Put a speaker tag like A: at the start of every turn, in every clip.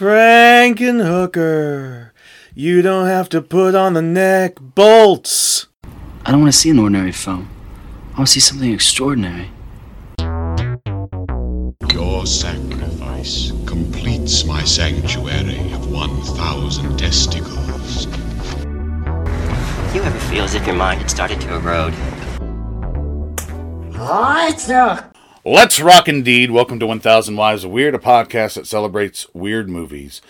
A: Frankenhooker, you don't have to put on the neck bolts.
B: I don't want to see an ordinary film. I want to see something extraordinary.
C: Your sacrifice completes my sanctuary of 1,000 testicles.
D: You ever feel as if your mind had started to erode?
E: Let's rock indeed. Welcome to 1000 Wives of Weird, a podcast that celebrates weird movies.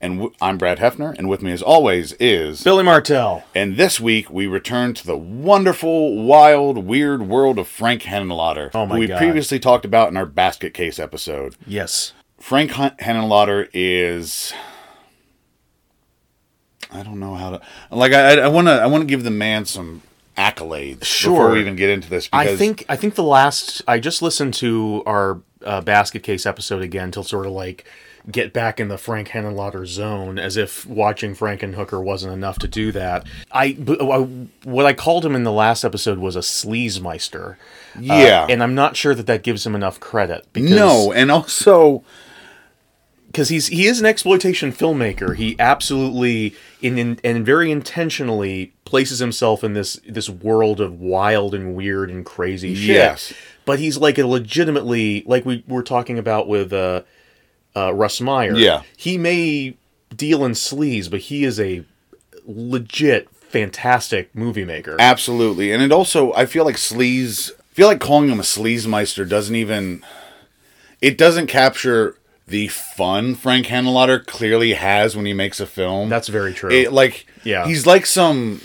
E: And w- I'm Brad Hefner, and with me as always is.
A: Billy Martell.
E: And this week we return to the wonderful, wild, weird world of Frank Henenlotter,
A: Oh my
E: who we
A: God.
E: previously talked about in our basket case episode.
A: Yes.
E: Frank Hen- Henenlotter is. I don't know how to like. I want to. I want to give the man some accolades before
A: Sure.
E: we even get into this.
A: I think I think the last I just listened to our uh, basket case episode again to sort of like get back in the Frank Henenlotter zone, as if watching Frankenhooker wasn't enough to do that. I what I called him in the last episode was a sleazemeister. Uh,
E: Yeah.
A: and I'm not sure that that gives him enough credit because
E: no, and also
A: because he's he is an exploitation filmmaker. He absolutely in, in and very intentionally places himself in this this world of wild and weird and crazy shit.
E: Yes.
A: But he's like a legitimately like we were talking about with uh, uh, Russ Meyer.
E: Yeah.
A: He may deal in sleaze, but he is a legit fantastic movie maker.
E: Absolutely, and it also I feel like sleaze. I feel like calling him a sleazemeister doesn't even. It doesn't capture the fun Frank Henenlotter clearly has when he makes a film.
A: That's very true.
E: It, like,
A: Yeah.
E: he's like some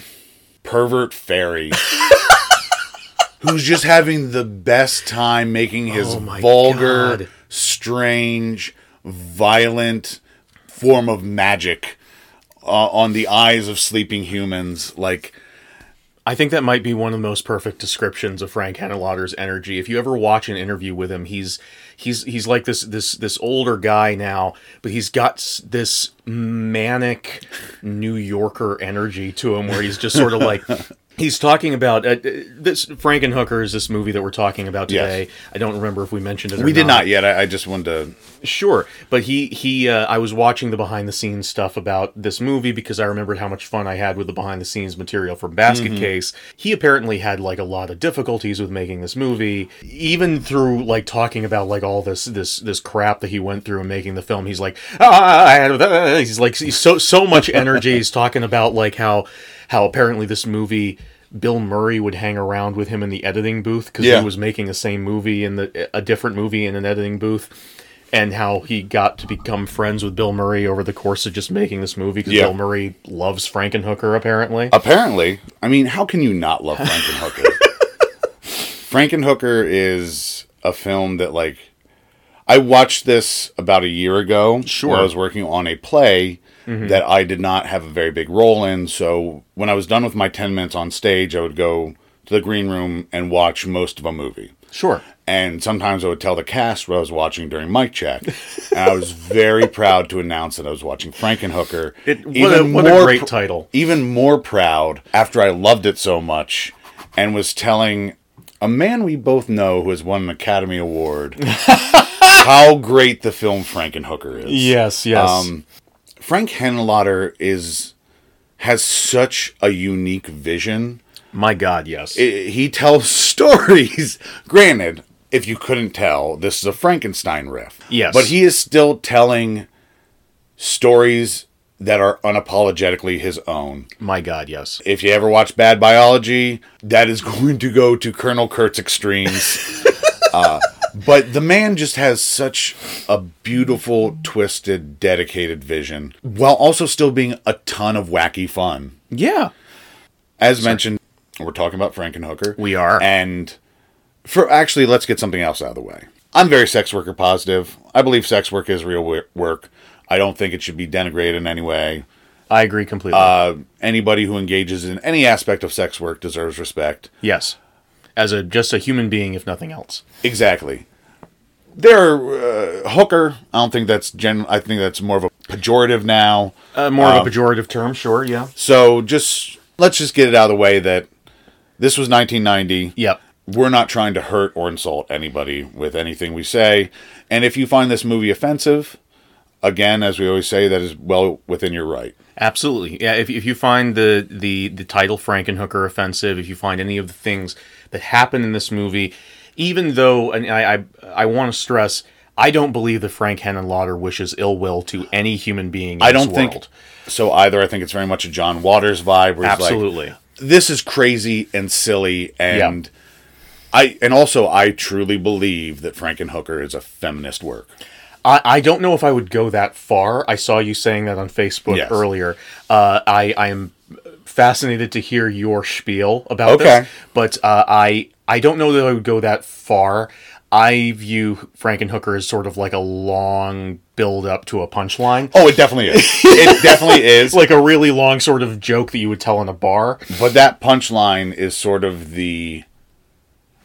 E: pervert fairy who's just having the best time making his
A: Oh
E: vulgar,
A: God.
E: strange, violent form of magic uh, on the eyes of sleeping humans. Like,
A: I think that might be one of the most perfect descriptions of Frank Henenlotter's energy. If you ever watch an interview with him, he's he's he's like this this this older guy now, but he's got this manic New Yorker energy to him, where he's just sort of like. He's talking about uh, this Frankenhooker is this movie that we're talking about
E: Yes.
A: today. I don't remember if we mentioned it. or
E: we did not yet. I, I just wanted to.
A: Sure, but he he uh, I was watching the behind the scenes stuff about this movie because I remembered how much fun I had with the behind the scenes material from Basket
E: Mm-hmm.
A: Case. He apparently had like a lot of difficulties with making this movie, even through like talking about like all this this this crap that he went through in making the film. He's like, ah, I had uh," he's like he's so so much energy. He's talking about like how how apparently this movie. Bill Murray would hang around with him in the editing booth because
E: Yeah.
A: he was making the same movie in the a different movie in an editing booth and how he got to become friends with Bill Murray over the course of just making this movie because
E: Yeah.
A: Bill Murray loves Frankenhooker apparently.
E: Apparently, I mean, how can you not love Frankenhooker? Frankenhooker is a film that, like, I watched this about a year ago.
A: Sure.
E: I was working on a play that I did not have a very big role in. So when I was done with my 10 minutes on stage, I would go to the green room and watch most of a movie.
A: Sure.
E: And sometimes I would tell the cast what I was watching during mic check. and I was very proud to announce that I was watching Frankenhooker.
A: It- what a- what a great title.
E: Even more proud after I loved it so much and was telling a man we both know who has won an Academy Award how great the film Frankenhooker is.
A: Yes, yes.
E: Um, Frank Henenlotter is has such a unique vision
A: My god, yes.
E: i- he tells stories. Granted, if you couldn't tell, this is a Frankenstein riff.
A: Yes.
E: But he is still telling stories that are unapologetically his own.
A: My god, yes.
E: If you ever watch Bad Biology, that is going to go to Colonel Kurtz extremes. uh, but the man just has such a beautiful, twisted, dedicated vision, while also still being a ton of wacky fun.
A: Yeah.
E: As mentioned, we're talking about Frankenhooker.
A: We are.
E: And for actually, let's get something else out of the way. I'm very sex worker positive. I believe sex work is real work. I don't think it should be denigrated in any way.
A: I agree completely.
E: Uh, anybody who engages in any aspect of sex work deserves respect.
A: yes. As a just a human being if nothing else.
E: Exactly. There, uh, hooker. I don't think that's gen. I think that's more of a pejorative now.
A: Uh, more
E: Um,
A: of a pejorative term, sure, yeah.
E: So just let's just get it out of the way that this was 1990.
A: Yep.
E: We're not trying to hurt or insult anybody with anything we say. And if you find this movie offensive, again, as we always say, that is well within your right.
A: Absolutely. Yeah, if, if you find the, the, the title Frankenhooker offensive, if you find any of the things that happen in this movie, even though, and I, I, I want to stress, I don't believe that Frank Henenlotter wishes ill will to any human being in
E: I don't think
A: world.
E: so either. I think it's very much a John Waters vibe. He's like,
A: Absolutely.
E: this is crazy and silly and I and also I truly believe that Frankenhooker is a feminist work.
A: I, I don't know if I would go that far. I saw you saying that on Facebook
E: Yes.
A: earlier. Uh, I I am fascinated to hear your spiel about
E: Okay.
A: this, but uh, I I don't know that I would go that far. I view Frankenhooker as sort of like a long build up to a punchline.
E: Oh, it definitely is. it definitely is.
A: Like a really long sort of joke that you would tell in a bar.
E: but that punchline is sort of the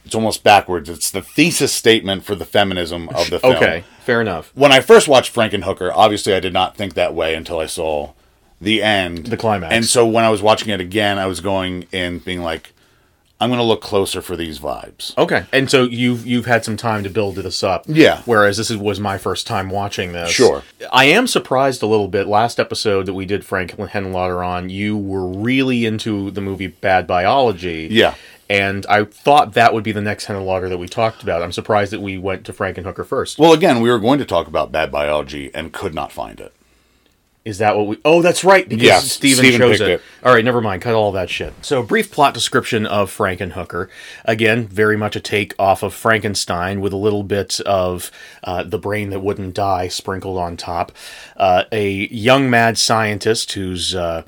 E: it's almost backwards. It's the thesis statement for the feminism of the film.
A: Okay, fair enough.
E: When I first watched Frankenhooker, obviously I did not think that way until I saw the end,
A: The climax.
E: And so when I was watching it again, I was going and being like, I'm going to look closer for these vibes.
A: Okay, and so you've you've had some time to build this up.
E: Yeah.
A: Whereas this is, was my first time watching this.
E: Sure.
A: I am surprised a little bit. Last episode that we did Frank Henenlotter on, you were really into the movie Bad Biology.
E: Yeah.
A: And I thought that would be the next Henenlotter that we talked about. I'm surprised that we went to Frankenhooker first.
E: Well, again, we were going to talk about bad biology and could not find it.
A: Is that what we? Oh, that's right. Because
E: Yes,
A: Steven,
E: Steven
A: chose it.
E: it.
A: All right, never mind. Cut all that shit. So, a brief plot description of Frankenhooker. Again, very much a take off of Frankenstein with a little bit of uh, the brain that wouldn't die sprinkled on top. Uh, a young mad scientist who's. Uh,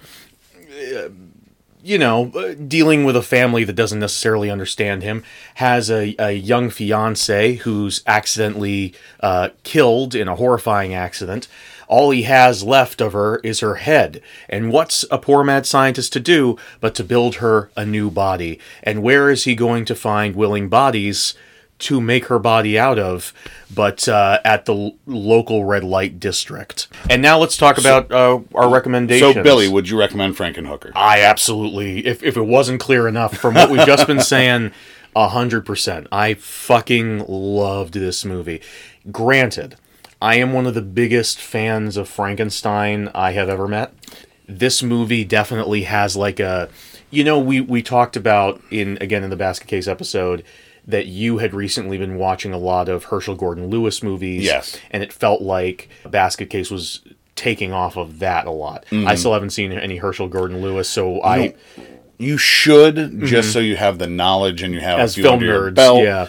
A: you know, dealing with a family that doesn't necessarily understand him, has a, a young fiance who's accidentally uh, killed in a horrifying accident. All he has left of her is her head. And what's a poor mad scientist to do but to build her a new body? And where is he going to find willing bodies? to make her body out of, but uh, at the l- local red light district. And now let's talk about uh, our recommendations.
E: So, Billy, would you recommend Frankenhooker?
A: I absolutely, if, if it wasn't clear enough from what we've just been saying, a hundred percent. I fucking loved this movie. Granted, I am one of the biggest fans of Frankenstein I have ever met. This movie definitely has like a, you know, we we talked about in again in the basket case episode that you had recently been watching a lot of Herschell Gordon Lewis movies.
E: Yes.
A: and it felt like Basket Case was taking off of that a lot.
E: Mm-hmm.
A: I still haven't seen any Herschell Gordon Lewis, so I
E: You should, just so you have the knowledge and you have
A: Mm-hmm. as
E: a few
A: film nerds,
E: belt.
A: yeah.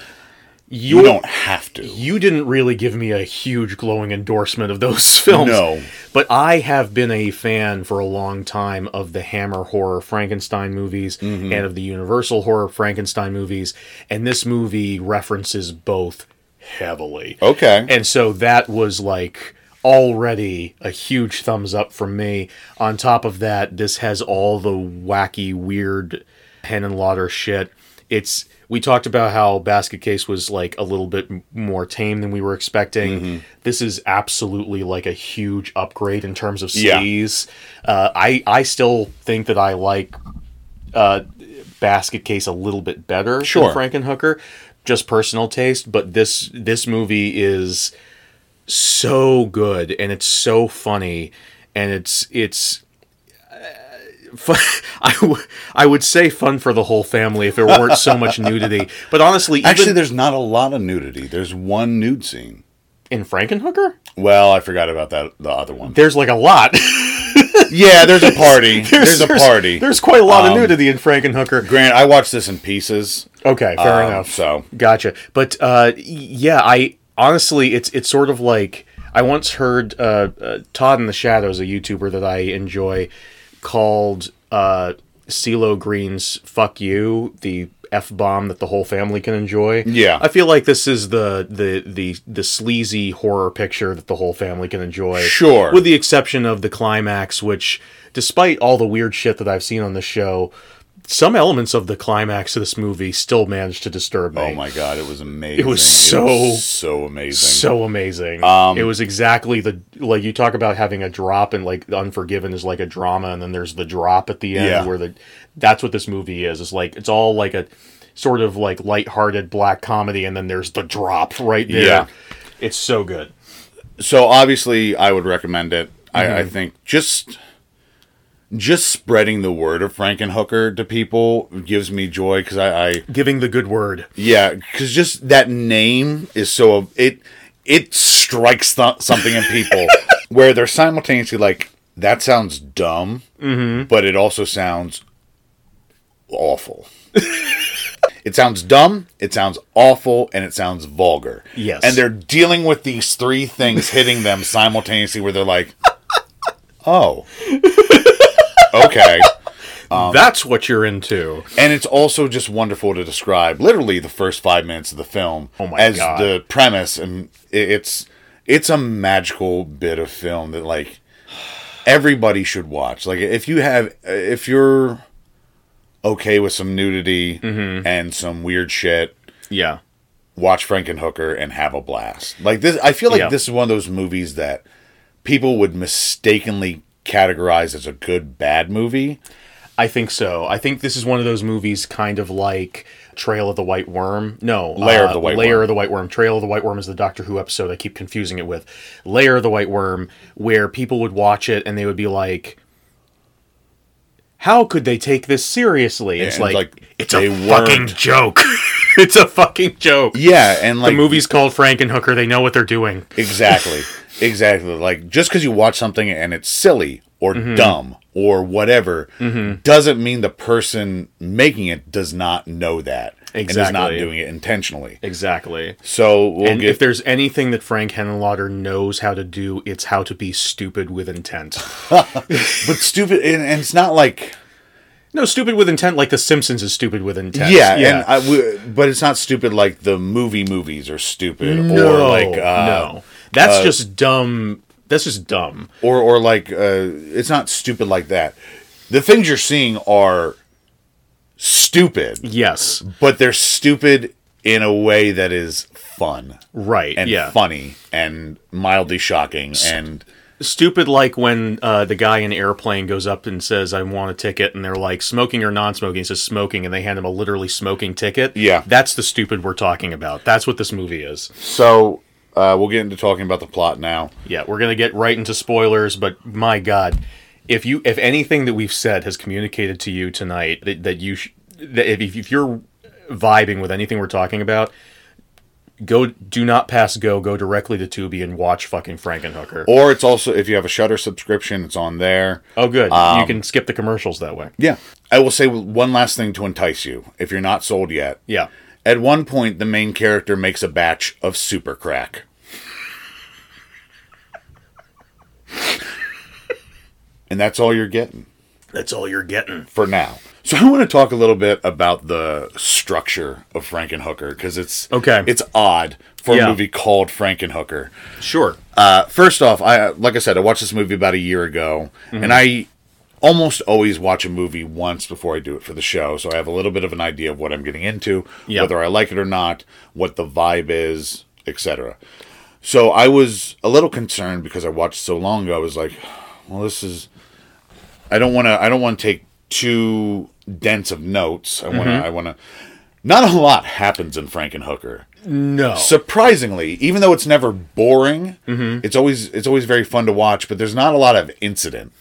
E: You don't have to.
A: You didn't really give me a huge glowing endorsement of those films.
E: No.
A: But I have been a fan for a long time of the Hammer horror Frankenstein movies
E: Mm-hmm.
A: and of the Universal horror Frankenstein movies, and this movie references both heavily.
E: Okay.
A: And so that was like already a huge thumbs up from me. On top of that, this has all the wacky, weird Henenlotter shit. It's we talked about how Basket Case was like a little bit more tame than we were expecting.
E: Mm-hmm.
A: This is absolutely like a huge upgrade in terms of
E: Yeah.
A: Uh, I I still think that I like uh, Basket Case a little bit better
E: Sure.
A: than Frankenhooker, just personal taste. But this this movie is so good and it's so funny and it's it's fun, I, w- I would say fun for the whole family if there weren't so much nudity but honestly even
E: Actually, there's not a lot of nudity. There's one nude scene.
A: in frankenhooker
E: Well, I forgot about that. The other one.
A: there's like a lot
E: Yeah, there's a party. there's, a party.
A: there's quite a lot
E: Um,
A: of nudity in frankenhooker
E: Grant, I watched this in pieces.
A: okay fair
E: um,
A: enough
E: So
A: Gotcha. But uh, yeah, I honestly, it's it's sort of like I once heard uh, uh, Todd in the Shadows, a YouTuber that I enjoy, called uh, CeeLo Green's "Fuck You" the f bomb that the whole family can enjoy.
E: Yeah.
A: I feel like this is the the the the sleazy horror picture that the whole family can enjoy.
E: Sure.
A: with the exception of the climax, which, despite all the weird shit that I've seen on the show. Some elements of the climax of this movie still managed to disturb me.
E: Oh my god, it was amazing.
A: It was so-
E: so amazing.
A: so amazing.
E: Um,
A: it was exactly the like you talk about having a drop and like Unforgiven is like a drama, and then there's the drop at the end
E: Yeah.
A: where the that's what this movie is. It's like it's all like a sort of like lighthearted black comedy, and then there's the drop right there.
E: Yeah.
A: It's so good.
E: so obviously I would recommend it. I,
A: Mm-hmm.
E: I think just just spreading the word of Frankenhooker to people gives me joy because I, I
A: Giving the good word.
E: yeah because just that name is so it it strikes th- something in people where they're simultaneously like that sounds dumb,
A: Mm-hmm.
E: but it also sounds awful. It sounds dumb, it sounds awful, and it sounds vulgar.
A: Yes.
E: And they're dealing with these three things hitting them simultaneously where they're like, oh, okay.
A: That's what you're into.
E: And it's also just wonderful to describe literally the first five minutes of the film
A: Oh my
E: as
A: God.
E: the premise. And it's, it's a magical bit of film that like everybody should watch. Like if you have, if you're okay with some nudity
A: Mm-hmm.
E: and some weird shit,
A: Yeah.
E: watch Frankenhooker and have a blast. Like this, I feel like
A: Yeah.
E: this is one of those movies that people would mistakenly categorize as a good bad movie.
A: I think so. I think this is one of those movies, kind of like Trail of the White Worm. No,
E: of
A: uh,
E: the White
A: Lair
E: Worm.
A: of the White Worm. Trail of the White Worm is the Doctor Who episode. I keep confusing it with Lair of the White Worm, where people would watch it and they would be like, "How could they take this seriously?" It's
E: and,
A: like,
E: like,
A: it's a fucking
E: weren't.
A: joke. it's a fucking joke.
E: Yeah, and like
A: the movie's called Frankenhooker. They know what they're doing.
E: exactly, exactly. Like just because you watch something and it's silly or
A: Mm-hmm.
E: dumb or whatever doesn't mean the person making it does not know that and is not doing it intentionally.
A: Exactly.
E: So we'll
A: and
E: get
A: if there's anything that Frank Henenlotter knows how to do, it's how to be stupid with intent.
E: but stupid, and, and it's not like.
A: no, stupid with intent like The Simpsons is stupid with intent.
E: Yeah, and I, w- but it's not stupid like the movie movies are stupid,
A: no,
E: or like uh,
A: no, that's just dumb. That's just dumb.
E: or or like uh, it's not stupid like that. The things you're seeing are stupid,
A: Yes,
E: but they're stupid in a way that is fun
A: right.
E: and
A: yeah,
E: funny and mildly shocking and
A: stupid like when uh, the guy in the airplane goes up and says, "I want a ticket," and they're like, "Smoking or non-smoking?" He says, "Smoking," and they hand him a literally smoking ticket.
E: Yeah.
A: that's the stupid we're talking about. That's what this movie is.
E: so. Uh, we'll get into talking about the plot now.
A: Yeah, we're gonna get right into spoilers, but my God, if you if anything that we've said has communicated to you tonight that, that you sh- that if, if you're vibing with anything we're talking about, go do not pass go. Go directly to Tubi and watch fucking Frankenhooker.
E: Or it's also if you have a Shutter subscription, it's on there.
A: oh, good,
E: Um,
A: you can skip the commercials that way.
E: Yeah. I will say one last thing to entice you if you're not sold yet.
A: Yeah,
E: At one point, the main character makes a batch of super crack. and that's all you're getting
A: that's all you're getting.
E: for now. So I want to talk a little bit about the structure of Frankenhooker because it's
A: Okay.
E: It's odd for
A: Yeah.
E: a movie called Frankenhooker.
A: Sure.
E: Uh, first off, I like I said, I watched this movie about a year ago,
A: Mm-hmm.
E: and I almost always watch a movie once before I do it for the show, so I have a little bit of an idea of what I'm getting into,
A: Yeah.
E: whether I like it or not, what the vibe is, etc. So I was a little concerned because I watched so long ago. I was like, well, this is. I don't want to. I don't want to take too dense of notes. I want to.
A: Mm-hmm.
E: I want to. Not a lot happens in Frankenhooker
A: No.
E: surprisingly even though it's never boring
A: Mm-hmm.
E: it's always it's always very fun to watch but there's not a lot of incident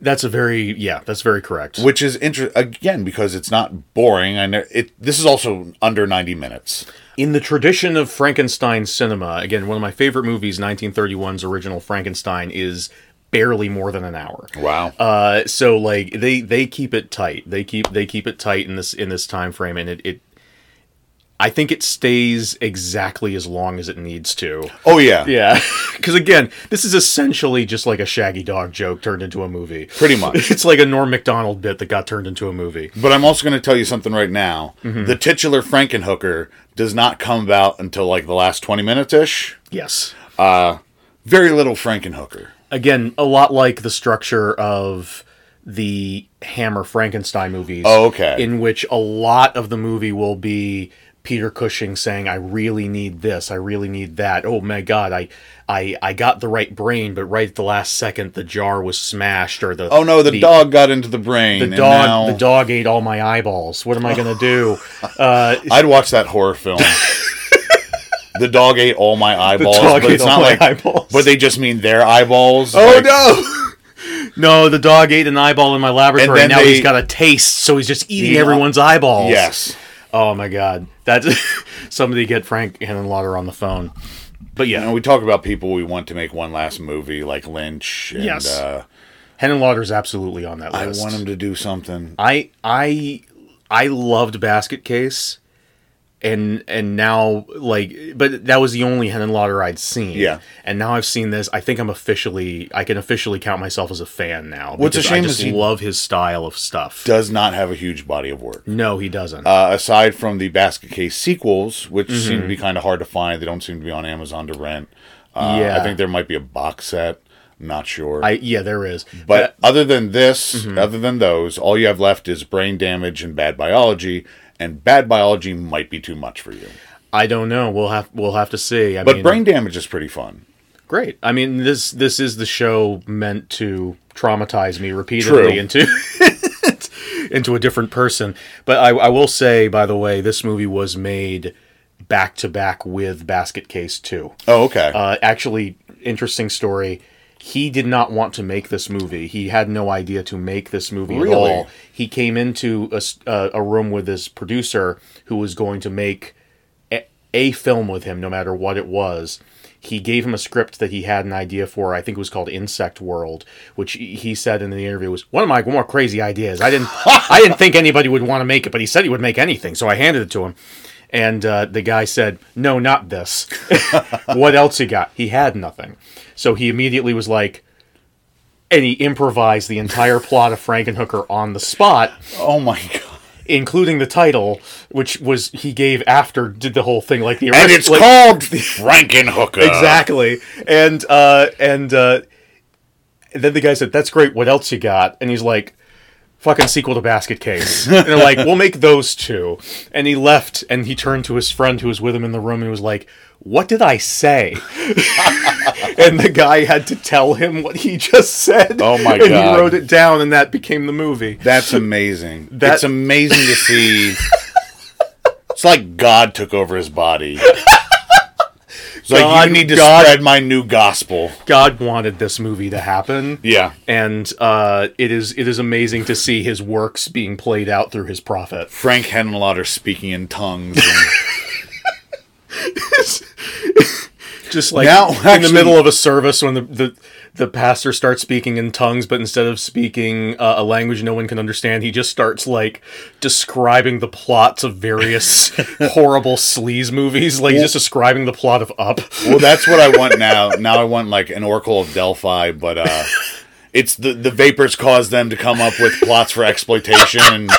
A: that's a very yeah. That's very correct.
E: which is interesting again because it's not boring i know it this is also under 90 minutes
A: In the tradition of Frankenstein cinema, again, one of my favorite movies, 1931's original Frankenstein, is barely more than an hour.
E: wow
A: Uh, so like they they keep it tight. They keep they keep it tight in this in this time frame, and it. it I think it stays exactly as long as it needs to.
E: oh yeah
A: Yeah, because again, this is essentially just like a Shaggy Dog joke turned into a movie.
E: pretty much
A: It's like a Norm Macdonald bit that got turned into a movie.
E: but i'm also going to tell you something right now
A: Mm-hmm.
E: the titular frankenhooker does not come about until like the last 20 minutes ish
A: Yes.
E: very little frankenhooker
A: again a lot like the structure of the hammer frankenstein movies
E: Oh, okay.
A: in which a lot of the movie will be peter cushing saying i really need this i really need that oh my god i i i got the right brain but right at the last second the jar was smashed or the
E: oh no the, dog got into the brain
A: the
E: and
A: dog
E: now
A: the dog ate all my eyeballs what am i gonna do uh
E: i'd watch that horror film the dog ate all my eyeballs,
A: dog
E: but
A: ate
E: it's not
A: my
E: like
A: eyeballs.
E: but they just mean their eyeballs.
A: Oh
E: like-
A: no! no, the dog ate an eyeball in my laboratory.
E: And
A: now
E: they-
A: he's got a taste, so he's just eating
E: Yeah.
A: everyone's eyeballs.
E: Yes.
A: Oh my god, that's somebody get Frank Henenlotter on the phone. But
E: You
A: yeah,
E: know, we talk about people we want to make one last movie like Lynch and
A: Yes.
E: uh,
A: Henenlotter's absolutely on that list.
E: I want him to do something.
A: I I I loved Basket Case, and and now like, but that was the only Henenlotter I'd seen.
E: Yeah.
A: and now I've seen this. I think I'm officially, I can officially count myself as a fan now.
E: What's a shame
A: I just
E: is he-
A: love his style of stuff.
E: Does not have a huge body of work.
A: no, he doesn't.
E: Uh, aside from the Basket Case sequels, which
A: Mm-hmm.
E: seem to be kind of hard to find, they don't seem to be on Amazon to rent. Uh,
A: Yeah.
E: I think there might be a box set. I'm not sure.
A: I yeah, there is.
E: but other than this,
A: Mm-hmm.
E: other than those, all you have left is brain damage and bad biology. And bad biology might be too much for you.
A: I don't know. We'll have we'll have to see. I
E: But
A: mean,
E: brain damage is pretty fun.
A: great. I mean, this this is the show meant to traumatize me repeatedly
E: True.
A: into into a different person. But I, I will say, by the way, this movie was made back to back with Basket Case Two.
E: Oh, okay.
A: Uh, actually, interesting story. He did not want to make this movie. He had no idea to make this movie at all. He came into a, uh, a room with his producer who was going to make a, a film with him, no matter what it was. He gave him a script that he had an idea for. I think it was called Insect World, which he he said in the interview was one of my more crazy ideas. I didn't, I didn't think anybody would want to make it, but he said he would make anything, so I handed it to him. And uh, the guy said, "No, not this. what else he got?" He had nothing, so he immediately was like, and he improvised the entire plot of Frankenhooker on the spot,
E: oh my god.
A: including the title, which was he gave after did the whole thing like the
E: And it's
A: like-
E: called Frankenhooker.
A: exactly, and uh, and uh, then the guy said, "That's great. What else you got?" And he's like. Fucking sequel to Basket Case. And they're like, we'll make those two. And he left and he turned to his friend who was with him in the room and was like, What did I say? and the guy had to tell him what he just said.
E: Oh my
A: and
E: God.
A: he wrote it down and that became the movie.
E: That's amazing. That's amazing to see. it's like God took over his body. It's like you need to
A: God-
E: spread my new gospel.
A: God wanted this movie to happen.
E: Yeah.
A: And uh, it is it is amazing to see his works being played out through his prophet.
E: Frank Henenlotter speaking in tongues. And,
A: Just like
E: Now,
A: in the middle of a service when the, the, the pastor starts speaking in tongues, but instead of speaking uh, a language no one can understand, he just starts like describing the plots of various horrible sleaze movies. Like he's just describing the plot of Up.
E: well, that's what I want now. Now I want like an Oracle of Delphi, but uh, it's the the vapors cause them to come up with plots for exploitation and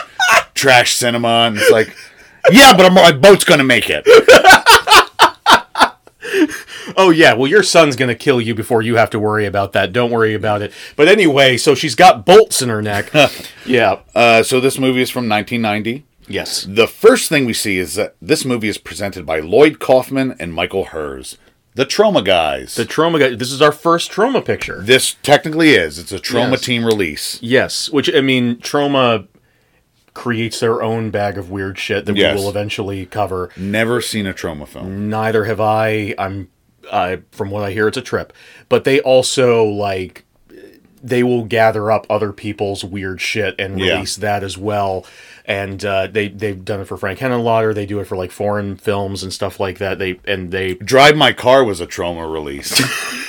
E: trash cinema, and it's like, yeah, but my boat's gonna make it.
A: Oh yeah, well your son's gonna kill you before you have to worry about that. Don't worry about it. But anyway, so she's got bolts in her neck. yeah.
E: Uh, so this movie is from 1990.
A: Yes.
E: The first thing we see is that this movie is presented by Lloyd Kaufman and Michael Herz, the Troma guys.
A: The Troma guy. This is our first Troma picture.
E: this technically is. It's a Troma
A: Yes.
E: team release.
A: Yes, which I mean, Troma creates their own bag of weird shit that
E: Yes.
A: we will eventually cover.
E: Never seen a Troma film.
A: Neither have I. I'm. I from what I hear, it's a trip. But they also like they will gather up other people's weird shit and
E: Yeah.
A: release that as well. And uh, they they've done it for Frank Henenlotter. They do it for like foreign films and stuff like that. They and they
E: Drive My Car was a Troma release.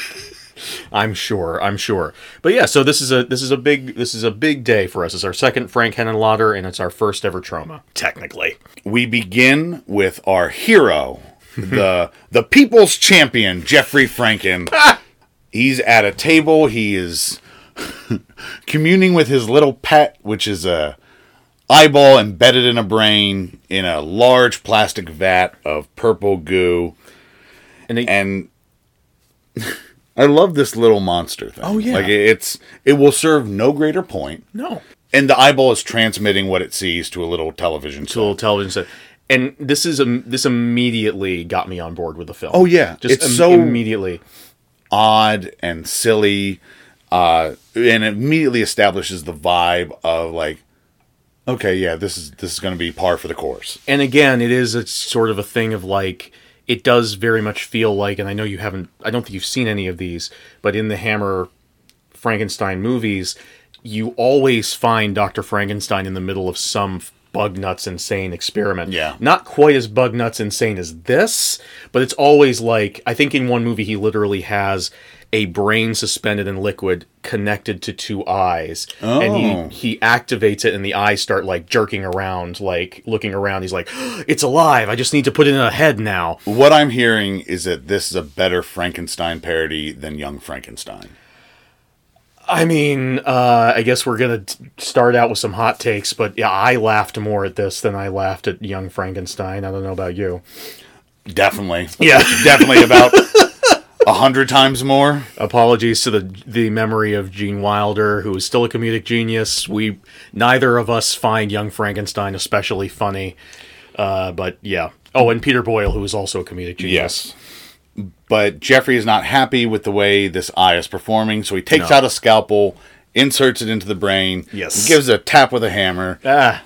A: I'm sure. I'm sure. But yeah, so this is a this is a big this is a big day for us. It's our second Frank Henenlotter, and it's our first ever Troma. Technically,
E: we begin with our hero, the the people's champion, Jeffrey Franken. He's at a table. He is communing with his little pet, which is a eyeball embedded in a brain in a large plastic vat of purple goo.
A: and they,
E: And I love this little monster thing.
A: Oh, yeah.
E: like it's it will serve no greater point.
A: no
E: And the eyeball is transmitting what it sees to a little television
A: to a little television set. And this is um, this immediately got me on board with the film.
E: Oh, yeah.
A: just
E: It's
A: im-
E: so-
A: immediately.
E: odd and silly uh and immediately establishes the vibe of like okay yeah this is this is going to be par for the course
A: And again, it is a sort of a thing of like it does very much feel like, and I know you haven't, I don't think you've seen any of these, but in the Hammer Frankenstein movies, you always find Dr. Frankenstein in the middle of some bug nuts insane experiment.
E: Yeah.
A: Not quite as bug nuts insane as this, but it's always like I think in one movie he literally has a brain suspended in liquid connected to two eyes.
E: Oh.
A: And he oh. he activates it and the eyes start like jerking around, like looking around. He's like, It's alive. I just need to put it in a head now.
E: What I'm hearing is that this is a better Frankenstein parody than Young Frankenstein.
A: I mean, uh, I guess we're gonna t- start out with some hot takes, but yeah, I laughed more at this than I laughed at Young Frankenstein. I don't know about you.
E: Definitely.
A: Yeah.
E: Definitely about a hundred times more.
A: Apologies to the the memory of Gene Wilder, who is still a comedic genius. We neither of us find Young Frankenstein especially funny, uh, but yeah. Oh, and Peter Boyle, who is also a comedic genius.
E: Yes. But Jeffrey is not happy with the way this eye is performing, so he takes
A: No.
E: out a scalpel, inserts it into the brain,
A: Yes.
E: gives it a tap with a hammer,
A: Ah,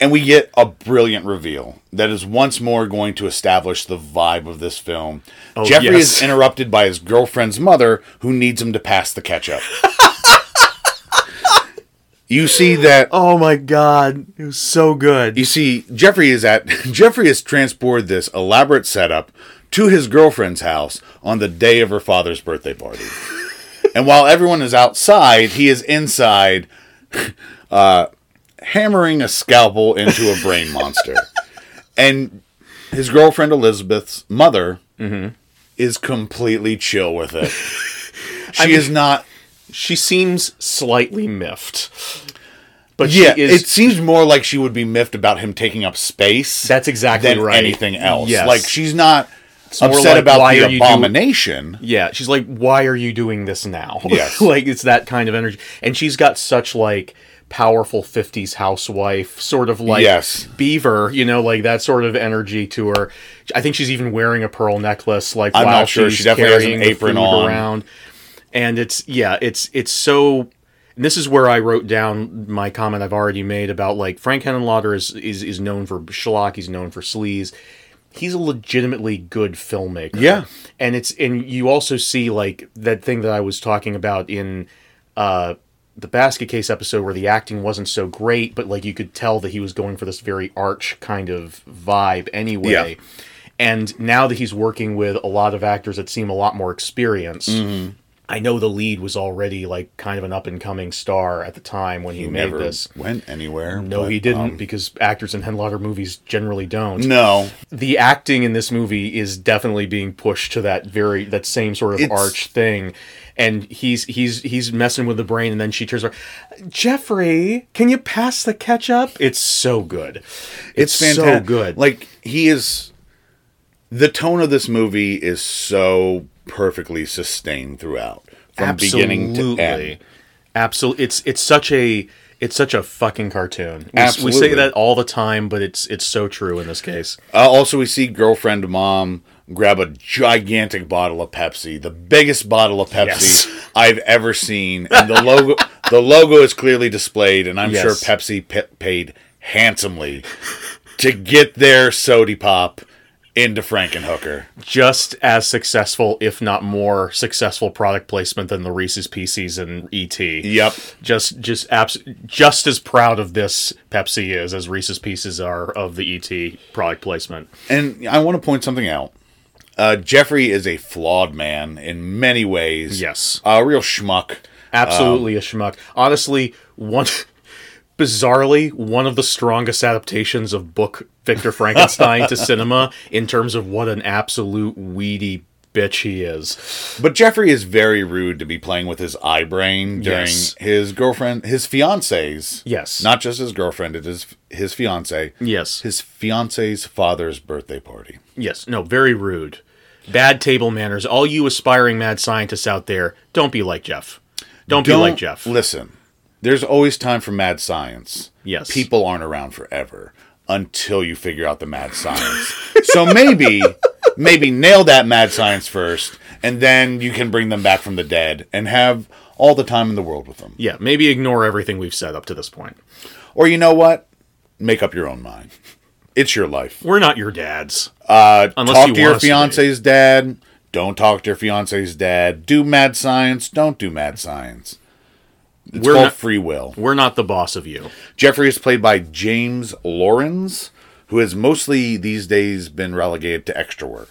E: and we get a brilliant reveal that is once more going to establish the vibe of this film. Jeffrey
A: Oh, yes.
E: is interrupted by his girlfriend's mother, who needs him to pass the ketchup. you see that
A: oh my god, it was so good.
E: You see, Jeffrey is at Jeffrey has transported this elaborate setup to his girlfriend's house on the day of her father's birthday party. and while everyone is outside, he is inside uh, hammering a scalpel into a brain monster. And his girlfriend Elizabeth's mother is completely chill with it. She is not
A: she seems slightly miffed, but
E: yeah,
A: she is.
E: it seems more like she would be miffed about him taking up space.
A: That's exactly
E: than
A: right.
E: anything else.
A: Yes.
E: Like she's not
A: more
E: upset
A: like,
E: about the
A: are you doing-
E: abomination.
A: Yeah, she's like, "Why are you doing this now?"
E: Yes.
A: like it's that kind of energy, and she's got such like powerful '50s housewife, sort of like
E: Yes.
A: Beaver, you know, like that sort of energy to her. I think she's even wearing a pearl necklace, like
E: I'm
A: while
E: not sure.
A: she's
E: She definitely has an apron on.
A: around, and it's yeah, it's it's so. And this is where I wrote down my comment I've already made about like Frank Henenlotter is is is known for schlock, he's known for sleaze. He's a legitimately good filmmaker.
E: Yeah.
A: And it's and you also see like that thing that I was talking about in uh the basket case episode where the acting wasn't so great, but like you could tell that he was going for this very arch kind of vibe anyway.
E: Yeah.
A: And now that he's working with a lot of actors that seem a lot more experienced,
E: Mm-hmm.
A: I know the lead was already like kind of an up and coming star at the time when he,
E: He
A: made
E: never
A: this.
E: went anywhere.
A: No,
E: but,
A: he didn't
E: um,
A: because actors in Henlotter movies generally don't.
E: no,
A: The acting in this movie is definitely being pushed to that very that same sort of
E: It's-
A: arch thing. And he's he's he's messing with the brain, and then she turns around. Jeffrey, can you pass the ketchup? It's so good.
E: it's,
A: so
E: fantastic.
A: good.
E: Like he is. The tone of this movie is so perfectly sustained throughout, from beginning to end.
A: Absolutely, it's it's such a it's such a fucking cartoon. We, we say that all the time, but it's it's so true in this case.
E: Uh, also, we see girlfriend mom grab a gigantic bottle of Pepsi, the biggest bottle of Pepsi
A: Yes.
E: I've ever seen, and the logo the logo is clearly displayed, and I'm sure Pepsi paid handsomely to get their sody pop into Frankenhooker.
A: Just as successful, if not more successful, product placement than the Reese's Pieces and ET.
E: Yep.
A: Just just abs- just as proud of this Pepsi is as Reese's Pieces are of the ET product placement.
E: And I want to point something out. Uh, Jeffrey is a flawed man in many ways.
A: Yes.
E: A real schmuck.
A: Absolutely a schmuck. Honestly, one bizarrely one of the strongest adaptations of book Victor Frankenstein to cinema in terms of what an absolute weedy bitch he is.
E: But Jeffrey is very rude to be playing with his eye brain during
A: Yes.
E: his girlfriend, his fiance's.
A: Yes.
E: Not just his girlfriend, it is his fiance.
A: Yes.
E: His fiance's father's birthday party.
A: Yes. No, very rude. Bad table manners. All you aspiring mad scientists out there, don't be like Jeff. Don't, be like Jeff.
E: Listen, there's always time for mad science.
A: Yes.
E: People aren't around forever until you figure out the mad science. so maybe, maybe nail that mad science first, and then you can bring them back from the dead and have all the time in the world with them.
A: yeah, maybe ignore everything we've said up to this point.
E: Or you know what? Make up your own mind. it's your life.
A: We're not your dads.
E: Uh,
A: Unless
E: talk
A: you
E: to your
A: us to
E: fiance's dad. Don't talk to your fiance's dad. Do mad science. Don't do mad science. It's
A: We're
E: called
A: not-
E: free will.
A: We're not the boss of you.
E: Jeffrey is played by James Lorinz, who has mostly these days been relegated to extra work.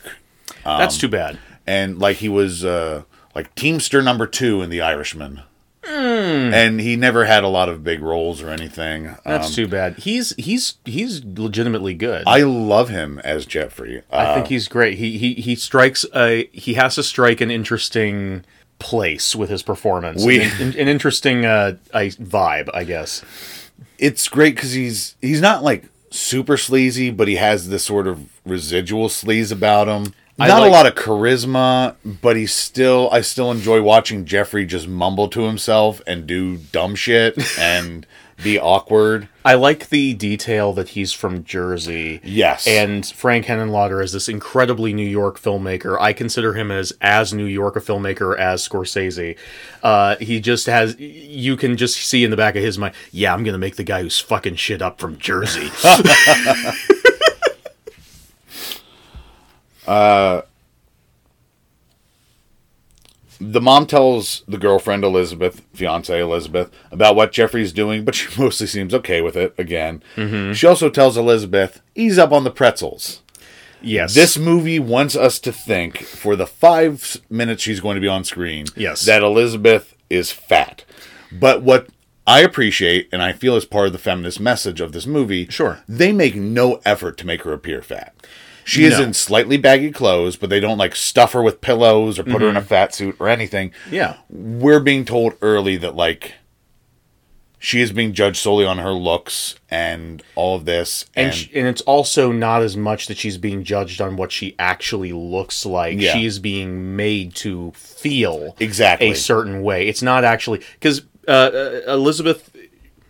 A: That's too bad.
E: And like he was uh, like Teamster number two in The Irishman.
A: Hmm.
E: And he never had a lot of big roles or anything.
A: That's
E: Um,
A: too bad. He's he's he's legitimately good.
E: I love him as Jeffrey. Uh,
A: I think he's great. He he he strikes a he has to strike an interesting place with his performance.
E: We-
A: an, an interesting uh I, vibe, I guess.
E: it's great because he's he's not like super sleazy, but he has this sort of residual sleaze about him.
A: I
E: Not
A: like-
E: a lot of charisma, but he's still. I still enjoy watching Jeffrey just mumble to himself and do dumb shit and be awkward.
A: I like the detail that he's from Jersey.
E: Yes.
A: And Frank Henenlotter is this incredibly New York filmmaker. I consider him as as New York a filmmaker as Scorsese. Uh, he just has you can just see in the back of his mind, yeah, I'm gonna make the guy who's fucking shit up from Jersey.
E: The mom tells the girlfriend Elizabeth, fiance Elizabeth, about what Jeffrey's doing, but she mostly seems okay with it. Again,
A: Mm-hmm.
E: she also tells Elizabeth, "Ease up on the pretzels."
A: yes.
E: This movie wants us to think for the five minutes she's going to be on screen
A: Yes.
E: that Elizabeth is fat. But what I appreciate and I feel is part of the feminist message of this movie,
A: Sure.
E: they make no effort to make her appear fat. She is in slightly baggy clothes, but they don't like stuff her with pillows or put her in
A: Mm-hmm.
E: a fat suit or anything.
A: Yeah.
E: We're being told early that like she is being judged solely on her looks and all of this
A: and
E: and,
A: sh- and it's also not as much that she's being judged on what she actually looks like.
E: Yeah.
A: She is being made to feel
E: Exactly.
A: a certain way. It's not actually because uh, uh, Elizabeth.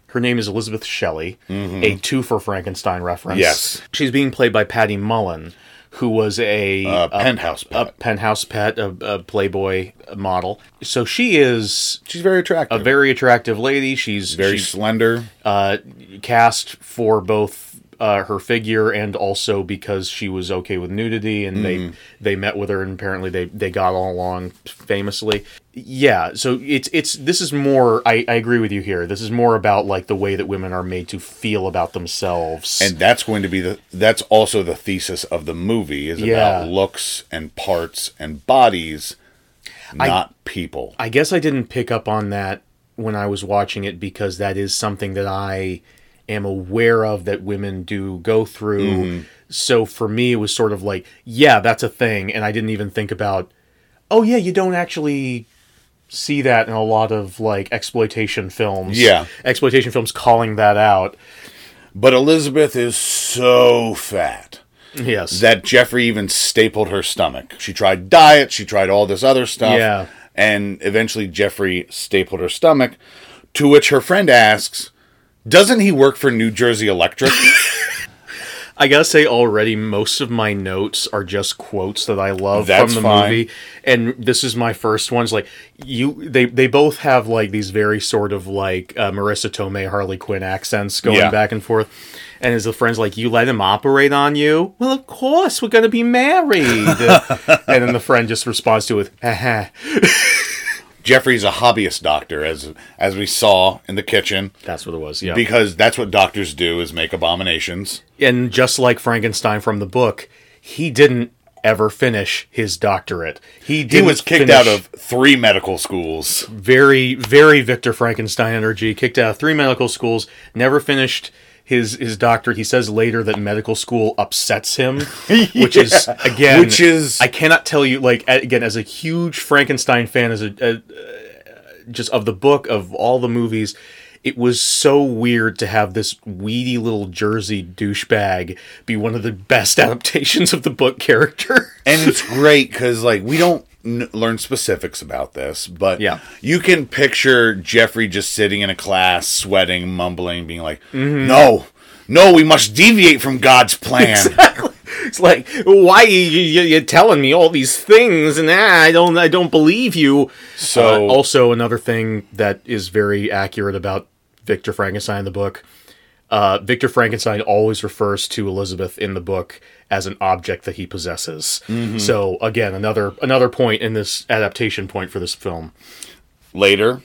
A: Her name is Elizabeth Shelley, a two for Frankenstein reference.
E: Mm-hmm. Yes.
A: she's being played by Patty Mullen, who was a,
E: Uh,
A: a-
E: penthouse
A: a
E: pet.
A: penthouse pet, a, a Playboy model. So she is
E: she's very attractive.
A: a very attractive lady. She's
E: very
A: she's,
E: slender.
A: uh, cast for both uh, her figure and also because she was okay with nudity, and they they met with her, and apparently they they got all along famously. Yeah, so it's it's this is more. I, I agree with you here. This is more about like the way that women are made to feel about themselves.
E: and that's going to be the that's also the thesis of the movie is
A: Yeah.
E: about looks and parts and bodies not people
A: I guess I didn't pick up on that when I was watching it because that is something that I am aware of that women do go through. Mm-hmm. So for me, it was sort of like, yeah, that's a thing. And I didn't even think about, oh, yeah, you don't actually see that in a lot of like exploitation films.
E: Yeah.
A: Exploitation films calling that out.
E: but elizabeth is so fat
A: Yes.
E: that jeffrey even stapled her stomach she tried diet she tried all this other stuff
A: Yeah.
E: and eventually jeffrey stapled her stomach to which her friend asks doesn't he work for new jersey electric
A: I gotta say already, most of my notes are just quotes that I love
E: That's
A: from the
E: fine.
A: movie, and this is my first one. It's like you, they they both have like these very sort of like uh, Marisa Tomei, Harley Quinn accents going
E: Yeah.
A: back and forth. And as the friend's like, "You let him operate on you? Well, of course, we're gonna be married." and then the friend just responds to it, with "Haha."
E: jeffrey's a hobbyist doctor as as we saw in the kitchen
A: That's what it was. Yeah.
E: because that's what doctors do is make abominations
A: and just like Frankenstein from the book, he didn't ever finish his doctorate. He
E: he was kicked out of three medical schools
A: very very Victor Frankenstein energy. Kicked out of three medical schools. Never finished his his doctorate. He says later that medical school upsets him, which is again,
E: Which is-
A: I cannot tell you. Like again, as a huge Frankenstein fan, as a, a uh, just of the book of all the movies. It was so weird to have this weedy little Jersey douchebag be one of the best adaptations of the book character.
E: and it's great because like we don't n- learn specifics about this but
A: Yeah.
E: you can picture jeffrey just sitting in a class sweating mumbling being like
A: Mm-hmm.
E: no no we must deviate from god's plan Exactly.
A: It's like, why you, you, you're telling me all these things, and ah, I don't, I don't believe you.
E: So-
A: Uh, also another thing that is very accurate about Victor Frankenstein, in the book. Uh, Victor Frankenstein always refers to Elizabeth in the book as an object that he possesses. So again, another another point in this adaptation point for this film.
E: Later,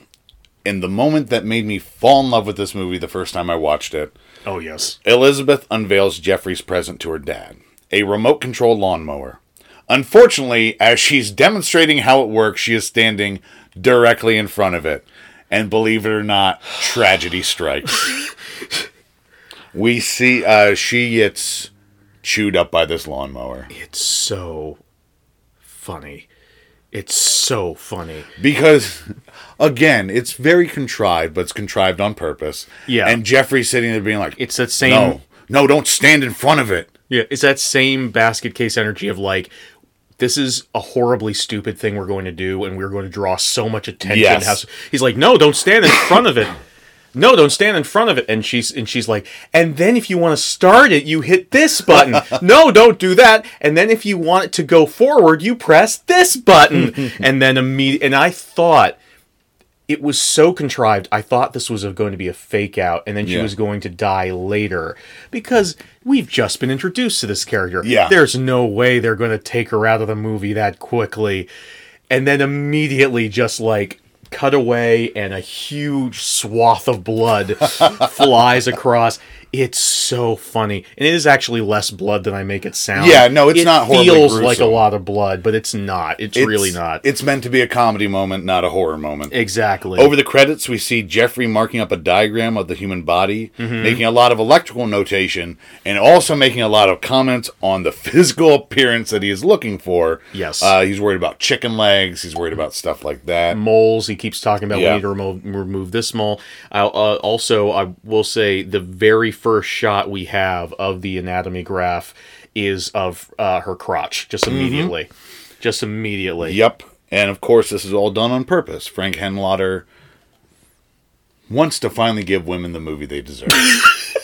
E: in the moment that made me fall in love with this movie the first time I watched it,
A: Oh yes,
E: Elizabeth unveils Jeffrey's present to her dad a remote control lawnmower. Unfortunately, as she's demonstrating how it works, she is standing directly in front of it. And believe it or not, tragedy strikes. we see uh, she gets chewed up by this lawnmower
A: it's so funny. It's so funny.
E: because, again, it's very contrived, but it's contrived on purpose.
A: Yeah.
E: And Jeffrey's sitting there being like,
A: It's that same
E: "No, no, don't stand in front of it."
A: Yeah, it's that same basket case energy of like, this is a horribly stupid thing we're going to do, and we're going to draw so much attention.
E: Yes.
A: He's like, no, don't stand in front of it. No, don't stand in front of it. And she's and she's like, and then if you want to start it, you hit this button. no, don't do that. And then if you want it to go forward, you press this button. and then immediately, and I thought it was so contrived. I thought this was a, going to be a fake out, and then she
E: Yeah.
A: was going to die later because we've just been introduced to this character.
E: Yeah.
A: there's no way they're going to take her out of the movie that quickly, and then immediately just like cut away, and a huge swath of blood flies across. It's so funny, and it is actually less blood than I make it sound.
E: Yeah, no, it's
A: it
E: not horribly
A: Feels like a lot of blood, but it's not. It's, really not.
E: It's meant to be a comedy moment, not a horror moment.
A: exactly
E: Over the credits, we see Jeffrey marking up a diagram of the human body,
A: Mm-hmm.
E: making a lot of electrical notation, and also making a lot of comments on the physical appearance that he is looking for.
A: Yes.
E: Uh, he's worried about chicken legs. He's worried about stuff like that.
A: moles. He keeps talking about
E: Yeah.
A: we need to remove, remove this mole. I'll, uh, also, I will say the very first shot we have of the anatomy graph is of uh, her crotch, just immediately, just immediately.
E: Yep. And of course, this is all done on purpose. Frank Henenlotter wants to finally give women the movie they deserve.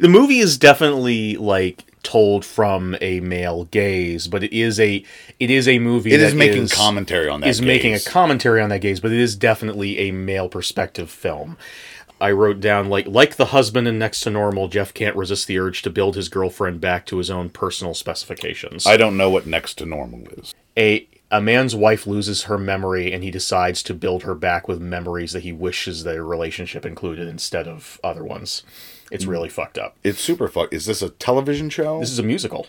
A: The movie is definitely like told from a male gaze, but it is a it is a movie
E: it
A: that
E: is making commentary on that.
A: is gaze. making a commentary on that gaze, but it is definitely a male perspective film. I wrote down like like the husband in Next to Normal, Jeff can't resist the urge to build his girlfriend back to his own personal specifications.
E: I don't know what next to normal is.
A: a a man's wife loses her memory and he decides to build her back with memories that he wishes their relationship included instead of other ones. It's hmm. really fucked up.
E: It's super fuck. Is this a television show?
A: This is a musical.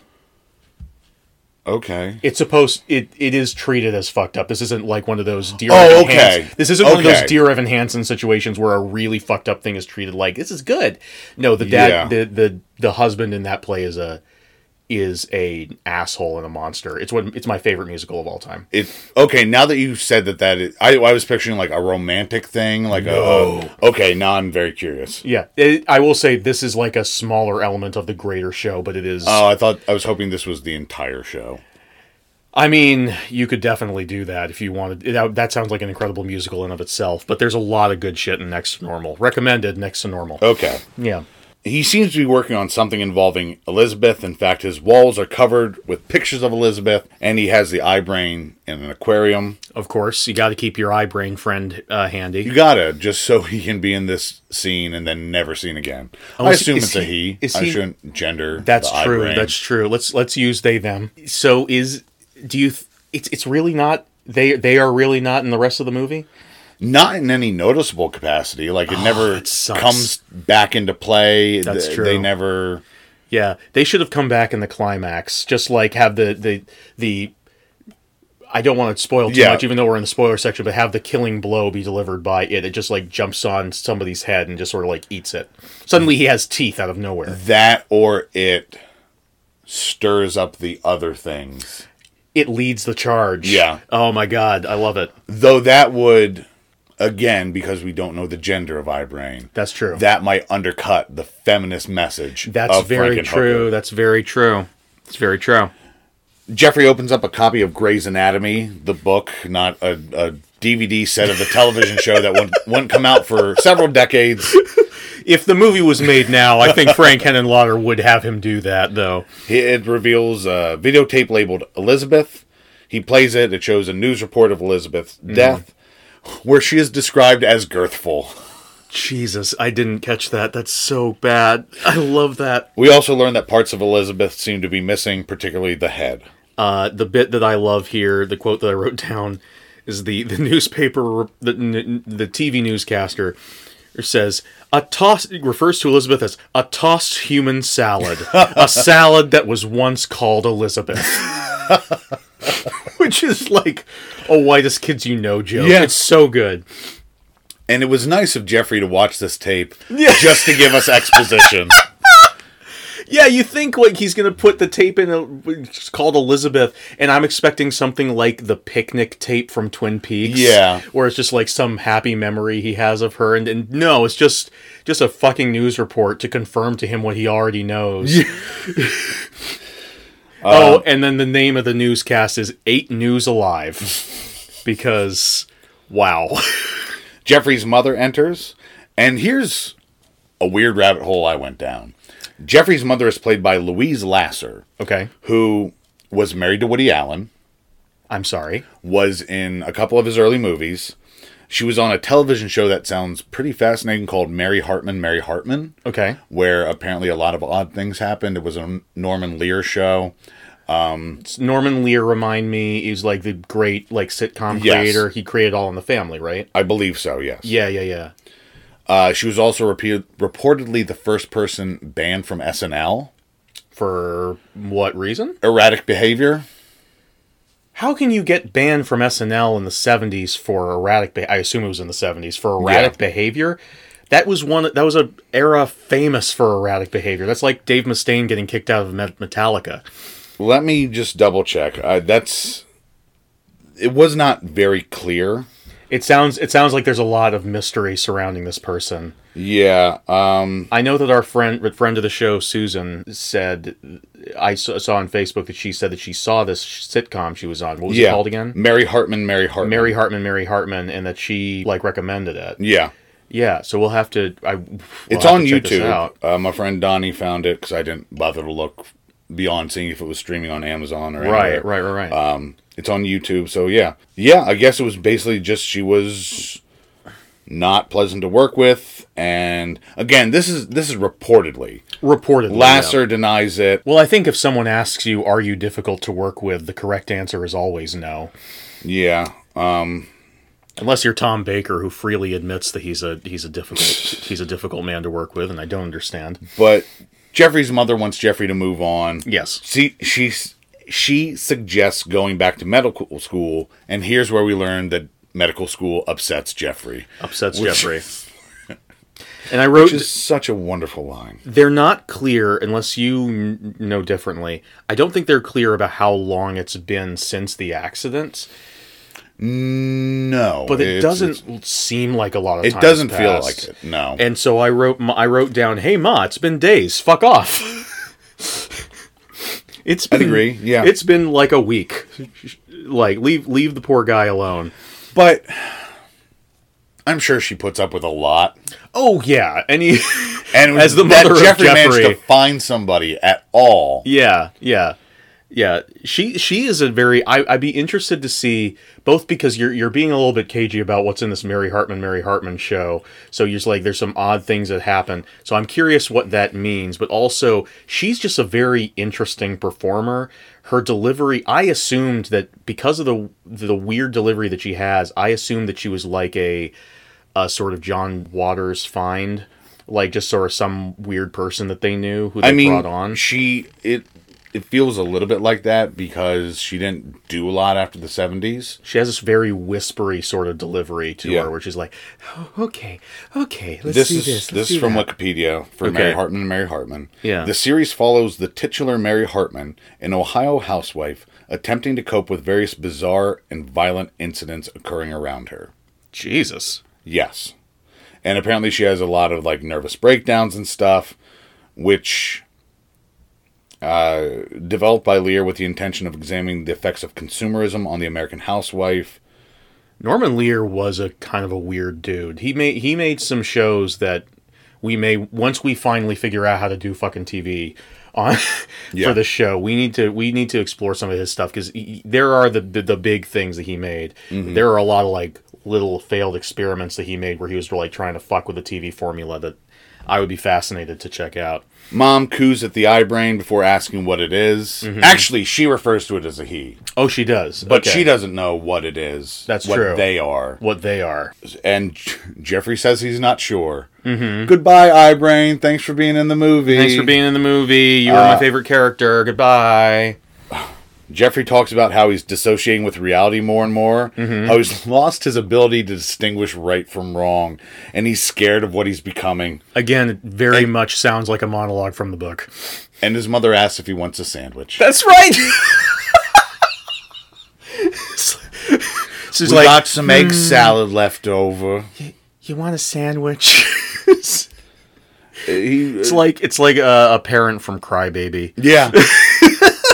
E: Okay.
A: It's supposed it it is treated as fucked up. This isn't like one of those dear.
E: Oh,
A: Evan
E: okay.
A: Hansen- This isn't one of those
E: Okay.
A: dear Evan Hansen situations where a really fucked up thing is treated like this is good. No, the dad,
E: Yeah.
A: the the the husband in that play is a is a asshole and a monster. It's what it's my favorite musical of all time.
E: It okay. Now that you said that, that is, I I was picturing like a romantic thing, like a, a okay. Now I'm very curious.
A: Yeah, it, I will say this is like a smaller element of the greater show, but it is.
E: Oh, I thought I was hoping this was the entire show.
A: I mean, you could definitely do that if you wanted. That, that sounds like an incredible musical in of itself. But there's a lot of good shit in Next to Normal. Recommended Next to Normal.
E: Okay.
A: Yeah.
E: He seems to be working on something involving Elizabeth. In fact, his walls are covered with pictures of Elizabeth, and he has the eye brain in an aquarium.
A: Of course, you got to keep your eye brain friend uh, handy.
E: You gotta just so he can be in this scene and then never seen again.
A: Oh,
E: I assume it's a
A: he-
E: he.
A: is
E: I
A: he-
E: shouldn't gender.
A: That's true. That's true. Let's let's use they them. So is do you? Th- it's it's really not. They they are really not in the rest of the movie.
E: Not in any noticeable capacity. Like it oh, never
A: Oh, sucks.
E: comes back into play.
A: That's
E: Th-
A: true.
E: They never.
A: Yeah, they should have come back in the climax. Just like have the the the. I don't want to spoil too
E: Yeah.
A: much, even though we're in the spoiler section. But have the killing blow be delivered by it. It just like jumps on somebody's head and just sort of like eats it. Suddenly he has teeth out of nowhere.
E: That or it stirs up the other things.
A: It leads the charge.
E: Yeah.
A: Oh my god, I love it.
E: Though that would, again, because we don't know the gender of iBrain,
A: That's true.
E: that might undercut the feminist message.
A: That's very true. That's very true. It's very true.
E: Jeffrey opens up a copy of Grey's Anatomy, the book, not a, a DVD set of the television show that wouldn't, wouldn't come out for several decades.
A: If the movie was made now, I think Frank Henenlotter would have him do that, though.
E: It reveals a videotape labeled Elizabeth. He plays it. It shows a news report of Elizabeth's
A: Mm-hmm.
E: death, where she is described as girthful.
A: Jesus, I didn't catch that. That's so bad. I love that.
E: We also learned that parts of Elizabeth seem to be missing, particularly the head.
A: Uh, the bit that I love here, the quote that I wrote down, is the the newspaper, the the TV newscaster says a toss refers to Elizabeth as a tossed human salad, a salad that was once called Elizabeth. Which is like a whitest kids you know joke.
E: Yeah.
A: It's so good.
E: And it was nice of Jeffrey to watch this tape yeah. just to give us exposition.
A: Yeah, you think like he's gonna put the tape in a it's called Elizabeth, and I'm expecting something like the picnic tape from Twin Peaks.
E: Yeah.
A: where it's just like some happy memory he has of her, and, and no, it's just just a fucking news report to confirm to him what he already knows. Uh, oh, and then the name of the newscast is Eight News Alive, because wow.
E: Jeffrey's mother enters, and here's a weird rabbit hole I went down. Jeffrey's mother is played by Louise Lasser,
A: Okay,
E: who was married to Woody Allen,
A: I'm sorry.
E: was in a couple of his early movies. She was on a television show that sounds pretty fascinating called Mary Hartman, Mary Hartman,
A: Okay,
E: where apparently a lot of odd things happened. It was a Norman Lear show.
A: Norman Lear remind me he's like the great like sitcom
E: Yes.
A: creator. He created All in the Family, right?
E: I believe so, yes.
A: Yeah, yeah, yeah.
E: Uh, she was also repeated, reportedly the first person banned from SNL.
A: For what reason?
E: Erratic behavior.
A: How can you get banned from SNL in the 70s for erratic be- I assume it was in the 70s for erratic
E: Yeah.
A: behavior? That was one that was a era famous for erratic behavior. That's like Dave Mustaine getting kicked out of Metallica.
E: Let me just double check. Uh, that's. It was not very clear.
A: It sounds it sounds like there's a lot of mystery surrounding this person.
E: Yeah. Um.
A: I know that our friend friend of the show Susan said I saw, on Facebook that she said that she saw this sitcom she was on. What was it called again?
E: Mary Hartman. Mary Hartman.
A: Mary Hartman, Mary Hartman, and that she like recommended it.
E: Yeah.
A: Yeah, so we'll have to. I. we'll
E: It's on
A: to check this
E: YouTube. Uh, my friend Donnie found it because I didn't bother to look beyond seeing if it was streaming on Amazon or
A: Right,
E: anywhere.
A: right, right, right.
E: Um, it's on YouTube. So yeah, yeah. I guess it was basically just she was not pleasant to work with, and again, this is this is reportedly.
A: Reportedly,
E: Lasser
A: yeah.
E: denies it.
A: Well, I think if someone asks you, "Are you difficult to work with?" the correct answer is always no,
E: Yeah. Um.
A: unless you're Tom Baker, who freely admits that he's a he's a difficult he's a difficult man to work with, and I don't understand.
E: But Jeffrey's mother wants Jeffrey to move on.
A: Yes.
E: See, she she suggests going back to medical school, and here's where we learn that medical school upsets Jeffrey.
A: Upsets
E: Which-
A: Jeffrey. And I wrote,
E: Which is such a wonderful line.
A: they're not clear unless you n- know differently. I don't think they're clear about how long it's been since the accident,
E: No,
A: but it doesn't seem like a lot of.
E: It
A: time
E: doesn't feel like it. No.
A: And so I wrote, I wrote down, "Hey Ma, it's been days. Fuck off." it's been,
E: agree, yeah.
A: It's been like a week. Like leave leave the poor guy alone.
E: but I'm sure she puts up with a lot.
A: Oh yeah, and he,
E: And
A: As the mother of
E: Jeffrey managed to find somebody at all.
A: yeah, yeah, yeah. She she is a very. I, I'd be interested to see both because you're you're being a little bit cagey about what's in this Mary Hartman Mary Hartman show. So you're just like there's some odd things that happen. So I'm curious what that means. But also she's just a very interesting performer. Her delivery. I assumed that because of the the weird delivery that she has, I assumed that she was like a a sort of John Waters find. Like just sort of some weird person that they knew who they
E: I mean,
A: brought on.
E: she it it feels a little bit like that because she didn't do a lot after the 70s.
A: She has this very whispery sort of delivery to
E: Yeah.
A: her, where she's like, oh, "Okay, okay, let's
E: this
A: do
E: is
A: this."
E: this,
A: let's
E: is from
A: that."
E: Wikipedia for
A: Okay.
E: Mary Hartman and Mary Hartman.
A: Yeah.
E: The series follows the titular Mary Hartman, an Ohio housewife, attempting to cope with various bizarre and violent incidents occurring around her.
A: Jesus.
E: Yes. And apparently she has a lot of like nervous breakdowns and stuff, which uh, developed by Lear with the intention of examining the effects of consumerism on the American housewife.
A: Norman Lear was a kind of a weird dude. He made he made some shows that we may once we finally figure out how to do fucking TV, on
E: Yeah.
A: for the show. We need to we need to explore some of his stuff because there are the, the the big things that he made.
E: Mm-hmm.
A: There are a lot of like little failed experiments that he made where he was like trying to fuck with the TV formula that I would be fascinated to check out.
E: Mom coos at the eye brain before asking what it is. Actually, she refers to it as a he,
A: Oh, she does,
E: but
A: Okay.
E: she doesn't know what it is.
A: That's
E: what
A: true.
E: They are,
A: what they are.
E: and Jeffrey says he's not sure. Mm-hmm. Goodbye, eye brain. Thanks for being in the movie.
A: Thanks for being in the movie. You were
E: Uh,
A: my favorite character. Goodbye.
E: Jeffrey talks about how he's dissociating with reality more and more,
A: Mm-hmm.
E: how he's lost his ability to distinguish right from wrong, and he's scared of what he's becoming.
A: Again, it very
E: And-
A: much sounds like a monologue from the book.
E: And his mother asks if he wants a sandwich.
A: That's right. She's
E: we
A: like,
E: got some egg salad left over.
A: "You want a sandwich?"
E: He,
A: it's like it's like a, a parent from Crybaby.
E: yeah,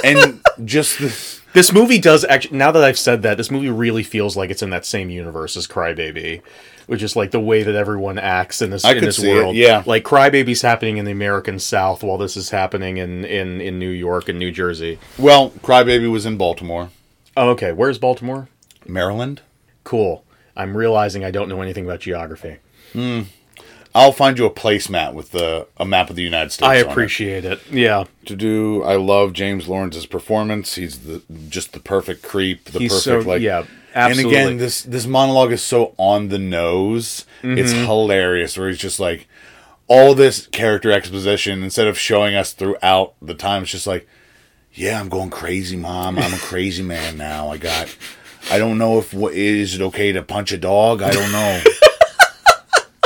E: and just the,
A: This movie does actually. Now that I've said that, this movie really feels like it's in that same universe as Crybaby, which is like the way that everyone acts in this
E: I
A: in
E: could
A: this
E: see it,
A: world.
E: yeah.
A: like Crybaby's happening in the American South, while this is happening in in in New York and New Jersey.
E: well, Crybaby was in Baltimore,
A: Oh, okay. Where's Baltimore?
E: Maryland.
A: Cool. I'm realizing I don't know anything about geography. Hmm.
E: I'll find you a placemat with the a map of the United States.
A: I
E: on it.
A: appreciate it. Yeah.
E: to do. I love James Lorinz's performance. He's the just the perfect creep, the
A: He's
E: perfect
A: so-
E: like
A: yeah, Absolutely.
E: And again, this this monologue is so on the nose. It's
A: Mm-hmm.
E: hilarious. Where he's just like all this character exposition instead of showing us throughout the time. It's just like, yeah, I'm going crazy, mom. I'm a crazy man now. I got. I don't know if what is it okay to punch a dog. I don't know.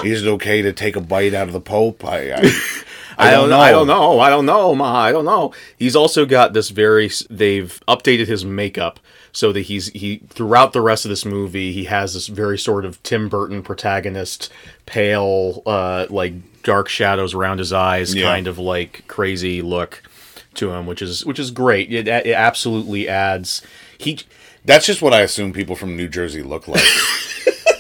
E: is it okay to take a bite out of the Pope? I. I I don't know.
A: I don't know. I don't know, Ma. I don't know. He's also got this very. They've updated his makeup so that he's he throughout the rest of this movie he has this very sort of Tim Burton protagonist, pale, uh, like dark shadows around his eyes,
E: Yeah.
A: kind of like crazy look to him, which is which is great. It, it absolutely adds. He
E: That's just what I assume people from New Jersey look like.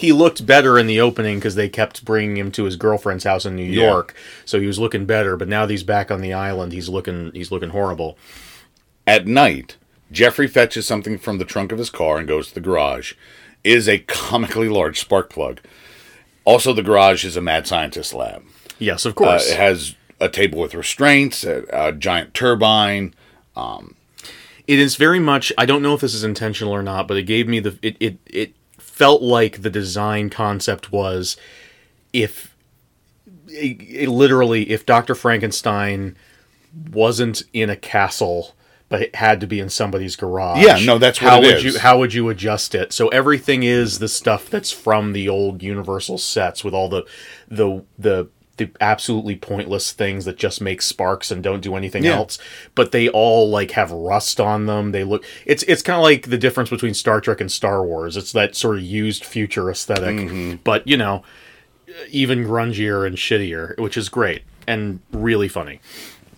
A: he looked better in the opening because they kept bringing him to his girlfriend's house in New
E: Yeah.
A: York, so he was looking better. But now that he's back on the island, he's looking he's looking horrible.
E: At night, Jeffrey fetches something from the trunk of his car and goes to the garage. It is a comically large spark plug. Also, the garage is a mad scientist lab.
A: Yes, of
E: Uh,
A: course.
E: it has a table with restraints, a, a giant turbine.
A: it is very much. I don't know if this is intentional or not, but it gave me the. It it it felt like the design concept was if it, it literally if Doctor Frankenstein wasn't in a castle. But it had to be in somebody's garage.
E: Yeah, no, that's what
A: how
E: it
A: would
E: is.
A: you how would you adjust it? So everything is the stuff that's from the old Universal sets with all the the the the absolutely pointless things that just make sparks and don't do anything
E: Yeah.
A: else. But they all like have rust on them. They look it's it's kind of like the difference between Star Trek and Star Wars. It's that sort of used future esthetic
E: Mm-hmm.
A: but you know, even grungier and shittier, which is great and really funny.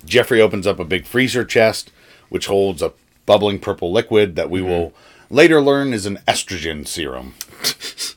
E: Jeffrey opens up a big freezer chest, which holds a bubbling purple liquid that we
A: Mm-hmm.
E: will later learn is an estrogen serum.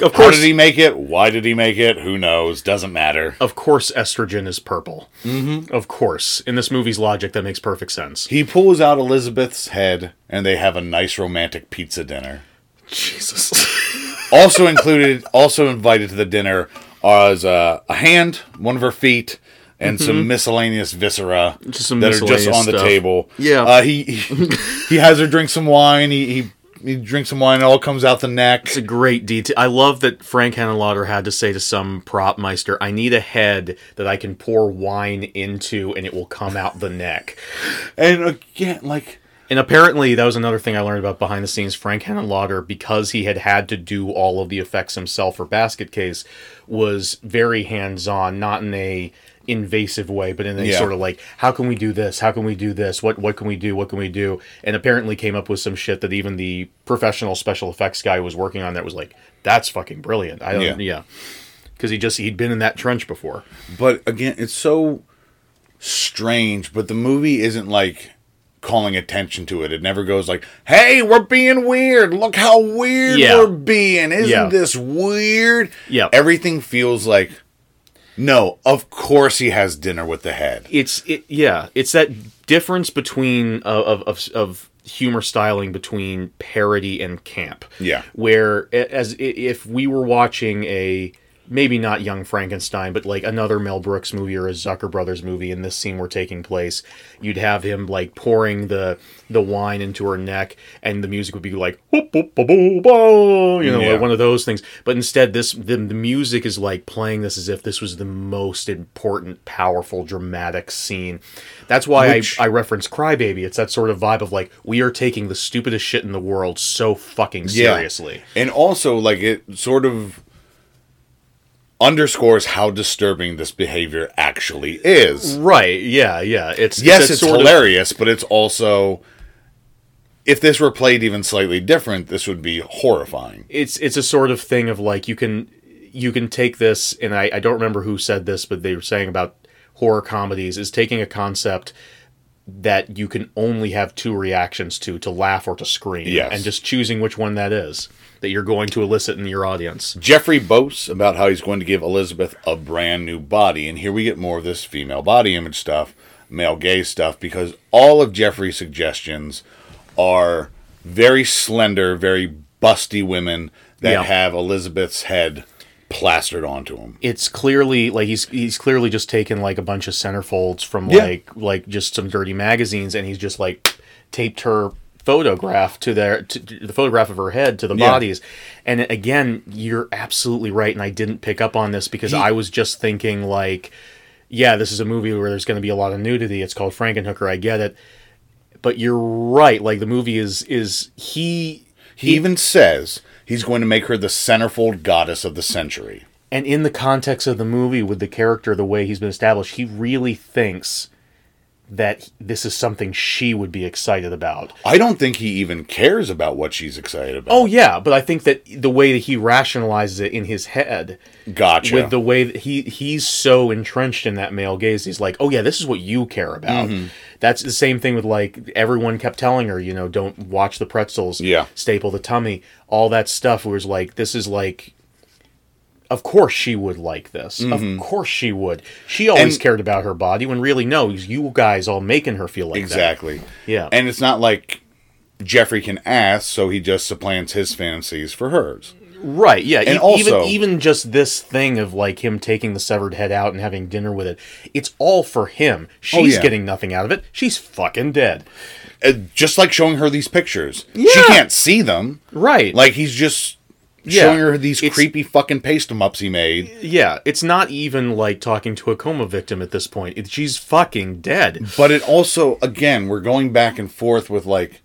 A: Of
E: How
A: course,
E: did he make it? Why did he make it? Who knows? Doesn't matter.
A: of course, estrogen is purple. Mm-hmm. Of course, in this movie's logic, that makes perfect sense.
E: He pulls out Elizabeth's head, and they have a nice romantic pizza dinner.
A: Jesus.
E: Also included, also invited to the dinner was uh, a hand, one of her feet, and some miscellaneous viscera
A: Mm-hmm. Just some
E: that are just on the
A: stuff.
E: table.
A: Yeah.
E: uh, he, he he has her drink some wine. He he, he drinks some wine. It all comes out the neck.
A: It's a great detail. I love that Frank Henenlotter had to say to some prop meister, "I need a head that I can pour wine into, and it will come out the neck."
E: And again, like
A: And apparently, that was another thing I learned about behind the scenes. Frank Henenlotter, because he had had to do all of the effects himself for Basket Case, was very hands on, not in a invasive way, but in a
E: Yeah.
A: sort of like, how can we do this? How can we do this? What what can we do? What can we do? And apparently came up with some shit that even the professional special effects guy was working on that was like, that's fucking brilliant. I don't,
E: Yeah.
A: yeah, because he just he'd been in that trench before.
E: But again, it's so strange. But the movie isn't like calling attention to it. It never goes like, "Hey, we're being weird. Look how weird
A: Yeah.
E: we're being. Isn't
A: Yeah.
E: this weird?"
A: Yeah.
E: Everything feels like No, of course he has dinner with the head.
A: it's it yeah it's that difference between uh, of of of humor styling between parody and camp
E: Yeah.
A: where as if we were watching a maybe not young frankenstein but like another mel brooks movie or a zucker brothers movie and this scene were taking place. You'd have him like pouring the the wine into her neck and the music would be like whoop, whoop, ba, boo, ba, you know
E: Yeah.
A: one of those things. But instead this the, the music is like playing this as if this was the most important powerful dramatic scene. That's why
E: Which-
A: I, I reference crybaby. It's that sort of vibe of like we are taking the stupidest shit in the world so fucking
E: Yeah.
A: seriously.
E: And also, like, it sort of underscores how disturbing this behavior actually is.
A: right yeah yeah it's
E: Yes,
A: that
E: it's
A: sort of-
E: hilarious, but it's also. If this were played even slightly different, this would be horrifying.
A: it's it's a sort of thing of like you can you can take this and I, I don't remember who said this but they were saying about horror comedies is taking a concept that you can only have two reactions to to laugh or to scream
E: Yes.
A: and just choosing which one that is that you're going to elicit in your audience
E: Jeffrey boasts about how he's going to give Elizabeth a brand new body, and here we get more of this female body image stuff, male gaze stuff, because all of Jeffrey's suggestions are very slender, very busty women that
A: Yeah.
E: have Elizabeth's head plastered onto them.
A: it's clearly like he's he's clearly just taken like a bunch of centerfolds from
E: Yeah.
A: like like just some dirty magazines and he's just like taped her photograph to their to, to the photograph of her head to the
E: Yeah.
A: bodies and again you're absolutely right and I didn't pick up on this because
E: He-
A: I was just thinking like yeah this is a movie where there's going to be a lot of nudity it's called Frankenhooker I get it but you're right like the movie is is he
E: He even says he's going to make her the centerfold goddess of the century.
A: and in the context of the movie with the character the way he's been established he really thinks that this is something she would be excited about
E: I don't think he even cares about what she's excited about.
A: oh yeah but i think that the way that he rationalizes it in his head
E: gotcha.
A: with the way that he he's so entrenched in that male gaze he's like oh yeah this is what you care about
E: Mm-hmm.
A: that's the same thing with like everyone kept telling her you know don't watch the pretzels
E: Yeah.
A: staple the tummy all that stuff was like this is like of course she would like this of course she would she always
E: Mm-hmm. And-
A: cared about her body when really no you guys all making her feel like that
E: exactly.
A: Yeah.
E: And it's not like Jeffrey can ask, so he just supplants his fantasies for hers.
A: Right, yeah.
E: And
A: E-
E: also-
A: even even just this thing of like him taking the severed head out and having dinner with it, it's all for him. She's
E: Oh, yeah.
A: getting nothing out of it. She's fucking dead.
E: Uh, just like showing her these pictures. She can't see them.
A: Right.
E: Like he's just
A: Yeah.
E: showing her these creepy fucking paste ups he made.
A: yeah, it's not even like talking to a coma victim at this point. It, she's fucking dead.
E: But it also, again, we're going back and forth with like,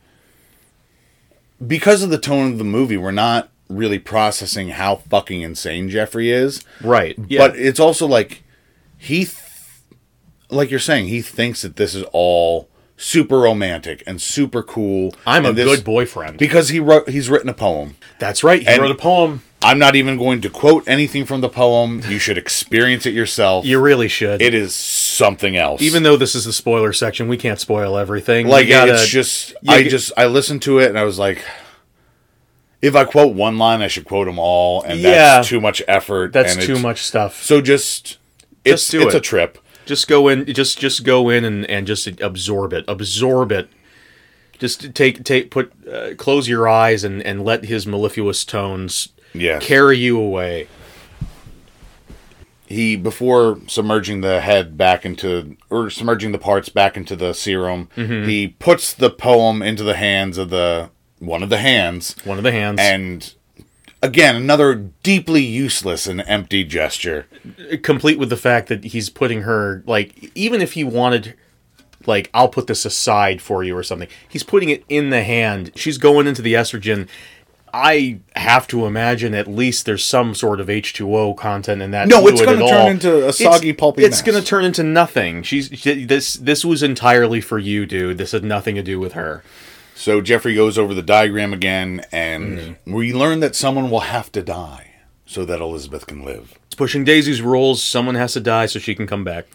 E: because of the tone of the movie, we're not really processing how fucking insane Jeffrey is.
A: Right. Yeah.
E: But it's also like, he, th- like you're saying, he thinks that this is all super romantic and super cool.
A: I'm a
E: this-
A: good boyfriend.
E: because he wrote he's written a poem.
A: That's right. He
E: And-
A: wrote a poem.
E: I'm not even going to quote anything from the poem. You should experience it yourself.
A: You really should.
E: it is something else.
A: even though this is the spoiler section, we can't spoil everything.
E: like
A: gotta-
E: it's just I just I listened to it and I was like if I quote one line I should quote them all and
A: Yeah.
E: that's too much effort
A: that's too much stuff.
E: So just it's
A: Just do
E: it's
A: it.
E: a trip.
A: Just go in just just go in and, and just absorb it. Absorb it. Just take take put uh, close your eyes and and let his mellifluous tones
E: Yes.
A: carry you away.
E: He before submerging the head back into or submerging the parts back into the serum,
A: Mm-hmm.
E: he puts the poem into the hands of the one of the hands.
A: One of the hands.
E: And again another deeply useless and empty gesture.
A: complete with the fact that he's putting her like even if he wanted like I'll put this aside for you or something he's putting it in the hand she's going into the estrogen I have to imagine at least there's some sort of H2O content in that.
E: No, it's gonna turn
A: all.
E: into a
A: It's-
E: soggy, pulpy
A: It's going to turn into nothing. She's she, this. This was entirely for you, dude. This had nothing to do with her.
E: So Jeffrey goes over the diagram again and
A: Mm-hmm.
E: we learn that someone will have to die so that Elizabeth can live.
A: It's Pushing Daisies rules. Someone has to die so she can come back.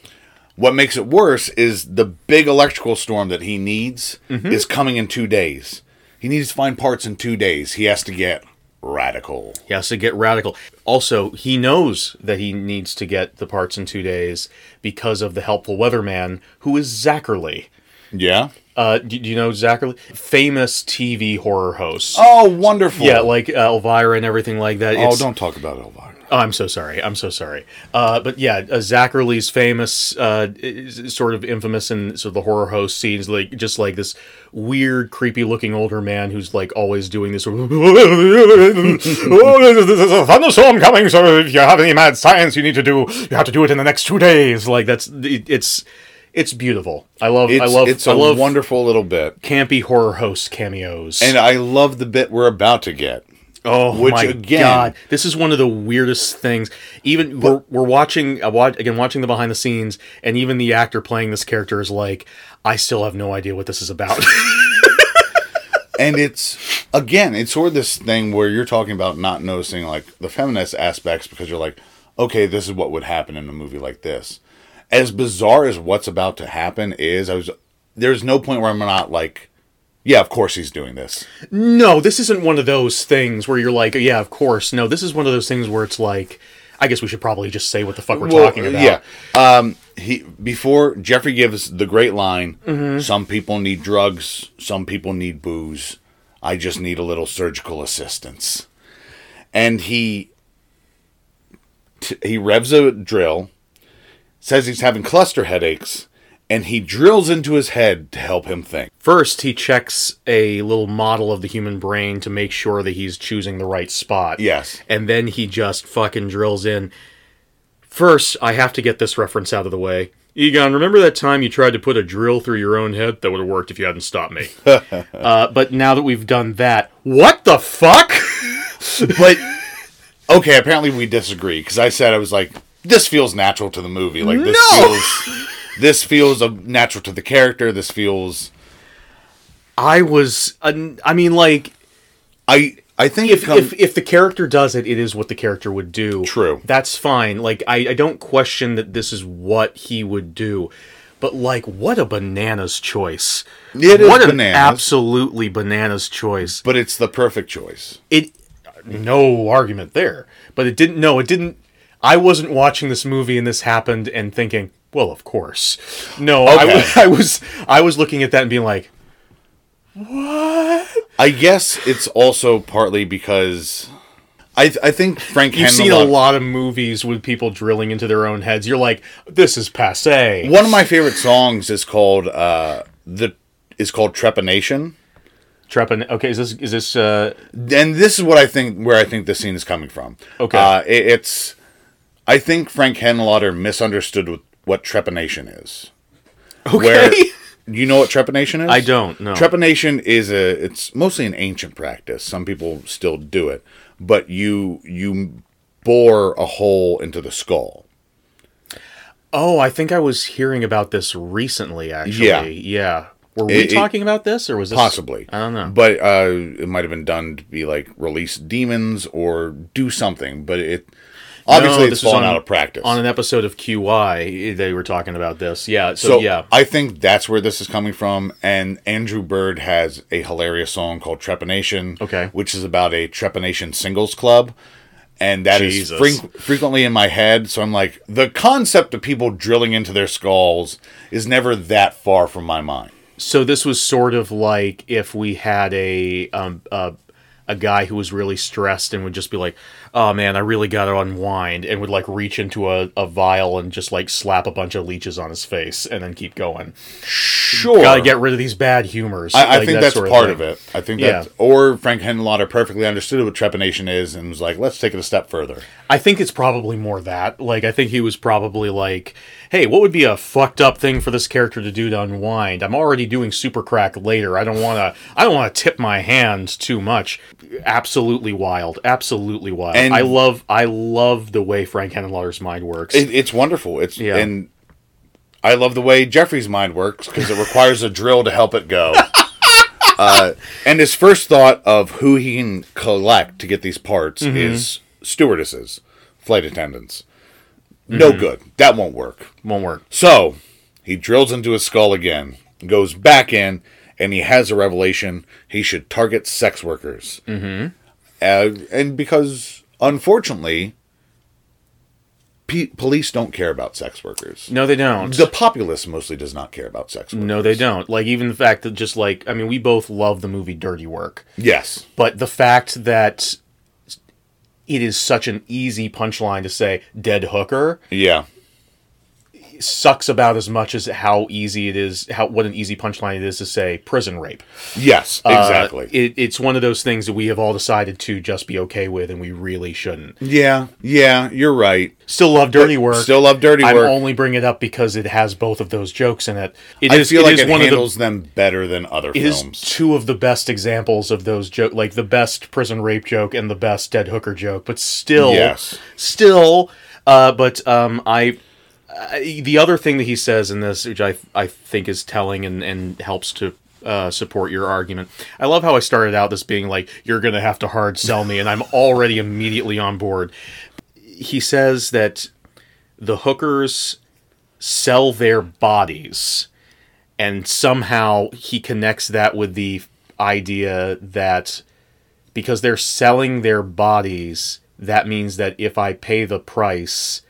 E: What makes it worse is the big electrical storm that he needs
A: Mm-hmm.
E: is coming in two days. He needs to find parts in two days. He has to get radical.
A: He has to get radical. Also, he knows that he needs to get the parts in two days because of the helpful weatherman, who is Zacherle.
E: Yeah.
A: Uh, do, do you know Zacherle? Famous TV horror host.
E: Oh, wonderful.
A: Yeah, like uh, Elvira and everything like that.
E: oh,
A: It's-
E: don't talk about Elvira.
A: Oh, I'm so sorry. I'm so sorry. Uh, but yeah, uh, Zacherle's famous, uh, is sort of infamous in sort of the horror host scenes, like just like this weird, creepy looking older man who's like always doing this. Sort of, oh, there's a thunderstorm coming, so if you have any mad science you need to do, you have to do it in the next two days. Like that's it, it's it's beautiful. I love
E: It's,
A: I love
E: it's a
A: love
E: wonderful little bit.
A: campy horror host cameos.
E: And I love the bit we're about to get.
A: Oh
E: Which,
A: my
E: again-
A: god! This is one of the weirdest things. Even we're, we're watching, uh, again, watching the behind the scenes, and even the actor playing this character is like, I still have no idea what this is about.
E: and it's again it's sort of this thing where you're talking about not noticing like the feminist aspects because you're like okay this is what would happen in a movie like this as bizarre as what's about to happen is i was there's no point where i'm not like yeah of course he's doing this
A: no, this isn't one of those things where you're like, yeah, of course. No, this is one of those things where it's like, I guess we should probably just say what the fuck we're
E: Well,
A: talking about.
E: yeah um he before jeffrey gives the great line
A: Mm-hmm.
E: some people need drugs some people need booze i just need a little surgical assistance and he t- he revs a drill says he's having cluster headaches and he drills into his head to help him think
A: First, he checks a little model of the human brain to make sure that he's choosing the right spot.
E: Yes.
A: And then he just fucking drills in. First, I have to get this reference out of the way. Egon, remember that time you tried to put a drill through your own head? That would have worked if you hadn't stopped me. uh, but now that we've done that, what the fuck?
E: but okay apparently we disagree because i said i was like this feels natural to the movie like this
A: No!
E: feels this feels natural to the character this feels
A: I was, I mean, like,
E: i i think
A: if,
E: come-
A: if if the character does it, it is what the character would do.
E: True.
A: That's fine. Like I, I don't question that this is what he would do. But like what a bananas choice.
E: It is
A: what an
E: bananas.
A: absolutely bananas choice.
E: but it's the perfect choice
A: It no argument there. But it didn't no, it didn't I wasn't watching this movie and this happened and thinking, well, of course. No, I,
E: Okay.
A: was, I was I was looking at that and being like, what?
E: i guess it's also partly because i i think frank
A: You've seen a lot of movies with people drilling into their own heads. You're like, this is passe.
E: one of my favorite songs is called uh the is called trepanation
A: Trepin. Okay, is this is this? uh
E: and this is what I think where I think the scene is coming from.
A: Okay.
E: uh, it, it's I think Frank Henenlotter misunderstood what, trepanation is.
A: Okay.
E: Where you know what trepanation is?
A: I don't, know.
E: Trepanation is a it's mostly an ancient practice. Some people still do it, but you you bore a hole into the skull.
A: oh, I think I was hearing about this recently. Actually,
E: Yeah.
A: yeah. Were we
E: it-
A: talking about this, or was this
E: Possibly.
A: I don't know.
E: But uh, it might have been done to be like release demons or do something. But it obviously
A: No,
E: it's fallen
A: on-
E: out of practice.
A: on an episode of QI, they were talking about this. Yeah. So,
E: So
A: yeah.
E: I think that's where this is coming from. And Andrew Bird has a hilarious song called Trepanation,
A: Okay.
E: which is about a trepanation singles club. And that is
A: Jesus.
E: fre- frequently in my head. So I'm like, the concept of people drilling into their skulls is never that far from my mind.
A: So this was sort of like if we had a um a, a guy who was really stressed and would just be like, "Oh man, I really got to unwind," and would like reach into a, a vial and just like slap a bunch of leeches on his face and then keep going.
E: Sure.
A: Got to get rid of these bad humors.
E: I, I
A: like
E: think
A: that
E: that's
A: sort
E: part
A: thing.
E: of it. I think
A: Yeah.
E: that, or Frank Henenlotter perfectly understood what trepanation is and was like, let's take it a step further.
A: I think it's probably more that. Like, I think he was probably like, hey, what would be a fucked up thing for this character to do to unwind? I'm already doing super crack later. I don't want to. I don't want to tip my hand too much. Absolutely wild. Absolutely wild.
E: And-
A: I love. I love the way Frank Henenlotter's mind works.
E: It, it's wonderful. It's
A: Yeah.
E: and I love the way Jeffrey's mind works because it requires a drill to help it go. uh, and his first thought of who he can collect to get these parts
A: Mm-hmm.
E: is stewardesses, flight attendants.
A: Mm-hmm.
E: No good. That won't work.
A: Won't work.
E: So he drills into his skull again, goes back in, and he has a revelation he should target sex workers. Mm-hmm. uh, and because unfortunately, pe- police don't care about sex workers.
A: No, they don't.
E: The populace mostly does not care about sex workers.
A: no, they don't. Like even the fact that just like I mean, we both love the movie Dirty Work,
E: Yes.
A: but the fact that it is such an easy punchline to say dead hooker
E: Yeah.
A: Sucks about as much as how easy it is how what an easy punchline it is to say prison rape
E: Yes.
A: Uh,
E: Exactly.
A: it, it's one of those things that we have all decided to just be okay with and we really shouldn't
E: yeah. Yeah. You're right.
A: still love dirty work
E: Still love dirty work.
A: only bring it up because it has both of those jokes in it It
E: I
A: is-
E: feel
A: it
E: like it
A: one of the
E: handles them better than other
A: it is
E: films.
A: two of the best examples of those joke like the best prison rape joke and the best dead hooker joke but still
E: Yes.
A: still uh but um i The other thing that he says in this, which I I think is telling and, and helps to uh, support your argument, I love how I started out this being like you're gonna have to hard sell me, and I'm already immediately on board. He says that the hookers sell their bodies, and somehow he connects that with the idea that because they're selling their bodies, that means that if I pay the price,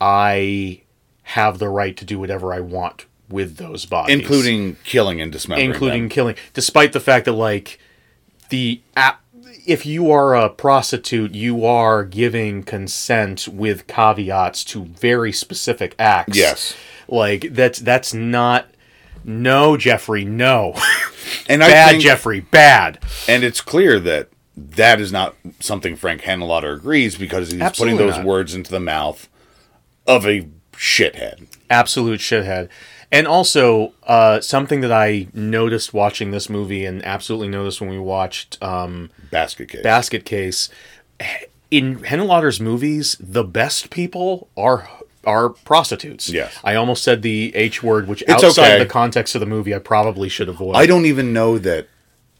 A: I have the right to do whatever I want with those bodies,
E: including killing and dismembering.
A: including
E: them.
A: killing, despite the fact that like the app. If you are a prostitute, you are giving consent with caveats to very specific acts.
E: Yes.
A: like that's that's not. No, Jeffrey, no.
E: and I
A: bad,
E: think,
A: Jeffrey, bad.
E: and it's clear that that is not something Frank Henenlotter agrees because he's
A: Absolutely
E: putting those
A: not.
E: words into the mouth of a shithead.
A: absolute shithead. And also, uh, something that I noticed watching this movie, and absolutely noticed when we watched um,
E: Basket case.
A: Basket Case, in Henenlotter's movies, the best people are are prostitutes.
E: Yes.
A: I almost said the H word, which
E: It's
A: outside
E: okay.
A: the context of the movie, I probably should avoid.
E: I don't even know that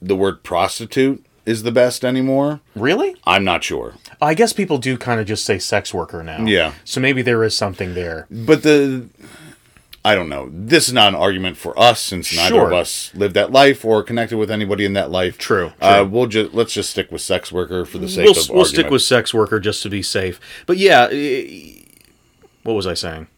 E: the word prostitute is the best anymore.
A: really.
E: I'm not sure.
A: I guess people do kind of just say sex worker now.
E: Yeah.
A: So maybe there is something there.
E: But the I don't know. This is not an argument for us since neither
A: Sure.
E: of us lived that life or connected with anybody in that life.
A: True,
E: Uh, we'll just let's just stick with sex worker for the sake
A: we'll,
E: of
A: we'll stick with sex worker just to be safe. But yeah, what was I saying?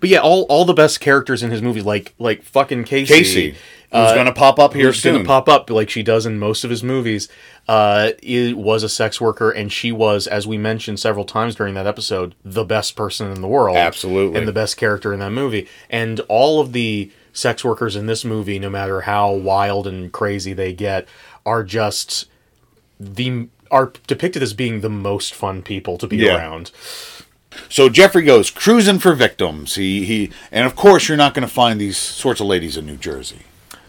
A: But yeah, all all the best characters in his movies, like like fucking Casey,
E: Casey, who's going to pop up here
A: who's
E: soon.
A: going to pop up like she does in most of his movies. Uh, it was a sex worker, and she was, as we mentioned several times during that episode, the best person in the world,
E: Absolutely.
A: and the best character in that movie. And all of the sex workers in this movie, no matter how wild and crazy they get, are just the are depicted as being the most fun people to be
E: Yeah.
A: around.
E: So Jeffrey goes cruising for victims. He he, and of course you're not going to find these sorts of ladies in New Jersey.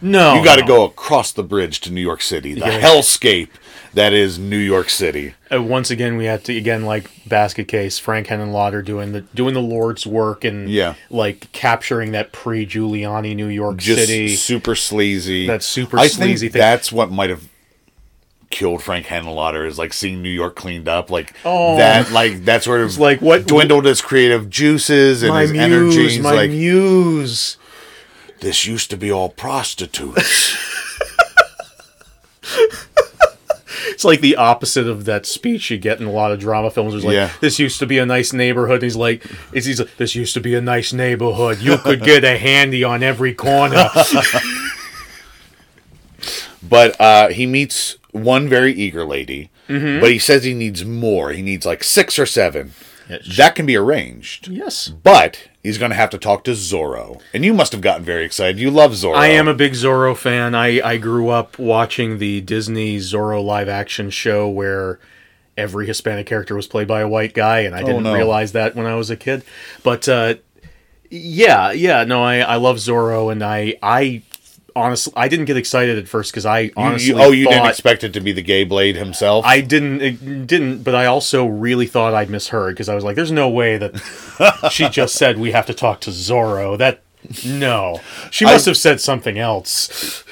A: No,
E: You got to
A: no.
E: go across the bridge to New York City, the
A: gotta-
E: hellscape that is New York City.
A: Uh, once again, we have to again like basket case Frank Henenlotter doing the doing the Lord's work and
E: Yeah.
A: like capturing that pre Giuliani New York
E: Just
A: City.
E: super sleazy.
A: That super
E: I
A: sleazy
E: think
A: thing.
E: That's what might have killed Frank Henenlotter is like seeing New York cleaned up, like
A: Oh.
E: that. Like that sort of
A: like, what-
E: dwindled his creative juices and his
A: muse,
E: energy.
A: My
E: like
A: muse.
E: This used to be all prostitutes.
A: It's like the opposite of that speech you get in a lot of drama films. It's like
E: Yeah.
A: this used to be a nice neighborhood. And he's like, is he's like, this used to be a nice neighborhood. You could get a handy on every corner.
E: But uh, he meets one very eager lady,
A: Mm-hmm.
E: but he says he needs more. He needs like six or seven.
A: Yes.
E: That can be arranged.
A: yes.
E: But he's going to have to talk to Zorro. And you must have gotten very excited. You love Zorro.
A: I am a big Zorro fan. I, I grew up watching the Disney Zorro live action show where every Hispanic character was played by a white guy, and I didn't
E: no.
A: realize that when I was a kid. But uh, yeah, yeah, no, I, I love Zorro, and I I honestly I didn't get excited at first because I honestly
E: you- oh, you didn't expect it to be the gay blade himself?
A: I didn't it didn't, but I also really thought I'd misheard because I was like, "There's no way that she just said we have to talk to Zorro." That no, she must
E: I-
A: have said something else.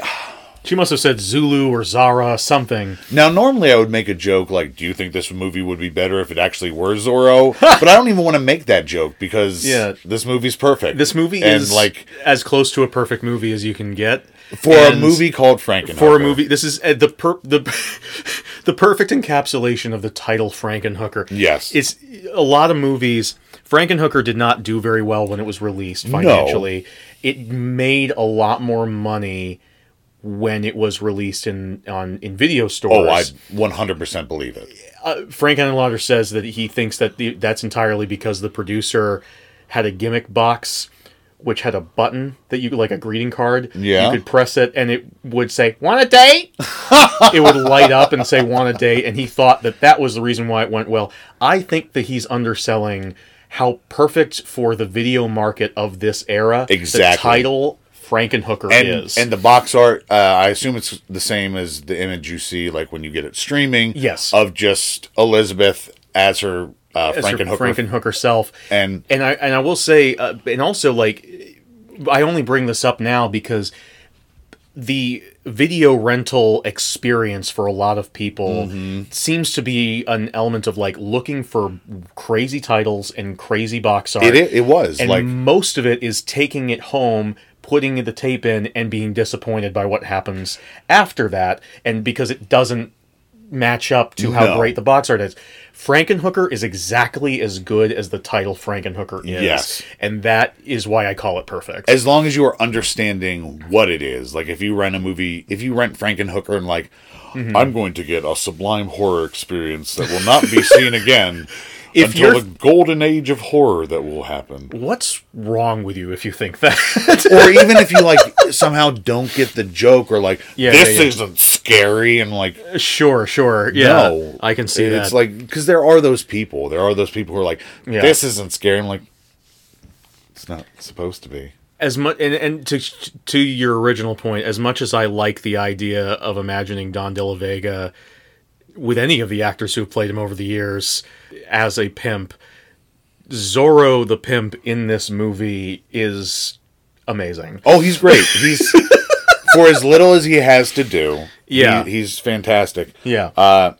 A: She must have said Zulu or Zara something.
E: Now, normally I would make a joke like, "Do you think this movie would be better if it actually were Zorro?" but I don't even want to make that joke because
A: Yeah.
E: this movie's perfect.
A: This movie
E: and
A: is
E: like
A: as close to a perfect movie as you can get.
E: For a movie called Frankenhooker.
A: for a movie. This is uh, the per- the the perfect encapsulation of the title Frankenhooker.
E: Yes.
A: it's a lot of movies. Frankenhooker did not do very well when it was released financially. It made a lot more money when it was released in on in video stores.
E: Oh, I 100% believe it.
A: Uh, Frank Henenlotter says that he thinks that the, that's entirely because the producer had a gimmick box which had a button that you like a greeting card.
E: Yeah.
A: You could press it and it would say, "Want a date?" it would light up and say, "Want a date?" And he thought that that was the reason why it went well. I think that he's underselling how perfect for the video market of this era
E: Exactly.
A: the title Frankenhooker
E: And,
A: is.
E: and the box art, uh, I assume it's the same as the image you see like when you get it streaming.
A: Yes.
E: Of just Elizabeth as her uh,
A: as
E: Frankenhooker.
A: Frankenhooker self.
E: And-
A: and I and I will say, uh, and also like, I only bring this up now because the video rental experience for a lot of people
E: Mm-hmm.
A: seems to be an element of like looking for crazy titles and crazy box art.
E: It, it, it was
A: and
E: like
A: most of it is taking it home putting the tape in and being disappointed by what happens after that and because it doesn't match up to how
E: No.
A: great the box art is frankenhooker is exactly as good as the title frankenhooker is
E: Yes.
A: and that is why i call it perfect
E: as long as you are understanding what it is. Like if you rent a movie, if you rent Frankenhooker and like,
A: Mm-hmm.
E: I'm going to get a sublime horror experience that will not be seen again
A: If
E: until
A: you're-
E: the golden age of horror that will happen.
A: what's wrong with you if you think that?
E: Or even if you like somehow don't get the joke or like
A: Yeah,
E: this
A: yeah, yeah.
E: isn't scary and like
A: sure sure. Yeah
E: no.
A: I can see
E: it's
A: that.
E: like because there are those people. There are those people who are like this isn't scary. I'm like it's not supposed to be.
A: As much and, and to to your original point as much as i like the idea of imagining don de la vega with any of the actors who played him over the years as a pimp zorro the pimp in this movie is amazing.
E: Oh he's great. He's for as little as he has to do
A: Yeah.
E: he- he's fantastic.
A: Yeah.
E: Uh,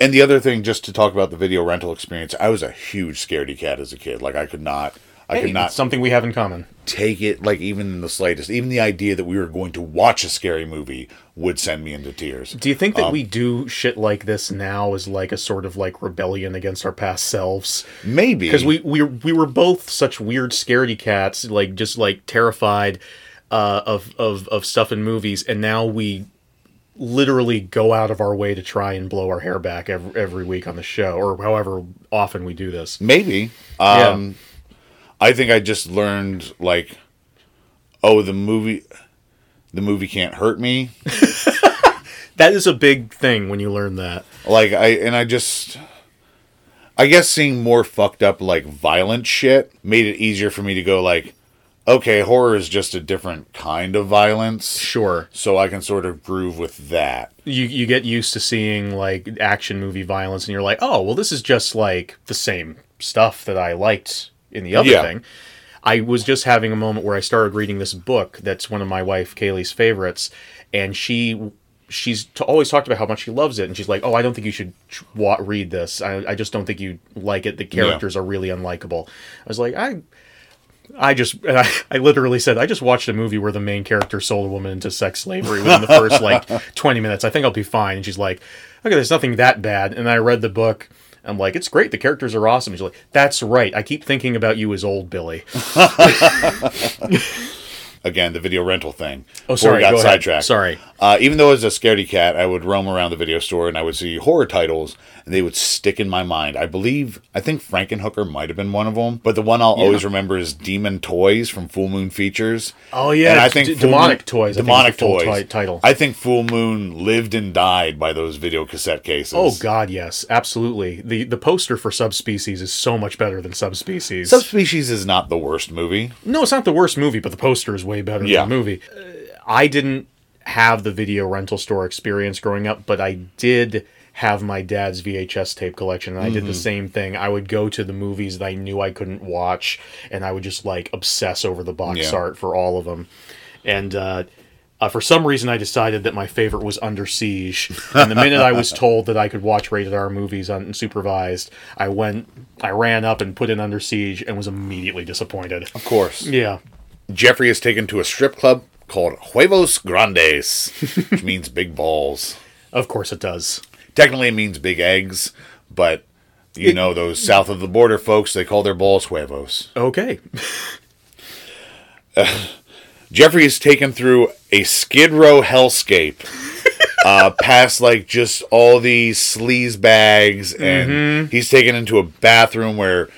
E: and the other thing just to talk about the video rental experience i was a huge scaredy cat as a kid. Like i could not i
A: Hey,
E: could not
A: it's something we have in common.
E: take it like even in the slightest. Even the idea that we were going to watch a scary movie would send me into tears.
A: Do you think that
E: Um,
A: we do shit like this now as like a sort of like rebellion against our past selves?
E: Maybe.
A: Because we, we we were both such weird scaredy cats like just like terrified uh, of of of stuff in movies and now we literally go out of our way to try and blow our hair back every, every week on the show or however often we do this.
E: Maybe. Um i think i just learned like oh the movie the movie can't hurt me.
A: That is a big thing when you learn that.
E: Like i and i just i guess seeing more fucked up like violent shit made it easier for me to go like okay horror is just a different kind of violence.
A: Sure.
E: So i can sort of groove with that.
A: You you get used to seeing like action movie violence and you're like oh well this is just like the same stuff that i liked in the other
E: Yeah.
A: thing i was just having a moment where i started reading this book that's one of my wife kaylee's favorites and she she's t- always talked about how much she loves it and she's like oh i don't think you should wa- read this I, I just don't think you like it the characters are really unlikable i was like i I just, I, I literally said, I just watched a movie where the main character sold a woman into sex slavery within the first like 20 minutes. I think I'll be fine. And she's like, okay, there's nothing that bad. And I read the book. I'm like, it's great. The characters are awesome. He's like, that's right. I keep thinking about you as old Billy.
E: again the video rental thing
A: Oh, sorry.
E: got
A: Go ahead.
E: sidetracked
A: Sorry.
E: Uh, even though as a scaredy cat, I would roam around the video store and I would see horror titles, and they would stick in my mind. I believe, I think Frankenhooker might have been one of them, but the one I'll always remember is Demon Toys from Full Moon Features.
A: Oh, yeah,
E: and I think
A: D- Demonic
E: Moon-
A: Toys, I
E: Demonic Toys
A: ti- title.
E: I think Full Moon lived and died by those video cassette cases.
A: Oh, God, yes. Absolutely. The, the poster for Subspecies is so much better than Subspecies.
E: Subspecies is not the worst movie.
A: No, it's not the worst movie, but the poster is way better
E: Yeah.
A: than the movie. Uh, I didn't have the video rental store experience growing up, but I did have my dad's VHS tape collection, and I
E: Mm-hmm.
A: did the same thing. I would go to the movies that I knew I couldn't watch, and I would just like obsess over the box
E: Yeah.
A: art for all of them. And uh, uh, for some reason, I decided that my favorite was Under Siege. And the minute I was told that I could watch rated R movies unsupervised, I went, I ran up and put in Under Siege, and was immediately disappointed.
E: Of course.
A: Yeah.
E: Jeffrey is taken to a strip club called huevos grandes, which means big balls.
A: Of course it does.
E: Technically, it means big eggs, but you know those south of the border folks, they call their balls huevos.
A: Okay.
E: Jeffrey is taken through a Skid Row hellscape, uh, past like just all these sleaze bags, and
A: Mm-hmm.
E: he's taken into a bathroom where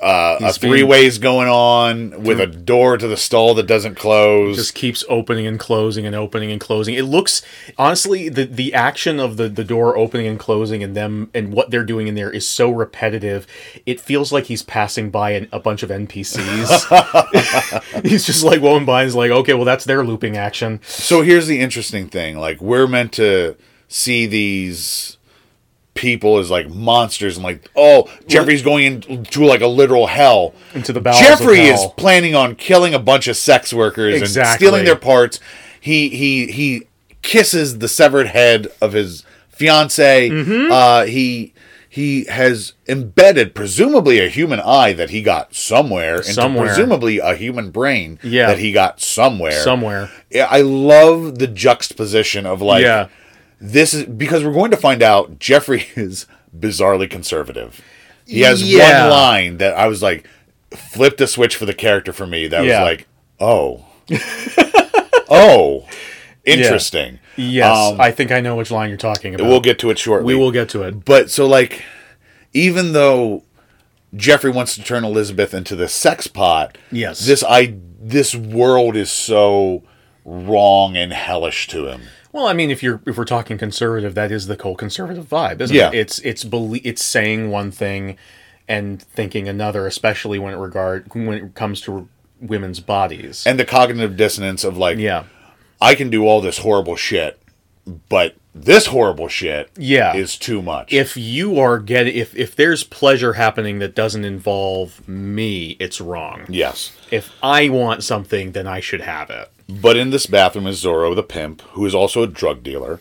E: uh, a three ways going on with a door to the stall that doesn't close.
A: just keeps opening and closing and opening and closing. It looks honestly the the action of the the door opening and closing and them and what they're doing in there is so repetitive. It feels like he's passing by an, a bunch of NPCs. he's just like going by and is like, okay, well that's their looping action.
E: So here's the interesting thing: like we're meant to see these people as like monsters, and like, oh, Jeffrey's going into like a literal hell.
A: Into the bowels
E: Jeffrey is planning on killing a bunch of sex workers and
A: Exactly.
E: stealing their parts. He he he kisses the severed head of his fiance.
A: Mm-hmm.
E: Uh, he. He has embedded, presumably, a human eye that he got somewhere, into presumably a human brain
A: Yeah.
E: that he got somewhere.
A: Somewhere.
E: Yeah, I love the juxtaposition of like
A: Yeah.
E: This is because we're going to find out Jeffrey is bizarrely conservative. He has
A: Yeah.
E: one line that I was like flipped a switch for the character for me that
A: Yeah.
E: was like, "Oh. oh. Interesting."
A: Yes,
E: Um,
A: I think I know which line you're talking about.
E: We'll get to it shortly.
A: we will get to it.
E: But so like even though Jeffrey wants to turn Elizabeth into the sex pot,
A: Yes.
E: this I this world is so wrong and hellish to him.
A: Well, I mean, if you're if we're talking conservative, that is the whole conservative vibe, isn't
E: Yeah.
A: it? It's it's belie- it's saying one thing and thinking another, especially when it regard when it comes to women's bodies.
E: And the cognitive dissonance of like
A: yeah,
E: I can do all this horrible shit, but this horrible shit
A: Yeah.
E: is too much.
A: if you are getting if if there's pleasure happening that doesn't involve me, it's wrong.
E: yes.
A: If I want something, then I should have it.
E: But in this bathroom is Zorro the pimp, who is also a drug dealer.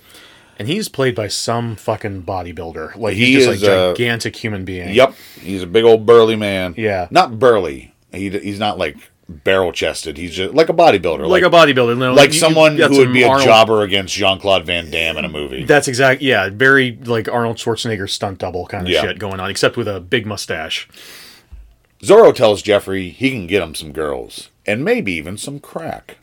A: And he's played by some fucking bodybuilder. Like
E: He
A: he's just
E: is,
A: like
E: uh,
A: gigantic human being.
E: Yep, he's a big old burly man.
A: Yeah.
E: Not burly. He, he's not like barrel chested. He's just like a bodybuilder.
A: Like, a bodybuilder, no,
E: like
A: you-
E: someone who would be a
A: Arnold-
E: jobber against Jean Claude Van Damme in a movie.
A: That's exact. Yeah, very like Arnold Schwarzenegger stunt double kind of
E: Yeah.
A: shit going on, except with a big mustache.
E: Zorro tells Jeffrey he can get him some girls and maybe even some crack.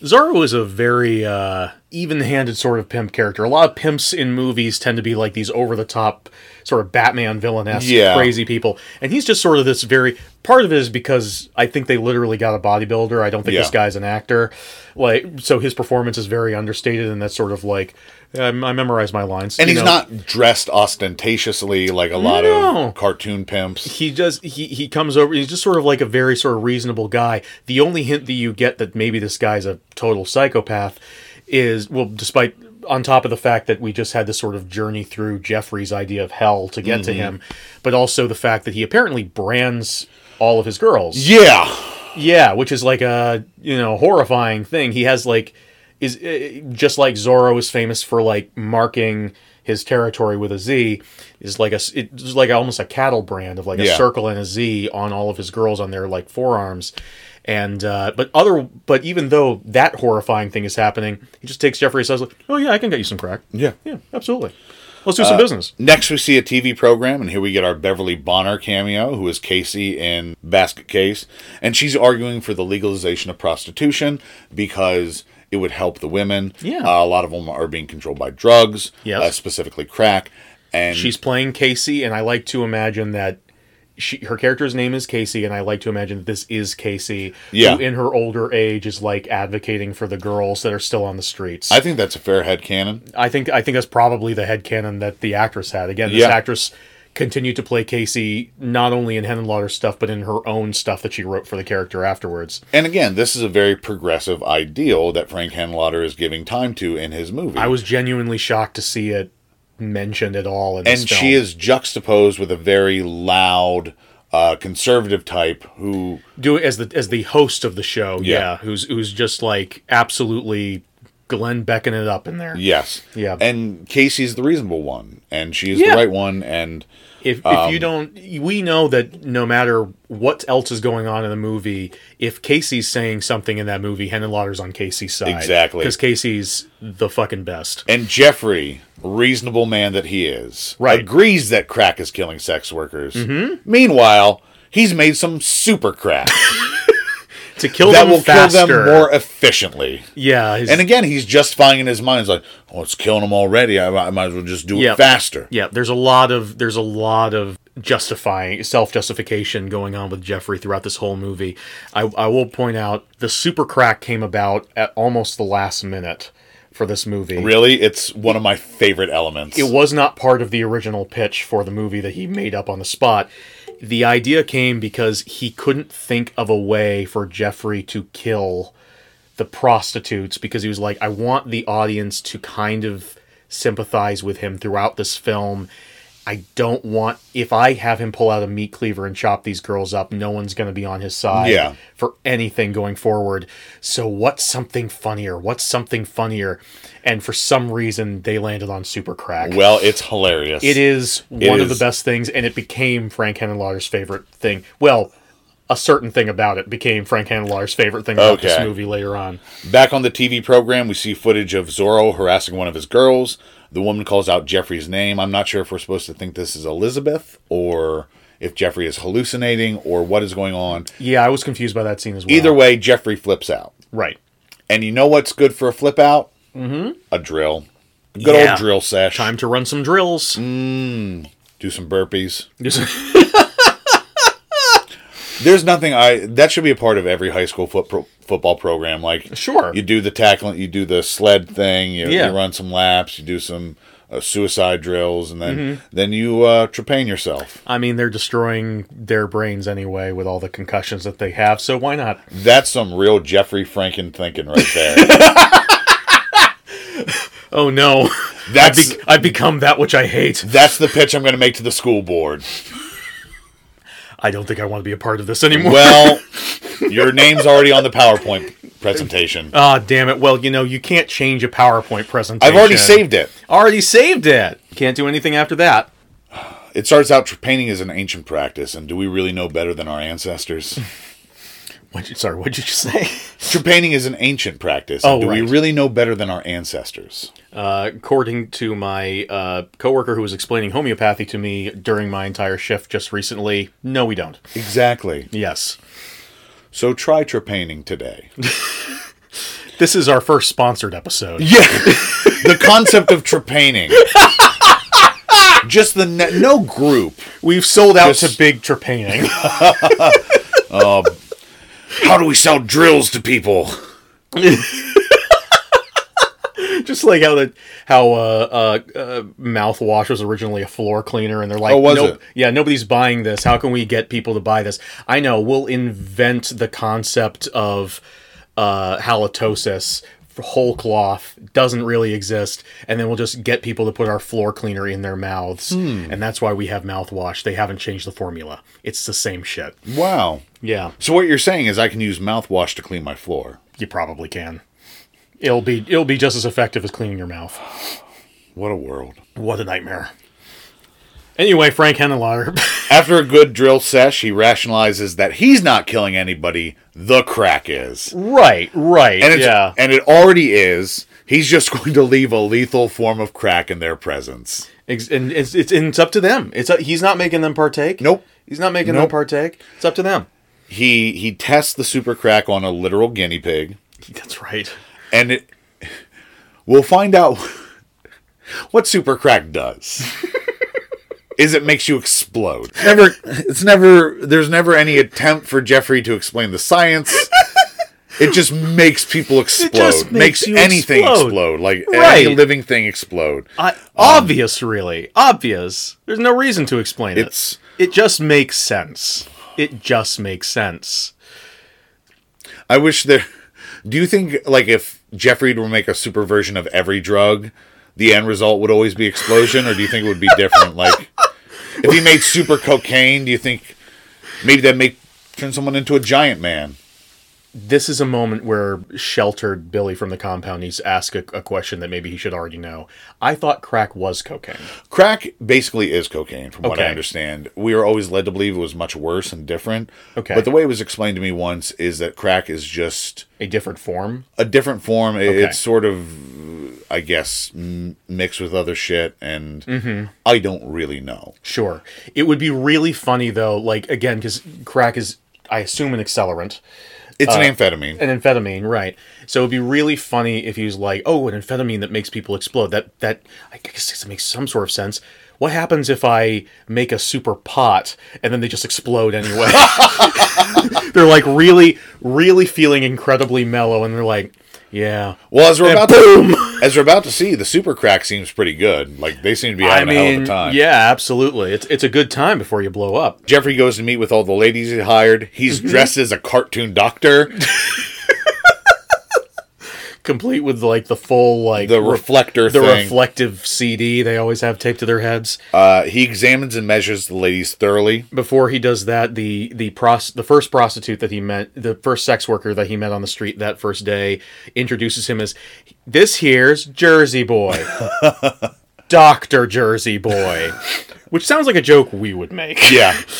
A: Zorro is a very uh, even-handed sort of pimp character. A lot of pimps in movies tend to be like these over-the-top sort of Batman villainess,
E: Yeah.
A: crazy people, and he's just sort of this very. Part of it is because I think they literally got a bodybuilder. I don't think this
E: Yeah.
A: guy's an actor. Like, so his performance is very understated, and that's sort of like I, I memorize my lines.
E: And he's
A: know.
E: not dressed ostentatiously like a lot
A: No.
E: of cartoon pimps.
A: he does he he comes over he's just sort of like a very sort of reasonable guy the only hint that you get that maybe this guy's a total psychopath is well despite on top of the fact that we just had this sort of journey through jeffrey's idea of hell to get to him but also the fact that he apparently brands all of his girls
E: Yeah.
A: yeah, which is like a you know horrifying thing. He has like is uh, just like Zorro is famous for like marking his territory with a Z. Is like a it's like almost a cattle brand of like a circle and a Z on all of his girls on their like forearms. And uh, but other but even though that horrifying thing is happening, he just takes Jeffrey says like, "Oh yeah, I can get you some crack.
E: Yeah.
A: Yeah, absolutely. Let's do some
E: Uh,
A: business."
E: Next, we see a TV program, and here we get our Beverly Bonner cameo, who is Casey in Basket Case, and she's arguing for the legalization of prostitution because it would help the women.
A: Yeah.
E: Uh, a lot of them are being controlled by drugs,
A: Yes.
E: uh, specifically crack. And
A: She's playing Casey, and I like to imagine that she her character's name is Casey, and I like to imagine that this is Casey,
E: Yeah.
A: who in her older age is like advocating for the girls that are still on the streets.
E: I think that's a fair head canon.
A: I think I think that's probably the head headcanon that the actress had. Again, this
E: Yeah.
A: actress continued to play Casey not only in Henenlotter stuff, but in her own stuff that she wrote for the character afterwards.
E: And again, this is a very progressive ideal that Frank Henenlotter is giving time to in his movie.
A: I was genuinely shocked to see it mentioned at all in
E: and she is juxtaposed with a very loud uh, conservative type who
A: do as the as the host of the show
E: Yeah.
A: yeah, who's who's just like absolutely Glenn beckoning it up in there.
E: Yes.
A: Yeah.
E: And Casey's the reasonable one, and she's
A: Yeah.
E: the right one, and
A: If, if
E: Um,
A: you don't, we know that no matter what else is going on in the movie, if Casey's saying something in that movie, Henenlotter's on Casey's side.
E: Exactly.
A: Because Casey's the fucking best.
E: and Jeffrey, reasonable man that he is,
A: Right.
E: agrees that crack is killing sex workers. Mm-hmm. Meanwhile, he's made some super crack
A: To kill
E: that
A: them
E: will
A: faster.
E: kill them more efficiently.
A: Yeah.
E: And again, he's justifying in his mind, he's like, "Oh, it's killing them already. I, I might as well just do
A: Yeah.
E: it faster."
A: Yeah, there's a lot of there's a lot of justifying self justification going on with Jeffrey throughout this whole movie. I, I will point out the super crack came about at almost the last minute for this movie.
E: Really, it's one of my favorite elements.
A: It was not part of the original pitch for the movie that he made up on the spot. The idea came because he couldn't think of a way for Jeffrey to kill the prostitutes because he was like, I want the audience to kind of sympathize with him throughout this film. I don't want if I have him pull out a meat cleaver and chop these girls up, no one's going to be on his side
E: Yeah.
A: for anything going forward. So what's something funnier? What's something funnier? And for some reason they landed on Super Crack.
E: well, it's hilarious.
A: It is one of the best things, and it became Frank Henenlotter's favorite thing. Well, a certain thing about it became Frank Henenlotter's favorite thing about this movie later on.
E: Back on the TV program, we see footage of Zorro harassing one of his girls. The woman calls out Jeffrey's name. I'm not sure if we're supposed to think this is Elizabeth or if Jeffrey is hallucinating or what is going on.
A: Yeah, I was confused by that scene as well.
E: Either way, Jeffrey flips out.
A: right?
E: And you know what's good for a flip out? Mm-hmm. A drill. Good
A: Yeah.
E: old drill sesh.
A: Time to run some drills.
E: Do some burpees.
A: Just-
E: There's nothing I that should be a part of every high school foot pro, football program. Like
A: Sure.
E: you do the tackling, you do the sled thing, you,
A: Yeah.
E: you run some laps, you do some uh, suicide drills, and then
A: Mm-hmm.
E: then you uh, trepan yourself.
A: I mean, they're destroying their brains anyway with all the concussions that they have. So why not?
E: That's some real Jeffrey Franken thinking right there.
A: Oh no,
E: That's-
A: I've, be- I've become that which I hate.
E: That's the pitch I'm going to make to the school board.
A: I don't think I want to be a part of this anymore.
E: Well, your name's already on the PowerPoint presentation.
A: Ah, damn it. Well, you know, you can't change a PowerPoint presentation.
E: I've already saved it.
A: Already saved it. Can't do anything after that.
E: It starts out painting is an ancient practice, and do we really know better than our ancestors?
A: What'd you, sorry, what'd you just say?
E: Trepaning is an ancient practice.
A: Oh,
E: do we really know better than our ancestors?
A: Uh, according to my uh, coworker who was explaining homeopathy to me during my entire shift just recently, no, we don't.
E: Exactly.
A: Yes.
E: So try trepaning today.
A: This is our first sponsored episode.
E: Yeah. the concept of trepaning. Just the ne- no group.
A: We've sold out
E: Just-
A: to big trepaning.
E: How do we sell drills to people?
A: just like how the how uh, uh, uh, mouthwash was originally a floor cleaner, and they're like,
E: Oh, was
A: nope,
E: it?
A: yeah, nobody's buying this. How can we get people to buy this? I know we'll invent the concept of uh, halitosis. Whole cloth doesn't really exist, and then we'll just get people to put our floor cleaner in their mouths,
E: Hmm.
A: and that's why we have mouthwash. They haven't changed the formula; it's the same shit.
E: Wow.
A: Yeah,
E: So what you're saying is I can use mouthwash to clean my floor.
A: you probably can. It'll be it'll be just as effective as cleaning your mouth.
E: What a world.
A: What a nightmare. Anyway, Frank Henenlotter.
E: After a good drill sesh, he rationalizes that he's not killing anybody, the crack is.
A: right, right.
E: And it's,
A: yeah.
E: and it already is. He's just going to leave a lethal form of crack in their presence.
A: Ex- and it's, it's, and it's up to them. It's uh, he's not making them partake.
E: Nope.
A: He's not making
E: Nope.
A: them partake. It's up to them.
E: He he tests the super crack on a literal guinea pig,
A: That's right.
E: and it we'll find out what super crack does. Is it makes you explode. Never it's never there's never any attempt for Jeffrey to explain the science. It just makes people explode.
A: just makes you
E: anything
A: explode.
E: explode. Like
A: Right.
E: any living thing explode.
A: I, um, obvious, really obvious. There's no reason to explain
E: It's-
A: it. It just makes sense. It just makes sense.
E: I wish there. Do you think like if Jeffrey were to make a super version of every drug, the end result would always be explosion, or do you think it would be different? like if he made super cocaine, do you think maybe that make turn someone into a giant man?
A: This is a moment where sheltered Billy from the compound needs to ask a, a question that maybe he should already know. I thought crack was cocaine.
E: Crack basically is cocaine, from what I understand. We are always led to believe it was much worse and different.
A: Okay.
E: But the way it was explained to me once is that crack is just
A: A different form.
E: a different form.
A: Okay.
E: It's sort of, I guess, m- mixed with other shit, and
A: Mm-hmm.
E: I don't really know.
A: Sure. It would be really funny though, like again, because crack is, I assume, an accelerant.
E: It's
A: Uh,
E: an amphetamine.
A: an amphetamine, right? So it'd be really funny if he was like, "Oh, an amphetamine that makes people explode." That that I guess it makes some sort of sense. What happens if I make a super pot and then they just explode anyway? they're like really, really feeling incredibly mellow, and they're like, "Yeah."
E: Well, as we're
A: And
E: about to, as we're about to see, the super crack seems pretty good. Like they seem to be
A: I
E: having a hell of a time.
A: yeah, absolutely. It's it's a good time before you blow up.
E: Jeffrey goes to meet with all the ladies he hired. He's
A: Mm-hmm.
E: dressed as a cartoon doctor.
A: complete with like the full like
E: The
A: re-
E: reflector
A: the reflective CD they always have taped to their heads.
E: Uh, he examines and measures the ladies thoroughly.
A: Before he does that, the the pros the first prostitute that he met, the first sex worker that he met on the street that first day, introduces him as this here's Jersey Boy, Doctor Jersey Boy, which sounds like a joke we would make.
E: Yeah,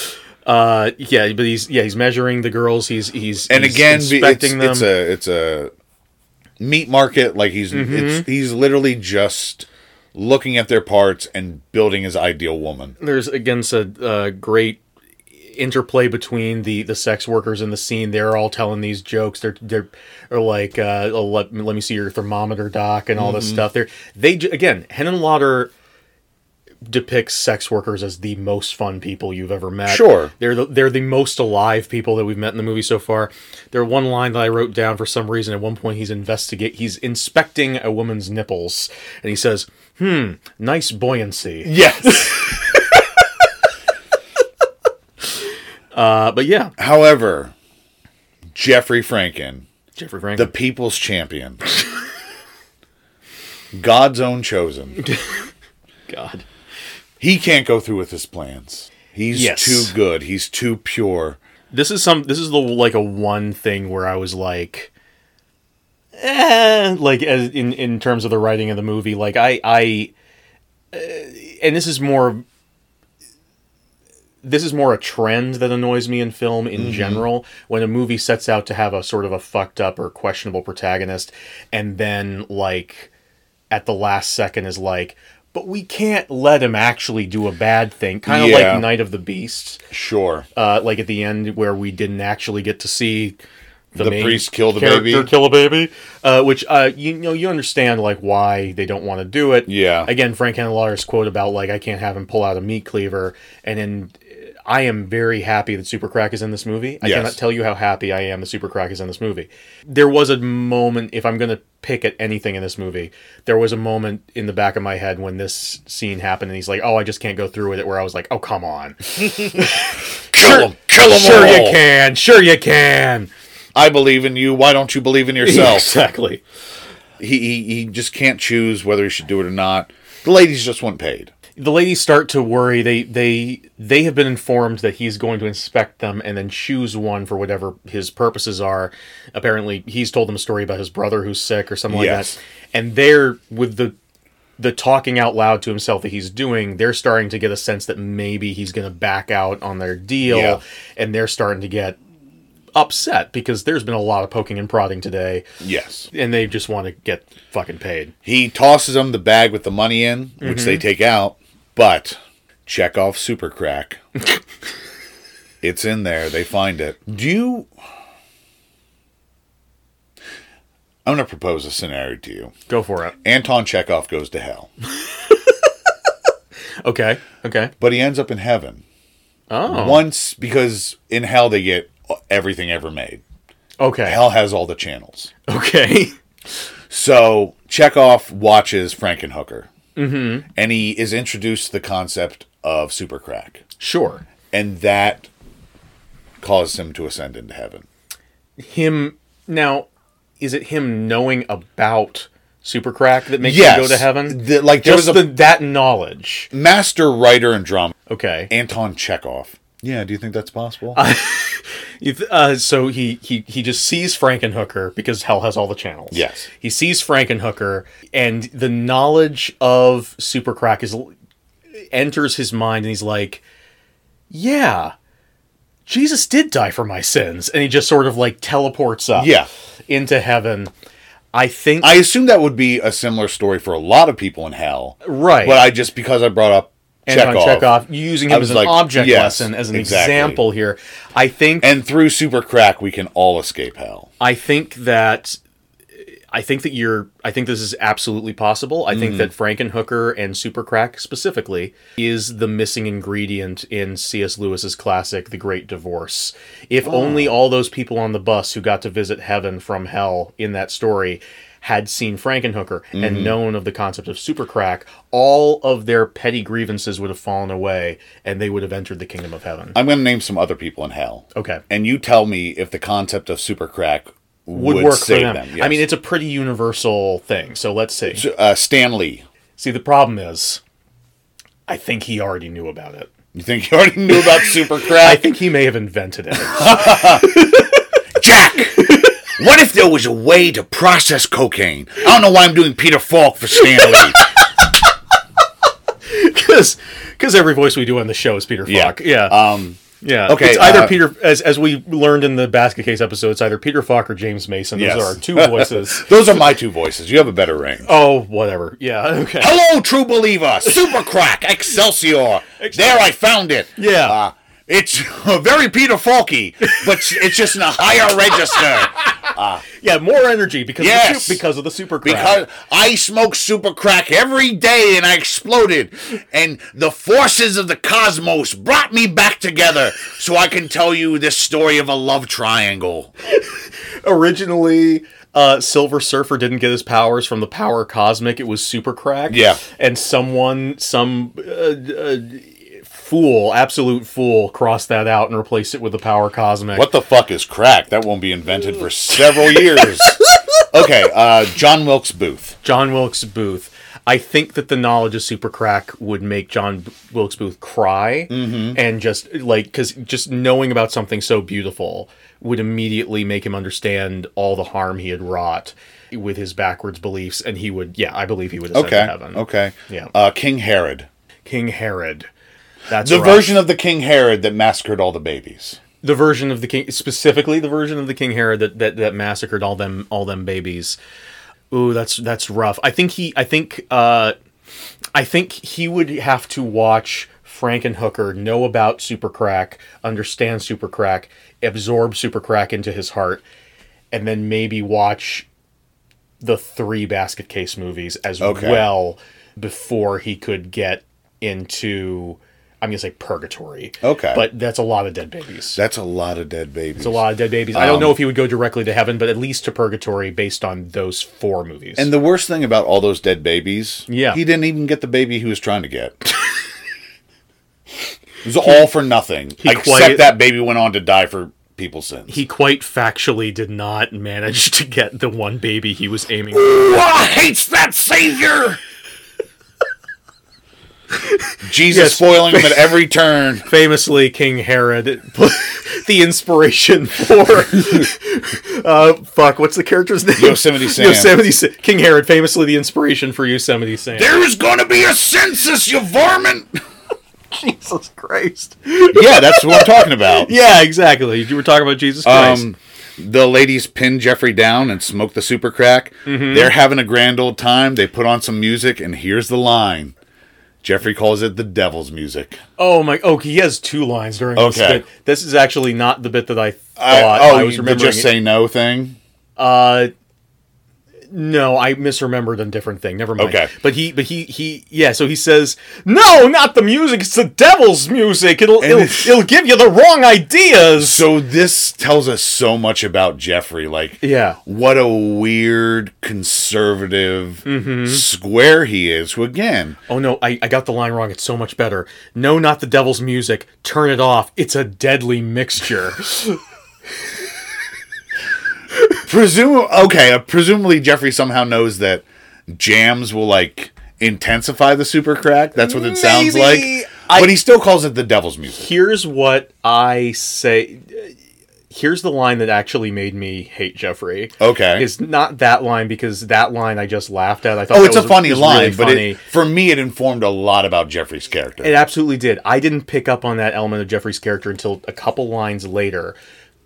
A: Uh, yeah, but he's yeah he's measuring the girls. He's he's
E: and
A: he's
E: again, be- it's,
A: inspecting them.
E: it's a it's a meat market. Like he's
A: Mm-hmm.
E: it's, he's literally just looking at their parts and building his ideal woman.
A: there's again a, a great interplay between the the sex workers in the scene they're all telling these jokes they're they're are like uh oh, let, let me see your thermometer doc and all this stuff they're they again Henenlotter depicts sex workers as the most fun people you've ever met.
E: Sure.
A: they're the, they're the most alive people that we've met in the movie so far. There one line that I wrote down for some reason. At one point he's investigate he's inspecting a woman's nipples and he says hmm nice buoyancy.
E: Yes.
A: uh but yeah.
E: However, Jeffrey Franken,
A: Jeffrey Frank
E: the people's champion, God's own chosen,
A: God
E: he can't go through with his plans. He's
A: Yes.
E: too good. He's too pure.
A: this is some this is the like a one thing where I was like eh, like as in in terms of the writing of the movie like I I uh, and this is more this is more a trend that annoys me in film in general when a movie sets out to have a sort of a fucked up or questionable protagonist and then like at the last second is like but we can't let him actually do a bad thing kind of
E: Yeah.
A: like Night of the Beast
E: Sure.
A: uh, like at the end where we didn't actually get to see the,
E: The priest kill the baby?
A: kill a baby, uh, which uh, you, know you understand like why they don't want to do it.
E: Yeah.
A: Again, Frank Henenlotter's quote about like I can't have him pull out a meat cleaver, and then I am very happy that Super Crack is in this movie. I
E: Yes.
A: cannot tell you how happy I am that Super Crack is in this movie. There was a moment, if I'm going to pick at anything in this movie, there was a moment in the back of my head when this scene happened, and he's like, "Oh, I just can't go through with it." Where I was like, "Oh, come on."
E: Kill him. Kill him
A: Sure
E: all.
A: you can. Sure you can.
E: I believe in you. Why don't you believe in yourself?
A: Exactly.
E: he, he he just can't choose whether he should do it or not. The ladies just want paid.
A: The ladies start to worry. They they they have been informed that he's going to inspect them and then choose one for whatever his purposes are. Apparently, he's told them a story about his brother who's sick or something
E: Yes.
A: like that. And they're with the the talking out loud to himself that he's doing, they're starting to get a sense that maybe he's going to back out on their deal,
E: Yeah.
A: and they're starting to get upset because there's been a lot of poking and prodding today,
E: Yes.
A: and they just want to get fucking paid.
E: He tosses them the bag with the money in, which mm-hmm. they take out, but Chekhov super crack. it's in there. They find it. Do you. I'm going to propose a scenario to you.
A: Go for it.
E: Anton Chekhov goes to hell,
A: Okay. Okay.
E: but he ends up in heaven.
A: Oh.
E: Once, because in hell they get everything ever made.
A: Okay.
E: Hell has all the channels.
A: Okay.
E: So Chekhov watches Frankenhooker, mm-hmm. and he is introduced to the concept of super crack,
A: Sure.
E: and that caused him to ascend into heaven.
A: Him now, is it him knowing about super crack that makes
E: Yes.
A: him go to heaven?
E: The- like, there
A: just
E: was a-
A: the, that knowledge.
E: Master writer and drama
A: Okay.
E: Anton Chekhov. Yeah, do you think that's possible?
A: Th- Uh, so he, he he just sees Frankenhooker because Hell has all the channels.
E: Yes.
A: He sees Frankenhooker, and the knowledge of Supercrack is enters his mind, and he's like, "Yeah, Jesus did die for my sins," and he just sort of like teleports up,
E: Yeah.
A: into heaven. I think
E: I assume that would be a similar story for a lot of people in hell.
A: Right.
E: But I just because I brought up
A: Anton
E: Chekhov,
A: Chekhov using him as an
E: like,
A: object
E: yes,
A: lesson as an
E: exactly.
A: example here. I think
E: and through Super Crack we can all escape hell.
A: I think that I think that you're I think this is absolutely possible. I think mm. that Frankenhooker and Supercrack specifically is the missing ingredient in C.S. Lewis's classic The Great Divorce. If ah. only all those people on the bus who got to visit heaven from hell in that story had seen Frankenhooker and known of the concept of Supercrack, all of their petty grievances would have fallen away and they would have entered the kingdom of heaven.
E: I'm going to name some other people in hell.
A: Okay.
E: And you tell me if the concept of Super Crack would,
A: Would work for them.
E: them.
A: I mean, it's a pretty universal thing. So let's see.
E: uh, Stan Lee.
A: See, the problem is, I think he already knew about it.
E: You think he already knew about Super crack?
A: I think he may have invented it.
E: Jack, what if there was a way to process cocaine? I don't know why I'm doing Peter Falk for Stan Lee.
A: Because every voice we do on the show is Peter
E: Yeah.
A: Falk. Yeah.
E: Um,
A: yeah.
E: okay,
A: It's either
E: uh,
A: Peter, as, as we learned in the basket case episode, it's either Peter Falk or James Mason. Those
E: Yes.
A: are our two voices.
E: those are my two voices. You have a better range.
A: oh, whatever. Yeah. Okay.
E: Hello, true believer. Super crack, Excelsior. There, I found it.
A: Yeah.
E: Uh, it's very Peter Falky, but it's just in a higher register.
A: Yeah. More energy because of the because of the super
E: Because I smoke super crack every day and I exploded. And the forces of the cosmos brought me back together so I can tell you this story of a love triangle.
A: originally uh, Silver Surfer didn't get his powers from the power cosmic. It was super crack.
E: Yeah.
A: And someone, some uh, uh, fool, absolute fool, cross that out and replace it with the power cosmic.
E: What the fuck is crack? That won't be invented for several years. Okay, uh, John Wilkes Booth.
A: John Wilkes Booth. I think that the knowledge of super crack would make John Wilkes Booth cry
E: Mm-hmm.
A: and just like because just knowing about something so beautiful would immediately make him understand all the harm he had wrought with his backwards beliefs, and he would, yeah, I believe he would
E: Okay,
A: heaven.
E: okay.
A: Yeah.
E: Uh, King Herod.
A: King Herod. That's
E: The
A: right.
E: version of the King Herod that massacred all the babies.
A: the version of the king, specifically the version of the King Herod that, that that massacred all them all them babies. Ooh, that's that's rough. I think he, I think, uh, I think he would have to watch Frankenhooker, know about Supercrack, understand Supercrack, absorb Supercrack into his heart, and then maybe watch the three basket case movies as
E: Okay.
A: well before he could get into I'm gonna say purgatory.
E: Okay.
A: But that's a lot of dead babies.
E: That's a lot of dead babies.
A: It's a lot of dead babies. I don't
E: Um,
A: know if he would go directly to heaven, but at least to purgatory based on those four movies.
E: And the worst thing about all those dead babies,
A: Yeah.
E: he didn't even get the baby he was trying to get. it was all for nothing.
A: he
E: Except
A: quite-
E: that baby went on to die for people's sins.
A: he quite factually did not manage to get the one baby he was aiming for.
E: Ah, hates that savior. Jesus
A: Yes.
E: spoiling him at every turn.
A: Famously, King Herod, the inspiration for uh, fuck, what's the character's name?
E: Yosemite Sam.
A: Yosemite. King Herod, famously the inspiration for Yosemite Sam.
E: There's gonna be a census, you varmint.
A: Jesus Christ.
E: yeah, that's what I'm talking about.
A: Yeah, exactly. You were talking about Jesus Christ.
E: Um, the ladies pin Jeffrey down and smoke the super crack.
A: Mm-hmm.
E: They're having a grand old time. They put on some music, and here's the line. Jeffrey calls it the devil's music.
A: Oh my! Oh, he has two lines during this
E: Okay.
A: bit. This is actually not the bit that I thought
E: I,
A: I,
E: oh,
A: was
E: the
A: remembering.
E: just say no thing.
A: Uh, no, I misremembered a different thing. Never mind.
E: Okay.
A: But he, but he, he, yeah. So he says, "No, not the music. It's the devil's music. It'll, it'll, it'll give you the wrong ideas."
E: So this tells us so much about Jeffrey. Like,
A: Yeah.
E: what a weird conservative
A: Mm-hmm.
E: square he is. Who again,
A: Oh no, I, I got the line wrong. It's so much better. No, not the devil's music. Turn it off. It's a deadly mixture.
E: presume okay. Uh, presumably Jeffrey somehow knows that jams will like intensify the super crack. That's what it sounds
A: Maybe.
E: like.
A: I-
E: but he still calls it the devil's music.
A: Here's what I say. here's the line that actually made me hate Jeffrey.
E: Okay.
A: It's not that line because that line I just laughed at. I thought
E: Oh, it's a
A: was-
E: funny
A: was
E: line,
A: really
E: but
A: funny.
E: it, for me, it informed a lot about Jeffrey's character.
A: It absolutely did. I didn't pick up on that element of Jeffrey's character until a couple lines later.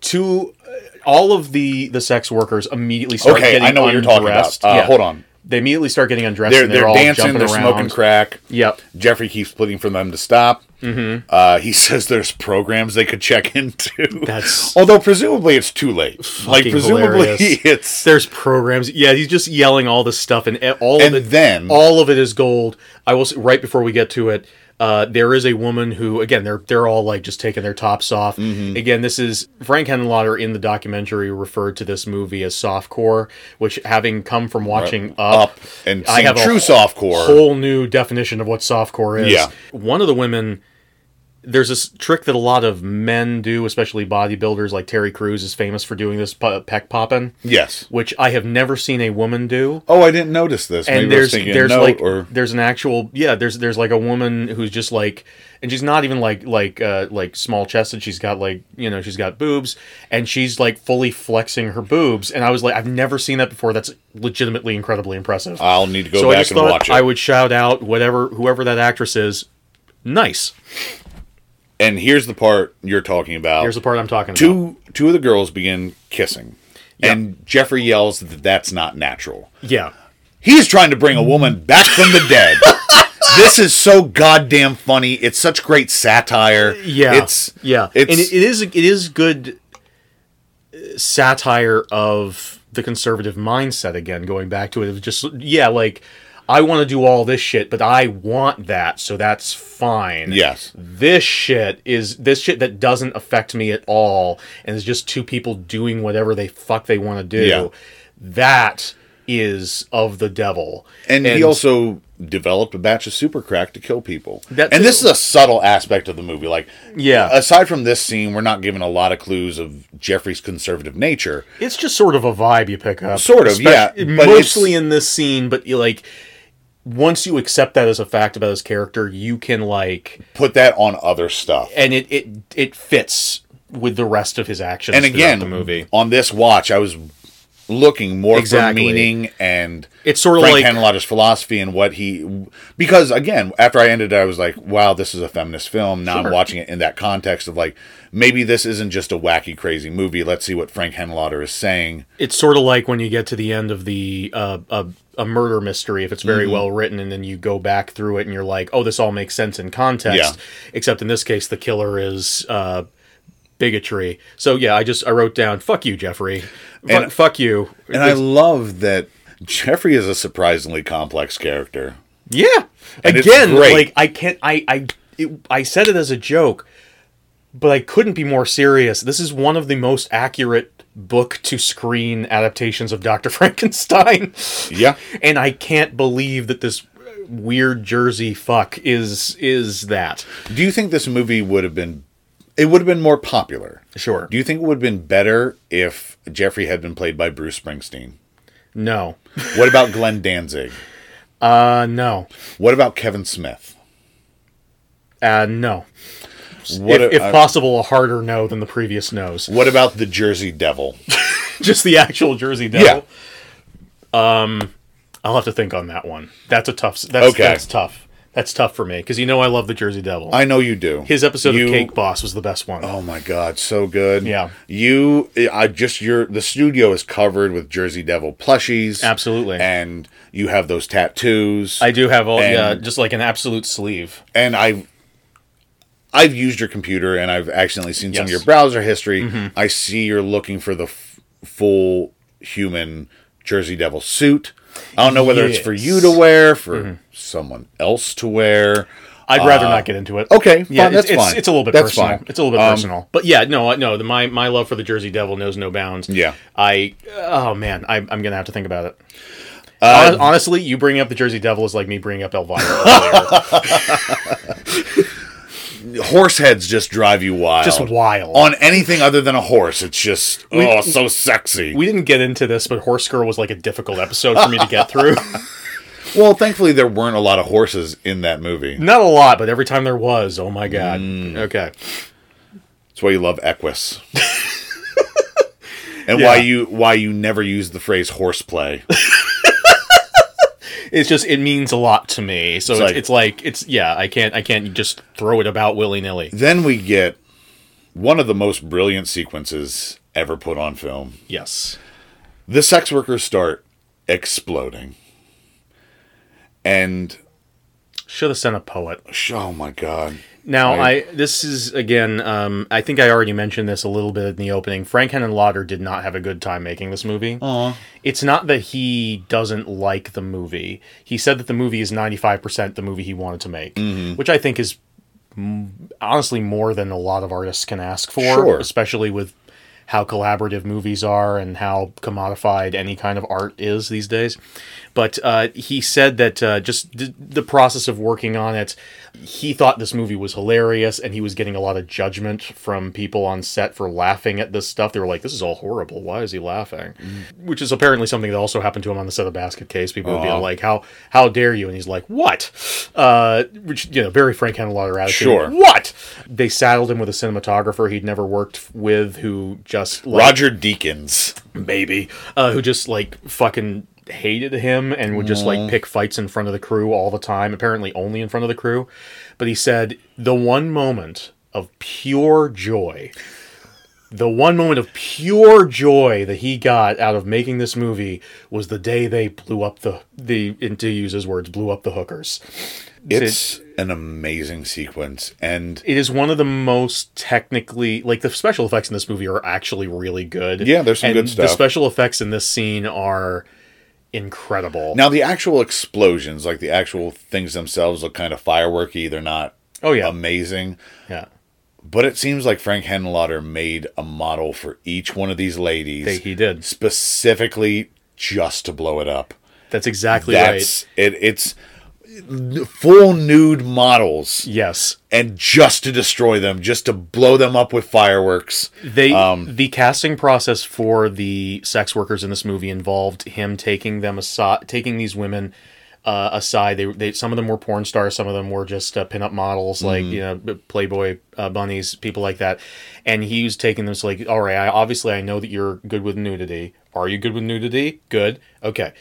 A: Two, uh, all of the the sex workers immediately start getting undressed.
E: okay,
A: getting
E: I know what you're talking about. Uh,
A: Yeah.
E: Hold on.
A: They immediately start getting undressed.
E: They're
A: and they're,
E: they're
A: all
E: dancing.
A: jumping
E: They're
A: around.
E: smoking crack.
A: Yep.
E: Jeffrey keeps pleading for them to stop. Mm-hmm. Uh, he says there's programs they could check into.
A: That's
E: although presumably it's too late. Like presumably
A: hilarious.
E: it's
A: There's programs. Yeah, he's just yelling all this stuff, and all
E: And
A: of it.
E: then-
A: all of it is gold. I will. s- Right before we get to it, uh, there is a woman who, again, they're they're all like just taking their tops off.
E: Mm-hmm.
A: Again, this is Frank Henenlotter in the documentary referred to this movie as softcore, which having come from watching Up,
E: up and
A: I
E: seeing
A: have a
E: true softcore.
A: whole new definition of what softcore is.
E: Yeah.
A: One of the women, there's this trick that a lot of men do, especially bodybuilders like Terry Crews is famous for doing this pe- pec popping,
E: yes.
A: which I have never seen a woman do.
E: Oh, I didn't notice this.
A: And
E: Maybe I
A: there's there's like
E: or
A: there's an actual yeah there's there's like a woman who's just like and she's not even like like uh like small chested she's got like you know she's got boobs and she's like fully flexing her boobs and I was like I've never seen that before that's legitimately incredibly impressive
E: I'll need to go
A: so I
E: back
A: just
E: and watch it.
A: I would shout out whatever whoever that actress is nice
E: and here's the part you're talking about.
A: here's the part I'm talking about
E: two two of the girls begin kissing, and Jeffrey yells that that's not natural.
A: yeah
E: He's trying to bring a woman back from the dead. this is so goddamn funny. It's such great satire.
A: Yeah,
E: it's
A: yeah,
E: It's
A: and it, it is it is good uh, satire of the conservative mindset. Again, going back to it, it just yeah, like I want to do all this shit, but I want that, so that's fine.
E: yes.
A: This shit is this shit that doesn't affect me at all, and is just two people doing whatever they fuck they want to do.
E: Yeah.
A: That is of the devil.
E: And, he also developed a batch of super crack to kill people. And this is a subtle aspect of the movie. Like,
A: Yeah.
E: aside from this scene, we're not given a lot of clues of Jeffrey's conservative nature.
A: It's just sort of a vibe you pick up.
E: Sort of, yeah,
A: Especially-
E: but
A: mostly in this scene, but you like once you accept that as a fact about his character, you can like
E: Put that on other stuff.
A: and it it it fits with the rest of his actions.
E: And again,
A: the movie.
E: on this watch, I was looking more
A: Exactly.
E: for meaning and
A: It's sort of
E: Frank
A: like-
E: Henenlotter's philosophy and what he because again after I ended it, I was like wow this is a feminist film now I'm watching it in that context of like maybe this isn't just a wacky crazy movie let's see what Frank Henenlotter is saying
A: It's sort of like when you get to the end of the uh, a, a murder mystery, if it's very
E: Mm-hmm.
A: well written, and then you go back through it and you're like, oh, this all makes sense in context.
E: Yeah.
A: Except in this case, the killer is uh, bigotry. So yeah, I just I wrote down, fuck you, Jeffrey.
E: And-
A: fuck you.
E: and I love that Jeffrey is a surprisingly complex character
A: Yeah.
E: And
A: Again, like I can't I I it, I said it as a joke, but I couldn't be more serious. This is one of the most accurate book to screen adaptations of Dr. Frankenstein.
E: yeah
A: and I can't believe that this weird Jersey fuck is is that.
E: do you think this movie would have been it would have been more popular
A: Sure.
E: do you think it would have been better if Jeffrey had been played by Bruce Springsteen
A: No.
E: what about Glenn Danzig
A: Uh no.
E: What about Kevin Smith?
A: Uh no.
E: What
A: if,
E: a-
A: if possible, a harder no than the previous no's.
E: What about the Jersey Devil?
A: Just the actual Jersey Devil. Yeah. Um, I'll have to think on that one. That's a tough. That's,
E: Okay.
A: That's tough. That's tough for me because you know I love the Jersey Devil.
E: I know you do.
A: His episode
E: You-
A: of Cake Boss was the best one.
E: Oh my god, so good.
A: Yeah.
E: You I just your the studio is covered with Jersey Devil plushies.
A: Absolutely.
E: And you have those tattoos.
A: I do have all
E: And-
A: yeah, just like an absolute sleeve.
E: and I've I've used your computer and I've accidentally seen some of
A: Mm-hmm.
E: your browser history. I see you're looking for the f- full human Jersey Devil suit. I don't know whether it's for you to wear, for someone else to wear.
A: I'd rather not get into it.
E: Uh, okay,
A: yeah,
E: fine,
A: it's,
E: that's
A: it's,
E: fine.
A: It's a little bit
E: That's
A: personal.
E: fine.
A: It's a little bit
E: Um,
A: personal, but yeah, no, no. The, my my love for the Jersey Devil knows no bounds.
E: Yeah.
A: I oh man, I, I'm gonna have to think about it.
E: Uh,
A: Honestly, you bringing up the Jersey Devil is like me bringing up Elvira.
E: horse heads just drive you wild.
A: Just wild.
E: On anything other than a horse, it's just oh, so sexy.
A: we didn't get into this, but Horse Girl was like a difficult episode for me to get through.
E: well, thankfully there weren't a lot of horses in that movie.
A: Not a lot, but every time there was, oh my god.
E: Mm.
A: Okay.
E: That's why you love Equus. and
A: Yeah.
E: why you why you never use the phrase horseplay.
A: It's just it means a lot to me. So
E: It's
A: it's,
E: like-
A: it's like it's yeah. I can't I can't just throw it about willy nilly.
E: then we get one of the most brilliant sequences ever put on film.
A: Yes.
E: The sex workers start exploding. And
A: Should have sent a poet.
E: oh my god.
A: Now,
E: Right.
A: I this is again. Um, I think I already mentioned this a little bit in the opening. Frank Henenlotter did not have a good time making this movie. It's not that he doesn't like the movie. He said that the movie is ninety five percent the movie he wanted to make,
E: Mm-hmm.
A: which I think is mm, honestly more than a lot of artists can ask for,
E: Sure.
A: especially with how collaborative movies are and how commodified any kind of art is these days. But uh, he said that uh, just d- the process of working on it, he thought this movie was hilarious and he was getting a lot of judgment from people on set for laughing at this stuff. They were like, this is all horrible. Why is he laughing? Which is apparently something that also happened to him on the set of Basket Case. People would be like, how how dare you? And he's like, what? Uh, which, you know, very Frank Henenlotter attitude.
E: Sure.
A: What? They saddled him with a cinematographer he'd never worked with who just like,
E: Roger Deakins.
A: maybe, uh, who just like fucking hated him and would just like mm. pick fights in front of the crew all the time. Apparently, only in front of the crew. But he said the one moment of pure joy, the one moment of pure joy that he got out of making this movie was the day they blew up the the and to use his words, blew up the hookers.
E: It's an amazing sequence and
A: it is one of the most technically like the special effects in this movie are actually really good.
E: Yeah, there's some
A: and
E: good stuff.
A: The special effects in this scene are incredible.
E: now the actual explosions, like the actual things themselves look kind of fireworky. They're not
A: oh yeah,
E: amazing.
A: yeah.
E: But it seems like Frank Henenlotter made a model for each one of these ladies
A: They, he did.
E: specifically just to blow it up.
A: That's exactly
E: That's it. It's full nude models.
A: Yes,
E: and just to destroy them, just to blow them up with fireworks.
A: they.
E: Um,
A: the casting process for the sex workers in this movie involved him taking them aside, taking these women. Uh, aside, they, they some of them were porn stars, some of them were just uh, pinup models, like you know, Playboy uh, bunnies, people like that. And he was taking them so like, all right, I, obviously I know that you're good with nudity. Are you good with nudity? Good. Okay.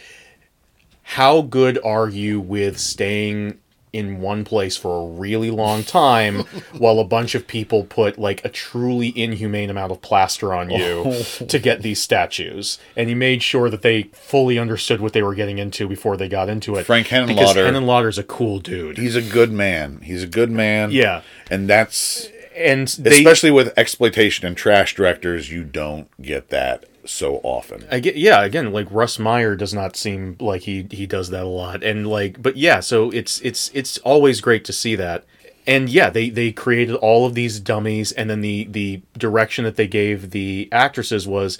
A: How good are you with staying in one place for a really long time while a bunch of people put like a truly inhumane amount of plaster on you to get these statues? And he made sure that they fully understood what they were getting into before they got into it.
E: Frank
A: because
E: Henenlotter-
A: Henenlotter's a cool dude.
E: He's a good man. He's a good man.
A: Yeah.
E: and that's
A: and they,
E: especially with exploitation and trash directors, you don't get that so often.
A: I get, yeah, again, like Russ Meyer does not seem like he he does that a lot, and like, but yeah, so it's it's it's always great to see that, and yeah, they they created all of these dummies, and then the the direction that they gave the actresses was.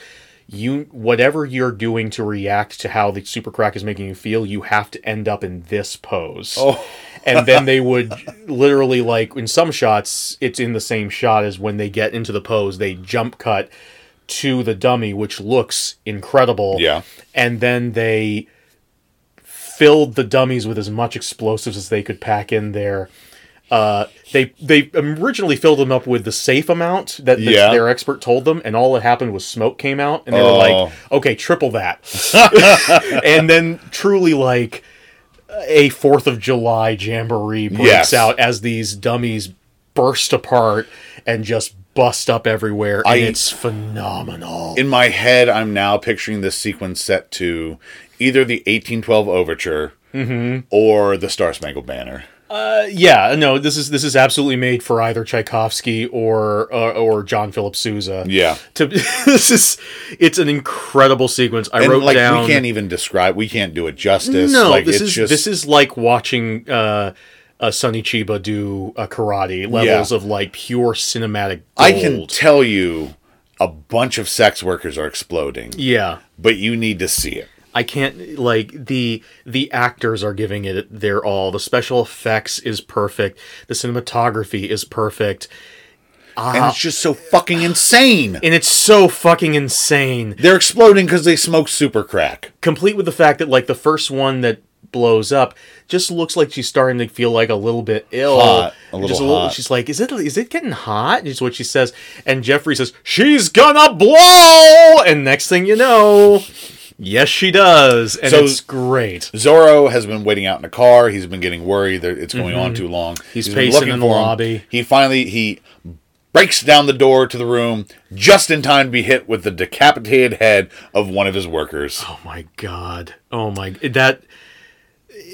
A: You whatever you're doing to react to how the super crack is making you feel, you have to end up in this pose.
E: Oh.
A: and then they would literally like in some shots, it's in the same shot as when they get into the pose, they jump cut to the dummy, which looks incredible.
E: Yeah.
A: And then they filled the dummies with as much explosives as they could pack in there. Uh, they they originally filled them up with the safe amount that the-
E: Yeah.
A: their expert told them, and all that happened was smoke came out, and they were
E: Oh.
A: like, "Okay, triple that." and then truly like a Fourth of July jamboree breaks
E: Yes.
A: out as these dummies burst apart and just bust up everywhere,
E: I-
A: it's phenomenal.
E: In my head, I'm now picturing this sequence set to either the 1812 Overture
A: Mm-hmm.
E: or the Star Spangled Banner.
A: Uh, yeah, no, this is this is absolutely made for either Tchaikovsky or uh, or John Philip Sousa.
E: Yeah.
A: To this is it's an incredible sequence. I
E: And
A: wrote
E: like
A: down.
E: we can't even describe, we can't do it justice.
A: no,
E: like,
A: this is
E: just,
A: this is like watching uh, a Sonny Chiba do a karate levels
E: Yeah.
A: of like pure cinematic. Gold.
E: I can tell you a bunch of sex workers are exploding,
A: yeah.
E: but you need to see it.
A: I can't like the the actors are giving it their all. The special effects is perfect. The cinematography is perfect.
E: and it's ah. just so fucking insane.
A: And it's so fucking insane.
E: They're exploding because they smoke super crack.
A: Complete with the fact that like the first one that blows up, just looks like she's starting to feel like a little bit ill.
E: Hot, a
A: Just
E: little hot.
A: She's like, "Is it is it getting hot?" Is what she says. And Jeffrey says, "She's gonna blow!" And next thing you know, yes, she does, and
E: So-
A: it's great.
E: Zorro has been waiting out in the car. He's been getting worried that it's going on too long.
A: Mm-hmm. Pacing
E: looking
A: in the
E: for him.
A: lobby.
E: He finally he breaks down the door to the room just in time to be hit with the decapitated head of one of his workers.
A: Oh my god. Oh my that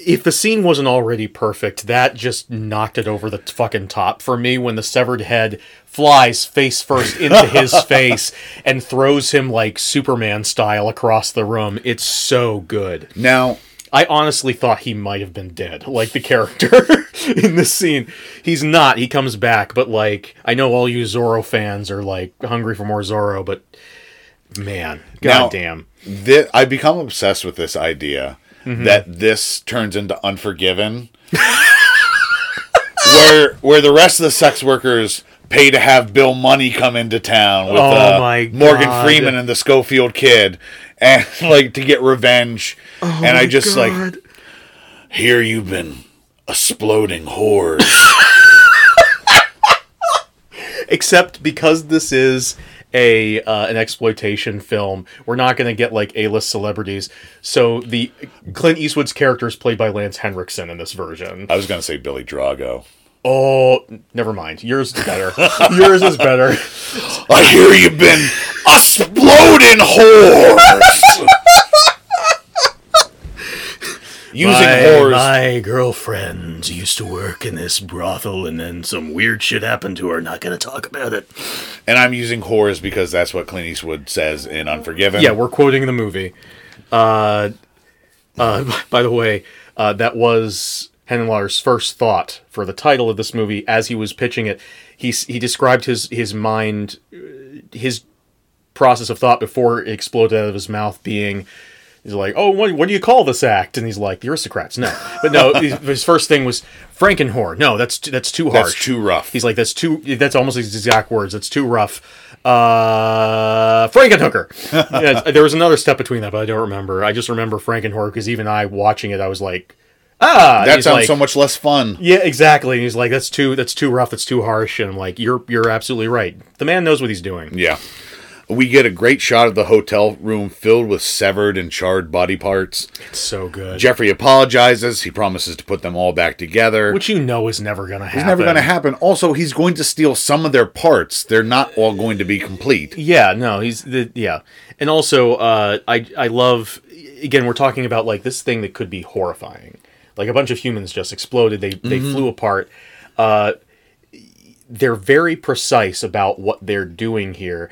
A: if the scene wasn't already perfect, that just knocked it over the fucking top for me when the severed head flies face first into his face and throws him like Superman style across the room. It's so good.
E: Now,
A: I honestly thought he might have been dead, like the character in this scene. He's not. He comes back, but like I know all you Zorro fans are like hungry for more Zorro, but man, goddamn.
E: thi- I become obsessed with this idea
A: Mm-hmm.
E: that this turns into Unforgiven, where where the rest of the sex workers pay to have Bill Munny come into town with
A: Oh
E: uh, Morgan Freeman and the Schofield kid, and like to get revenge.
A: Oh
E: and I just like here you've been exploding whores.
A: except because this is a uh, an exploitation film. We're not going to get like a-list celebrities. So the clint eastwood's character is played by lance henriksen in this version.
E: I was gonna say Billy Drago.
A: oh never mind. Yours is better. Yours is better.
E: I hear you've been exploding whores. Using whores.
A: my girlfriend used to work in this brothel and then some weird shit happened to her not going to talk about it
E: And I'm using whores because that's what Clint Eastwood says in Unforgiven.
A: Yeah, we're quoting the movie. Uh, uh, by the way, uh, that was Henenlotter's first thought for the title of this movie as he was pitching it. He he described his his mind, uh, his process of thought before it exploded out of his mouth being. He's like, oh, what, what do you call this act? And he's like, the aristocrats. No, but no. his, first thing was Frankenhorror. No, that's too, that's too harsh.
E: That's too rough.
A: He's like, that's too. That's almost his exact words. That's too rough. Uh, Frankenhooker. yeah, there was another step between that, but I don't remember. I just remember Frankenhooker because even I watching it, I was like, ah.
E: that sounds
A: like,
E: so much less fun.
A: Yeah, exactly. And he's like, that's too. That's too rough. That's too harsh. And I'm like, you're you're absolutely right. The man knows what he's doing.
E: Yeah. We get a great shot of the hotel room filled with severed and charred body parts.
A: It's so good.
E: Jeffrey apologizes. He promises to put them all back together.
A: Which you know is never gonna happen.
E: is never going to happen. Also, he's going to steal some of their parts. They're not all going to be complete.
A: Yeah, no, he's the yeah, and also uh, I I love again we're talking about like this thing that could be horrifying, like a bunch of humans just exploded, they they flew apart. Uh, they're very precise about what they're doing here.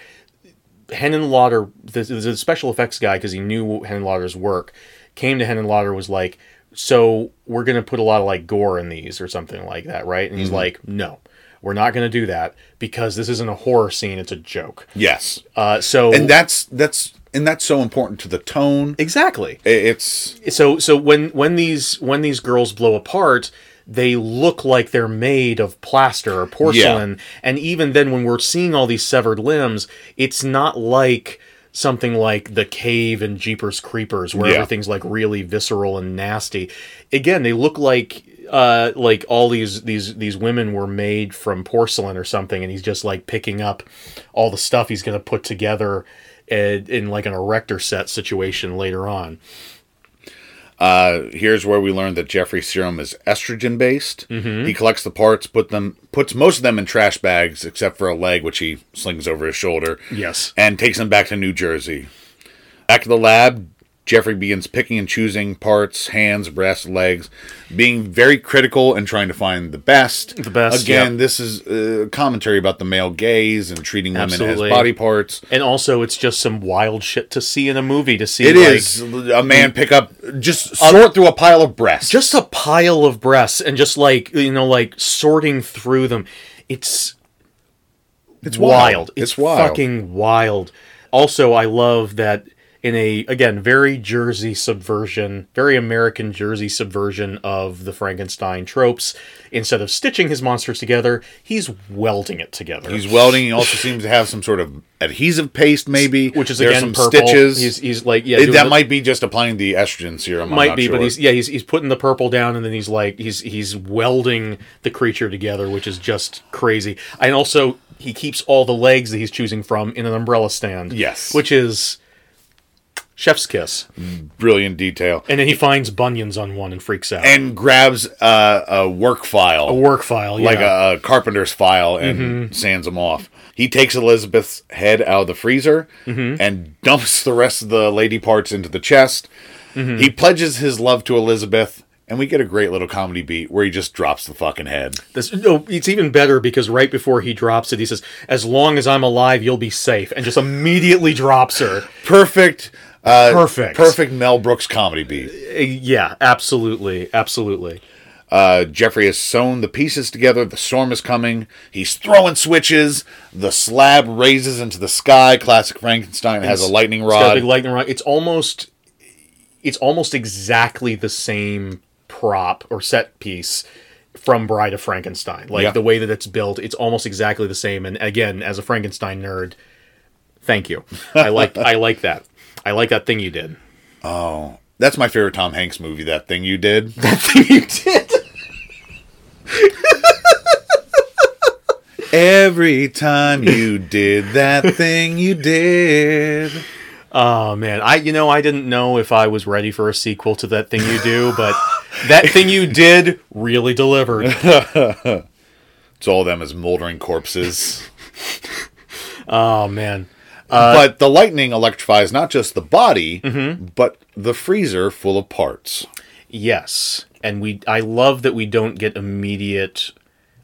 A: Henenlotter, is a special effects guy, because he knew Henenlotter's work, came to Henenlotter was like, so we're gonna put a lot of like gore in these or something like that, right? And he's like, no. We're not going to do that because this isn't a horror scene; it's a joke.
E: Yes.
A: Uh, so
E: And that's that's and that's so important to the tone.
A: exactly.
E: It's
A: So so when when these when these girls blow apart, they look like they're made of plaster or porcelain. And even then, when we're seeing all these severed limbs, it's not like something like the cave and Jeepers Creepers, where
E: Yeah.
A: everything's like really visceral and nasty. Again, they look like uh like all these these these women were made from porcelain or something and he's just like picking up all the stuff he's going to put together in, in like an erector set situation later on
E: uh, here's where we learned that Jeffrey's serum is estrogen based.
A: Mm-hmm.
E: He collects the parts, put them, puts most of them in trash bags, except for a leg, which he slings over his shoulder.
A: Yes.
E: and takes them back to New Jersey. Back to the lab, Jeffrey begins picking and choosing parts, hands, breasts, legs, being very critical and trying to find the best.
A: The best,
E: Again,
A: yep.
E: this is uh, commentary about the male gaze and treating women
A: Absolutely.
E: as body parts.
A: And also, it's just some wild shit to see in a movie. To see
E: It
A: like,
E: is a man pick up, just sort through a pile of breasts.
A: just a pile of breasts and just like you know, like sorting through them. It's
E: it's
A: wild. It's,
E: It's wild.
A: fucking wild. Also, I love that in a again very Jersey subversion, very American Jersey subversion of the Frankenstein tropes. Instead of stitching his monsters together, he's welding it together.
E: He's welding. He also seems to have some sort of adhesive paste, maybe,
A: which is
E: There's
A: again
E: some
A: purple.
E: stitches.
A: He's, he's like yeah,
E: It- that
A: the-
E: might be just applying the estrogen serum. I'm
A: might be, but he's yeah he's he's putting the purple down and then he's like he's he's welding the creature together, which is just crazy. And also he keeps all the legs that he's choosing from in an umbrella stand.
E: Yes.
A: which is chef's kiss.
E: brilliant detail.
A: And then he finds bunions on one and freaks out.
E: And grabs uh, a work file,
A: a work file,
E: like a, a carpenter's file, and
A: Mm-hmm.
E: sands them off. He takes Elizabeth's head out of the freezer
A: Mm-hmm.
E: and dumps the rest of the lady parts into the chest.
A: Mm-hmm.
E: He pledges his love to Elizabeth, and we get a great little comedy beat where he just drops the fucking head.
A: This, no, it's even better because right before he drops it, he says, "As long as I'm alive, you'll be safe," and just immediately drops her.
E: Perfect. Uh,
A: Perfect.
E: Perfect Mel Brooks comedy beat.
A: Uh, Yeah, absolutely, absolutely.
E: Uh, Jeffrey has sewn the pieces together. The storm is coming. He's throwing switches. The slab raises into the sky. Classic Frankenstein has a lightning
A: It's
E: rod.
A: big lightning rod. It's almost, it's almost exactly the same prop or set piece from Bride of Frankenstein. Like
E: Yeah.
A: the way that it's built, it's almost exactly the same. And again, as a Frankenstein nerd, thank you. I like, I like that. I like that thing you did.
E: Oh, that's my favorite Tom Hanks movie. That thing you did.
A: That thing you did.
E: Every time you did that thing you did.
A: Oh man, I you know I didn't know if I was ready for a sequel to that thing you do, but that thing you did really delivered.
E: It's all them as moldering corpses.
A: Oh man.
E: But the lightning electrifies not just the body,
A: Mm-hmm.
E: but the freezer full of parts.
A: Yes, and we I love that we don't get immediate.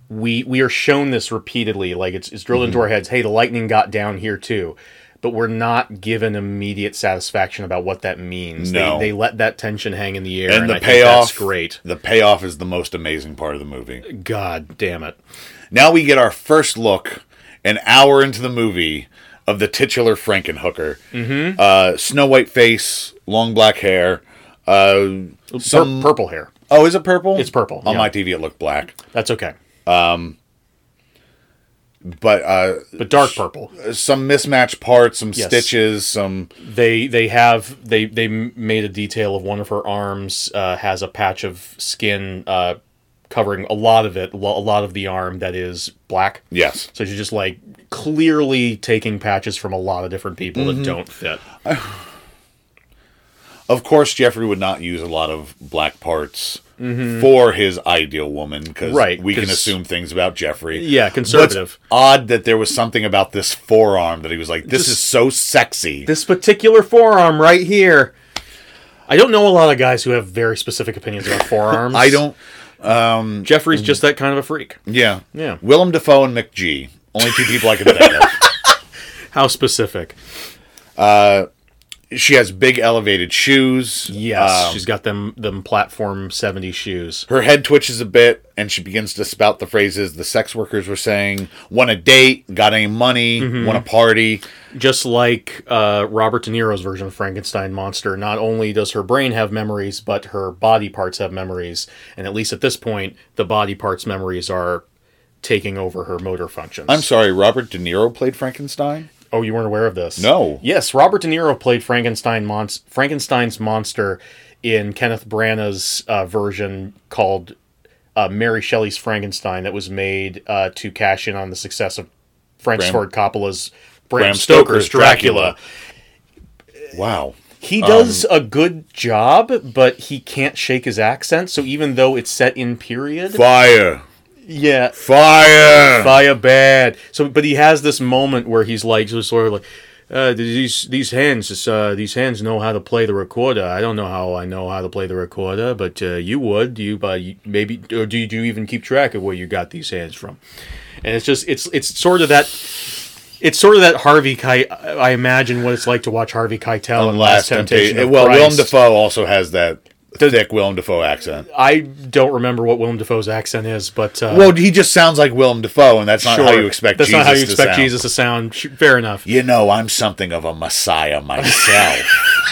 A: We we are shown this repeatedly, like it's it's drilled into
E: Mm-hmm.
A: our heads. Hey, the lightning got down here too, but we're not given immediate satisfaction about what that means.
E: No.
A: They, they let that tension hang in the air,
E: And
A: and,
E: the
A: I
E: payoff,
A: great.
E: The payoff is the most amazing part of the movie.
A: God damn it!
E: Now we get our first look, an hour into the movie, of the titular Frankenhooker. Mm-hmm. Uh, snow white face, long black hair. Uh,
A: Pur-
E: some
A: purple hair.
E: oh, is it purple?
A: It's purple,
E: On
A: yeah.
E: my TV, it looked black,
A: That's okay, Um,
E: but uh,
A: but dark purple.
E: some mismatched parts, some
A: Yes.
E: stitches, some
A: they they have they they made a detail of one of her arms uh, has a patch of skin uh, covering a lot of it, a lot of the arm that is black.
E: yes.
A: So she's just like clearly taking patches from a lot of different people
E: Mm-hmm.
A: that don't fit.
E: Of course, Jeffrey would not use a lot of black parts for his ideal woman because
A: Mm-hmm. Right,
E: we can assume things about Jeffrey.
A: Yeah,
E: But
A: conservative.
E: it's odd that there was something about this forearm that he was like, "This is so sexy."
A: This particular forearm right here. I don't know a lot of guys who have very specific opinions about forearms.
E: I don't.
A: Um, Jeffrey's just that kind of a freak.
E: Yeah,
A: Yeah.
E: Willem Dafoe and McG, only two people I can think of.
A: How specific?
E: Uh, She has big elevated shoes.
A: Yes,
E: Um,
A: she's got them them platform 70 shoes.
E: her head twitches a bit, and she begins to spout the phrases the sex workers were saying: "Want a date? Got any money?
A: Mm-hmm.
E: Want a party?"
A: just like uh, Robert De Niro's version of Frankenstein monster, not only does her brain have memories, but her body parts have memories. And at least at this point, the body parts' memories are taking over her motor functions.
E: I'm sorry, Robert De Niro played Frankenstein.
A: Oh, you weren't aware of this?
E: No.
A: Yes, Robert De Niro played Frankenstein monst- Frankenstein's monster in Kenneth Branagh's uh, version called uh, Mary Shelley's Frankenstein that was made uh, to cash in on the success of Francis
E: Bram-
A: Ford Coppola's Bram,
E: Bram
A: Stoker's
E: Stoker's
A: Dracula.
E: Dracula. Wow.
A: He does a good job, but he can't shake his accent. So even though it's set in period,
E: Fire.
A: Yeah,
E: Fire.
A: fire bad. So, but he has this moment where he's like, just sort of like, uh, these these hands, uh, these hands know how to play the recorder. I don't know how I know how to play the recorder, but uh, you would. Do You, uh, maybe, or do you, do you even keep track of where you got these hands from? And it's just, it's it's sort of that. It's sort of that Harvey Keitel. I imagine what it's like to watch Harvey Keitel in Last Temptation. of
E: well, Willem Dafoe also has that thick Willem Dafoe accent.
A: I don't remember what Willem Dafoe's accent is, but uh,
E: Well, he just sounds like Willem Dafoe, and that's not how you expect.
A: That's
E: Jesus
A: not how you expect
E: sound.
A: Jesus to sound. Fair enough.
E: You know, I'm something of a messiah myself.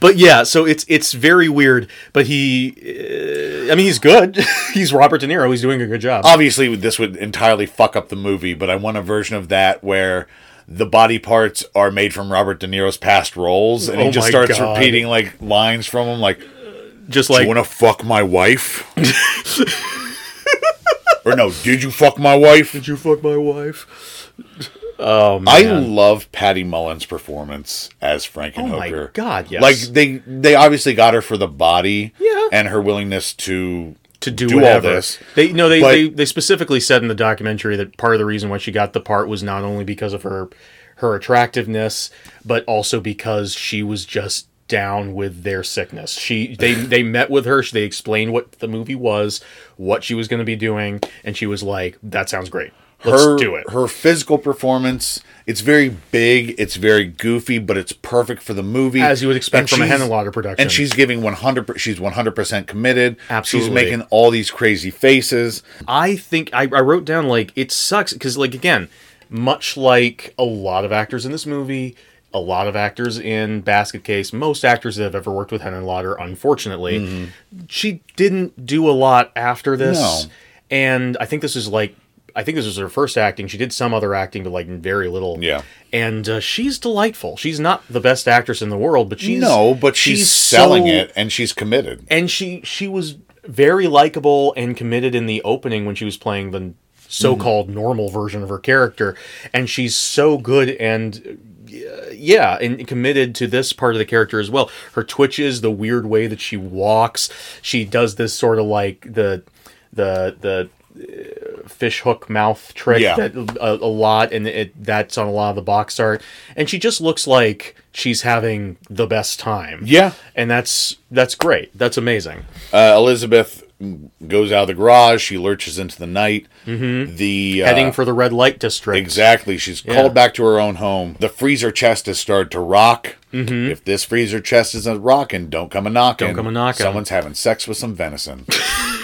A: But yeah, so it's it's very weird. But he, uh, I mean, he's good. he's Robert De Niro. He's doing a good job.
E: Obviously, this would entirely fuck up the movie, but I want a version of that where the body parts are made from Robert De Niro's past roles, and he
A: Oh
E: just starts
A: God.
E: repeating like lines from him, like
A: Just like
E: you want to fuck my wife?" or no, "Did you fuck my wife?"
A: Did you fuck my wife? Oh
E: I love Patty Mullen's performance as Frankenhooker.
A: Oh my God, yes.
E: Like they they obviously got her for the body,
A: Yeah.
E: and her willingness to
A: to do,
E: do all
A: whatever.
E: this.
A: They no, they,
E: But-
A: they they specifically said in the documentary that part of the reason why she got the part was not only because of her her attractiveness, but also because she was just down with their sickness. She they they met with her, they explained what the movie was, what she was going to be doing, and she was like, "That sounds great. Let's
E: her
A: do it."
E: her physical performance. It's very big. It's very goofy, but it's perfect for the movie,
A: As you would expect
E: And
A: from a Henenlotter production.
E: And she's giving one hundred. She's one hundred percent committed.
A: Absolutely.
E: she's making all these crazy faces.
A: I think I, I wrote down like it sucks because like again, much like a lot of actors in this movie, a lot of actors in Basket Case, most actors that have ever worked with Henenlotter, unfortunately, she didn't do a lot after this.
E: Mm-hmm. No.
A: And I think this is like I think this was her first acting. She did some other acting, but like very little.
E: Yeah.
A: And uh, she's delightful. She's not the best actress in the world, but she's
E: no, but she's, selling
A: so-
E: it, and she's committed.
A: and she she was very likable and committed in the opening when she was playing the so-called normal version of her character and she's so good and uh, yeah and committed to this part of the character as well her twitches the weird way that she walks she does this sort of like the the the fish hook mouth trick
E: Yeah.
A: that a, a lot and it that's on a lot of the box art and she just looks like she's having the best time
E: Yeah.
A: and that's that's great that's amazing
E: Uh, Elizabeth goes out of the garage. She lurches into the night. Mm-hmm. The uh,
A: heading for the red light district
E: Exactly. She's
A: Yeah.
E: called back to her own home. The freezer chest has started to rock. Mm-hmm. If this freezer chest isn't rocking, don't come a knocking.
A: Don't come a knocking.
E: Someone's having sex with some venison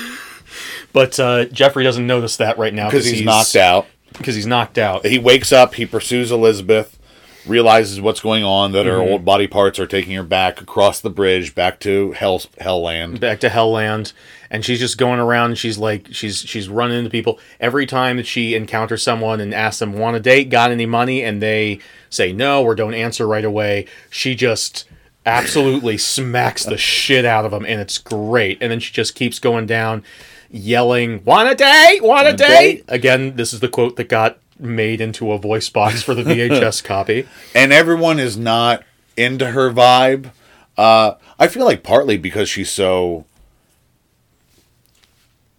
A: but uh, jeffrey doesn't notice that right now
E: because he's, knocked out.
A: because he's knocked out
E: He wakes up. He pursues Elizabeth. Realizes what's going on. That her old body parts are taking her back across the bridge, back to Hell Hellland.
A: back to hellland and she's just going around and she's like she's she's running into people every time that she encounters someone and asks them want a date got any money and they say no or don't answer right away she just absolutely smacks the shit out of them and it's great and then she just keeps going down yelling want a date want a
E: a
A: date
E: date?"
A: again this is the quote that got made into a voice box for the vhs copy
E: and everyone is not into her vibe. Uh, I feel like partly because she's so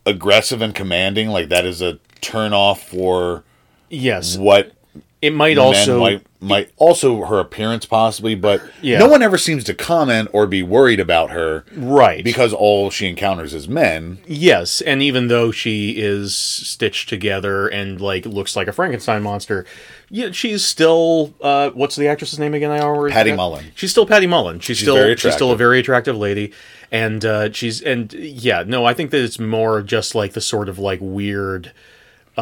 E: aggressive and commanding, like that is a turn off for
A: yes
E: what
A: it might
E: men
A: also
E: might might also her appearance possibly, but
A: Yeah.
E: no one ever seems to comment or be worried about her
A: right
E: because all she encounters is men.
A: Yes, and even though she is stitched together and like looks like a Frankenstein monster, yeah, she's still uh, what's the actress's name again? I already
E: Patty
A: forgot.
E: Mullen.
A: She's still Patty Mullen. She's, still
E: very
A: she's still a very attractive lady, and uh, she's and yeah, no, I think that it's more just like the sort of like weird, uh,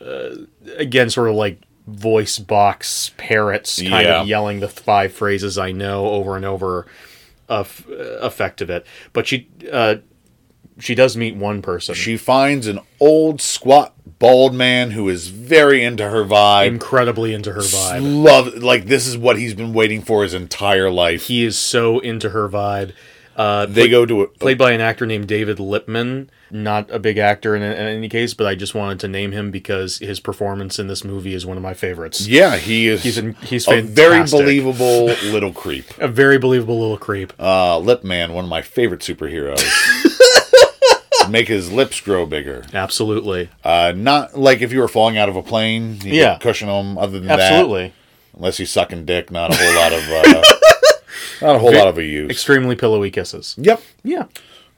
A: uh again, sort of like voice box parrots kind
E: Yeah.
A: of yelling the five phrases I know over and over of effect of it. But she uh, she does meet one person.
E: She finds an old squat bald man who is very into her vibe.
A: incredibly into her vibe.
E: Love like this is what he's been waiting for his entire life.
A: He is so into her vibe. Uh,
E: they go to a,
A: played by an actor named David Lipman. Not a big actor in, in any case, but I just wanted to name him because his performance in this movie is one of my favorites.
E: Yeah, he is.
A: He's he's
E: a very believable little creep.
A: A very believable little creep.
E: Uh, Lip Man, one of my favorite superheroes. Make his lips grow bigger.
A: Absolutely.
E: Uh, not like if you were falling out of a plane.
A: Yeah.
E: cushion them. Other than that,
A: Absolutely.
E: unless he's sucking dick, not a whole lot of. Uh, not a whole lot of a use.
A: Extremely pillowy kisses.
E: yep.
A: Yeah.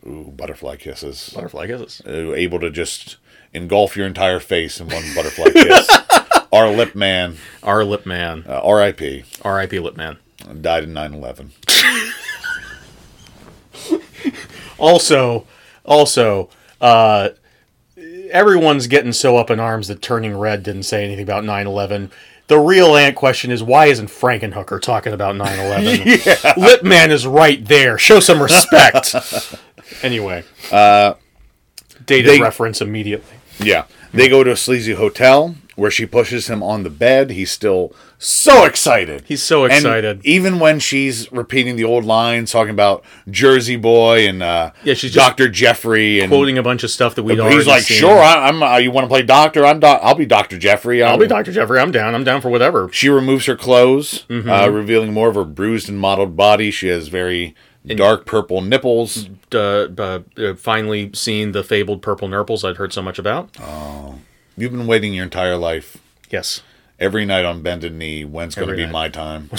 E: Ooh, butterfly kisses.
A: Butterfly kisses.
E: Uh, able to just engulf your entire face in one butterfly kiss. Our Lip Man,
A: Our Lip Man.
E: uh, R.I.P.
A: R.I.P. Lip Man.
E: Died in 9/11.
A: Also, also, uh, everyone's getting so up in arms that Turning Red didn't say anything about 9/11. The real ant question is why isn't Frankenhooker talking about 9/11? Lip Man is right there. Show some respect. anyway, uh, dated
E: they-
A: reference immediately.
E: Yeah. They go to a sleazy hotel where she pushes him on the bed. He's still so excited.
A: He's so
E: And
A: excited.
E: even when she's repeating the old lines, talking about Jersey Boy and uh,
A: Yeah, she's
E: Doctor Jeffrey, and
A: Quoting a bunch of stuff that already
E: he's like,
A: seen.
E: "Sure, I, I'm. Uh, you want to play doctor? I'm. Doc- I'll be Doctor Jeffrey.
A: I'll be Dr. Jeffrey. I'm down. I'm down for whatever.
E: She removes her clothes,
A: Mm-hmm.
E: uh, revealing more of her bruised and mottled body. She has very dark purple nipples.
A: Uh, uh, finally seen the fabled purple nurples I'd heard so much about.
E: You've been waiting your entire life.
A: Yes,
E: Every night on bended knee, when's going to be
A: night.
E: my time?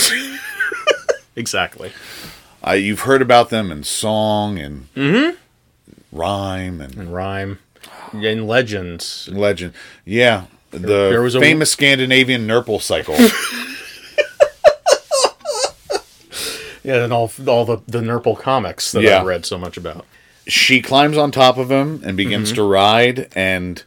A: exactly.
E: Uh, you've heard about them in song and
A: Mm-hmm.
E: rhyme and
A: And rhyme. In legends.
E: legend. Yeah, the
A: there was a-
E: famous Scandinavian Nurple cycle.
A: Yeah, and all all the the Nurple comics that
E: Yeah.
A: I read so much about.
E: she climbs on top of him and begins
A: Mm-hmm.
E: to ride, and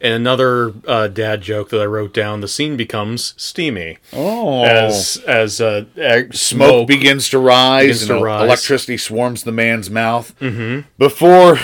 A: And another uh, dad joke that I wrote down: the scene becomes steamy
E: oh,
A: as as uh,
E: smoke,
A: smoke.
E: begins to rise,
A: begins to rise.
E: electricity swarms the man's mouth. Mm-hmm. Before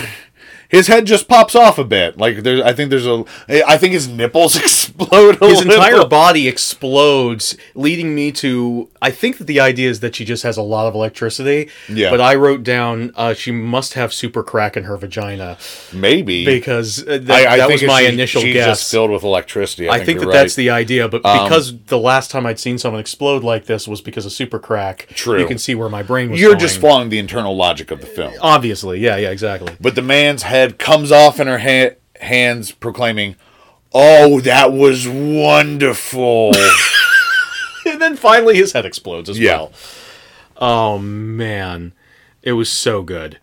E: his head just pops off a bit, like there's, I think there's a, I think his nipples explode. A
A: His entire body explodes, leading me to. I think that the idea is that she just has a lot of electricity.
E: Yeah.
A: But I wrote down uh, she must have super crack in her vagina
E: maybe
A: because uh, that,
E: I, I
A: that
E: think
A: was my
E: she-
A: initial
E: she's
A: guess.
E: just filled with electricity. I,
A: I think that
E: you're
A: that's.
E: Um,
A: the idea, but because the last time I'd seen someone explode like this was because of super crack.
E: True.
A: You can see where my brain was.
E: You're
A: going.
E: just following the internal logic of the film.
A: Obviously, yeah, yeah, exactly.
E: But the man's head comes off in her ha- hands, proclaiming, "Oh, that was wonderful."
A: and then finally his head explodes as
E: Yeah.
A: well. Oh man, it was so good.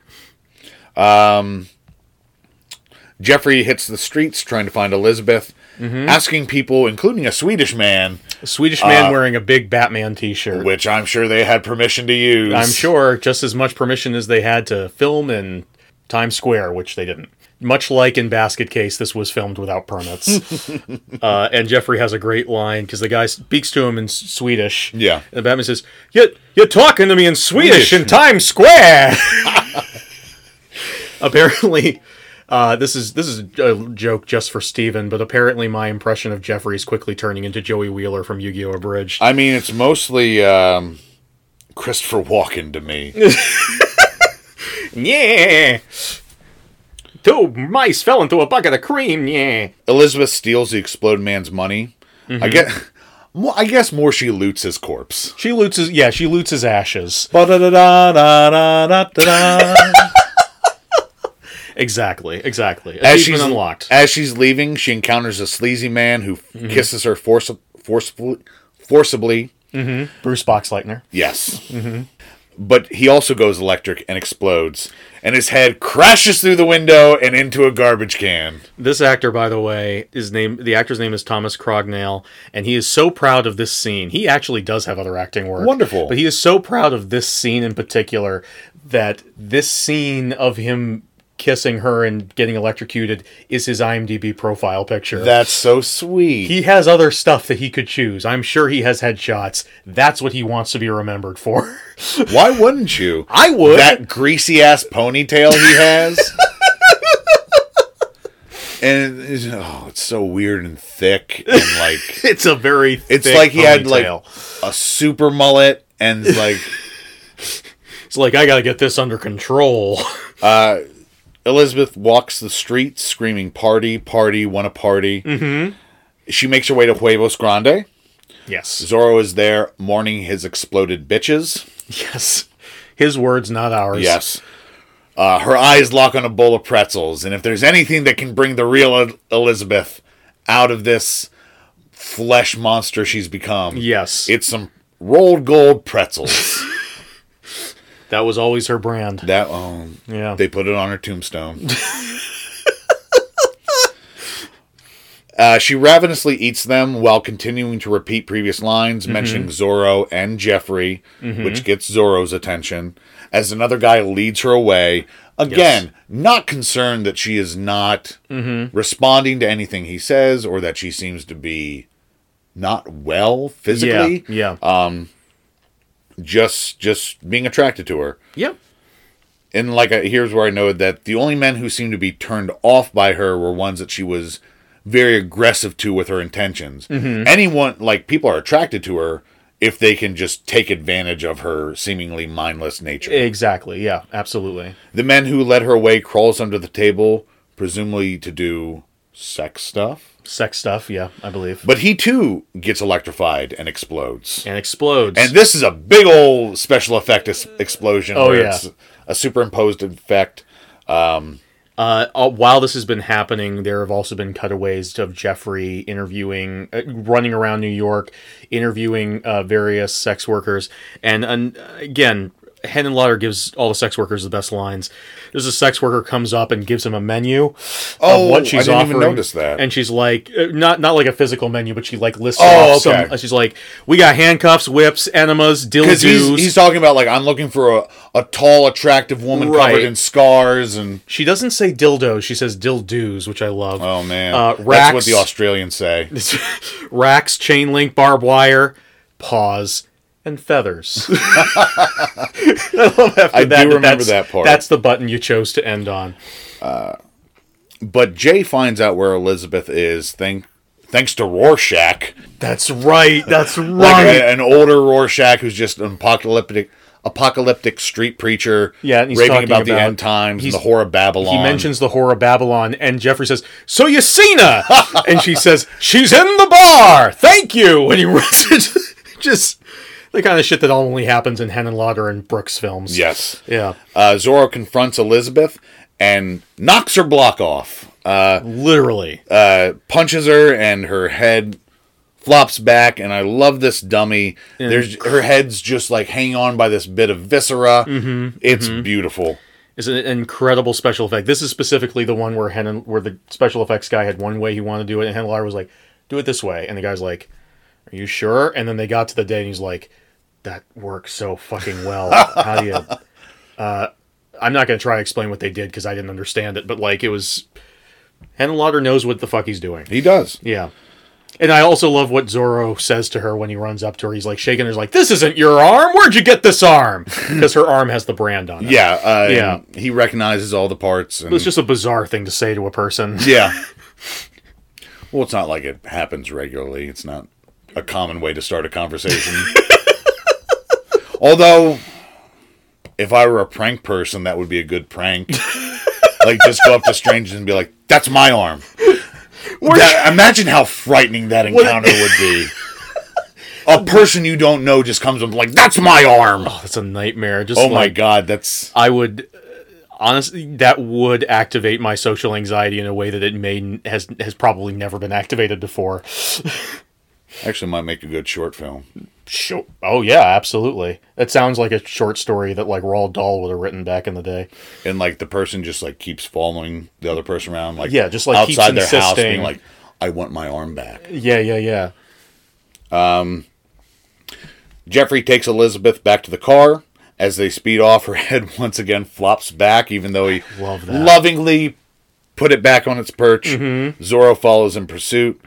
E: Jeffrey hits the streets trying to find Elizabeth,
A: Mm-hmm.
E: asking people, including a Swedish man,
A: A Swedish man
E: Uh,
A: wearing a big Batman T-shirt.
E: which I'm sure they had permission to use.
A: I'm sure just as much permission as they had to film in Times Square, which they didn't. Much like in Basket Case, this was filmed without permits. uh, and Jeffrey has a great line because the guy speaks to him in S- Swedish.
E: Yeah.
A: And the Batman says, "You're, you're talking to me in Swedish,
E: Swedish.
A: in Times Square." apparently, uh, this is this is a joke just for Steven, but apparently my impression of Jeffrey is quickly turning into Joey Wheeler from Yu-Gi-Oh! Abridged.
E: I mean, it's mostly um, Christopher Walken to me.
A: Yeah. Two mice fell into a bucket of cream. Yeah.
E: Elizabeth steals the exploded man's money.
A: Mm-hmm.
E: I get. I guess more she loots his corpse.
A: She loots his yeah. She loots his ashes. Exactly. Exactly.
E: as she's
A: unlocked.
E: as she's leaving, she encounters a sleazy man who
A: Mm-hmm.
E: kisses her force, forcefully. Forcibly,
A: Bruce Boxleitner.
E: yes.
A: Mm-hmm.
E: But he also goes electric and explodes, and his head crashes through the window and into a garbage can.
A: This actor, by the way, his name the actor's name is Thomas Crognale, and he is so proud of this scene. He actually does have other acting work.
E: Wonderful.
A: But he is so proud of this scene in particular that this scene of him kissing her and getting electrocuted is his IMDb profile picture.
E: That's so sweet.
A: he has other stuff that he could choose. I'm sure he has headshots. That's what he wants to be remembered for.
E: Why wouldn't you?
A: I would.
E: That greasy ass ponytail he has. and it's, oh, it's so weird and thick and like
A: it's a very
E: it's like he had like a super mullet and like
A: it's like I got to get this under control.
E: Uh, Elizabeth walks the streets screaming party party want a party. Mm-hmm. She makes her way to Huevos Grande.
A: yes.
E: Zorro is there mourning his exploded bitches.
A: Yes. His words, not ours.
E: Yes. Uh, her eyes lock on a bowl of pretzels, and if there's anything that can bring the real Elizabeth out of this flesh monster she's become,
A: Yes.
E: it's some rolled gold pretzels.
A: that was always her brand.
E: that um,
A: Yeah.
E: they put it on her tombstone. Uh, she ravenously eats them while continuing to repeat previous lines,
A: Mm-hmm.
E: mentioning Zorro and Jeffrey, which gets Zorro's attention. As another guy leads her away, again, not concerned that she is not
A: Mm-hmm.
E: responding to anything he says or that she seems to be not well physically.
A: Yeah. Yeah.
E: Just, just being attracted to her.
A: yep.
E: And like, I, here's where I know that the only men who seemed to be turned off by her were ones that she was very aggressive to with her intentions. Mm-hmm. Anyone, like, people are attracted to her if they can just take advantage of her seemingly mindless nature.
A: Exactly. Yeah. Absolutely.
E: the men who led her away crawls under the table, presumably to do sex stuff.
A: Sex stuff. Yeah. I believe.
E: But he too gets electrified and explodes.
A: and explodes.
E: And this is a big old special effect es- explosion.
A: Oh, yeah.
E: It's a superimposed effect.
A: Uh, uh, while this has been happening, there have also been cutaways of Jeffrey interviewing, uh, running around New York, interviewing uh, various sex workers. And, and uh, again, Henenlotter gives all the sex workers the best lines. There's a sex worker comes up and gives him a menu
E: Oh,
A: of what she's
E: I didn't even
A: offering.
E: notice that.
A: And she's like, uh, not not like a physical menu, but she like lists
E: Oh,
A: off
E: okay.
A: some. She's like, we got handcuffs, whips, enemas,
E: Because he's,
A: dildos.
E: he's talking about, like, I'm looking for a, a tall, attractive woman
A: Right.
E: covered in scars. And,
A: she doesn't say dildos, she says dildoos, which I love.
E: oh, man.
A: Uh,
E: That's what the Australians say.
A: racks, chain link, barbed wire, paws, and feathers. I love after
E: I do
A: that,
E: remember that part.
A: That's the button you chose to end on.
E: Uh, but Jay finds out where Elizabeth is, thank, thanks to Rorschach.
A: That's right. That's right.
E: Like a- an older Rorschach who's just an apocalyptic apocalyptic street preacher
A: Yeah, and he's
E: raving
A: talking
E: about, the
A: about-
E: end times and the horror of Babylon.
A: he mentions the horror of Babylon, and Jeffrey says, "So you seen her?" and she says, "She's in the bar. Thank you." And he runs. Just the kind of shit that only happens in Henenlotter and Brooks films.
E: Yes.
A: Yeah.
E: Uh, Zorro confronts Elizabeth and knocks her block off. Uh,
A: Literally.
E: uh, punches her and her head flops back and I love this dummy. There's her head's just like hanging on by this bit of viscera.
A: Mm-hmm.
E: It's beautiful.
A: It's an incredible special effect. This is specifically the one where Henan, where the special effects guy had one way he wanted to do it, and Henenlotter was like, "Do it this way," and the guy's like, "Are you sure?" And then they got to the day, and he's like, "That works so fucking well. How do you?" Uh, I'm not gonna try to explain what they did because I didn't understand it, but like it was, Henenlotter knows what the fuck he's doing.
E: He does.
A: Yeah. And I also love what Zorro says to her when he runs up to her. He's like shaking her, he's like, "This isn't your arm. Where'd you get this arm?" Because her arm has the brand on it.
E: Yeah, uh,
A: Yeah.
E: He recognizes all the parts. And,
A: It's just a bizarre thing to say to a person.
E: yeah. Well, it's not like it happens regularly. It's not a common way to start a conversation. Although, if I were a prank person, that would be a good prank. like, just go up to strangers and be like, "That's my arm." That- imagine how frightening that encounter would be. A person you don't know just comes up like, "That's my arm."
A: That's a nightmare. Just
E: Oh my god, that's
A: I would uh, honestly that would activate my social anxiety in a way that it may has has probably never been activated before.
E: actually might make a good short film.
A: Sure. Oh yeah, absolutely. It sounds like a short story that like Roald Dahl would have written back in the day.
E: and like the person just like keeps following the other person around like
A: Yeah, just, like, keeps
E: outside their house being like i want my arm back
A: Yeah, yeah, yeah.
E: jeffrey takes elizabeth back to the car as they speed off her head once again flops back even though he
A: love
E: lovingly put it back on its perch
A: Mm-hmm.
E: zorro follows in pursuit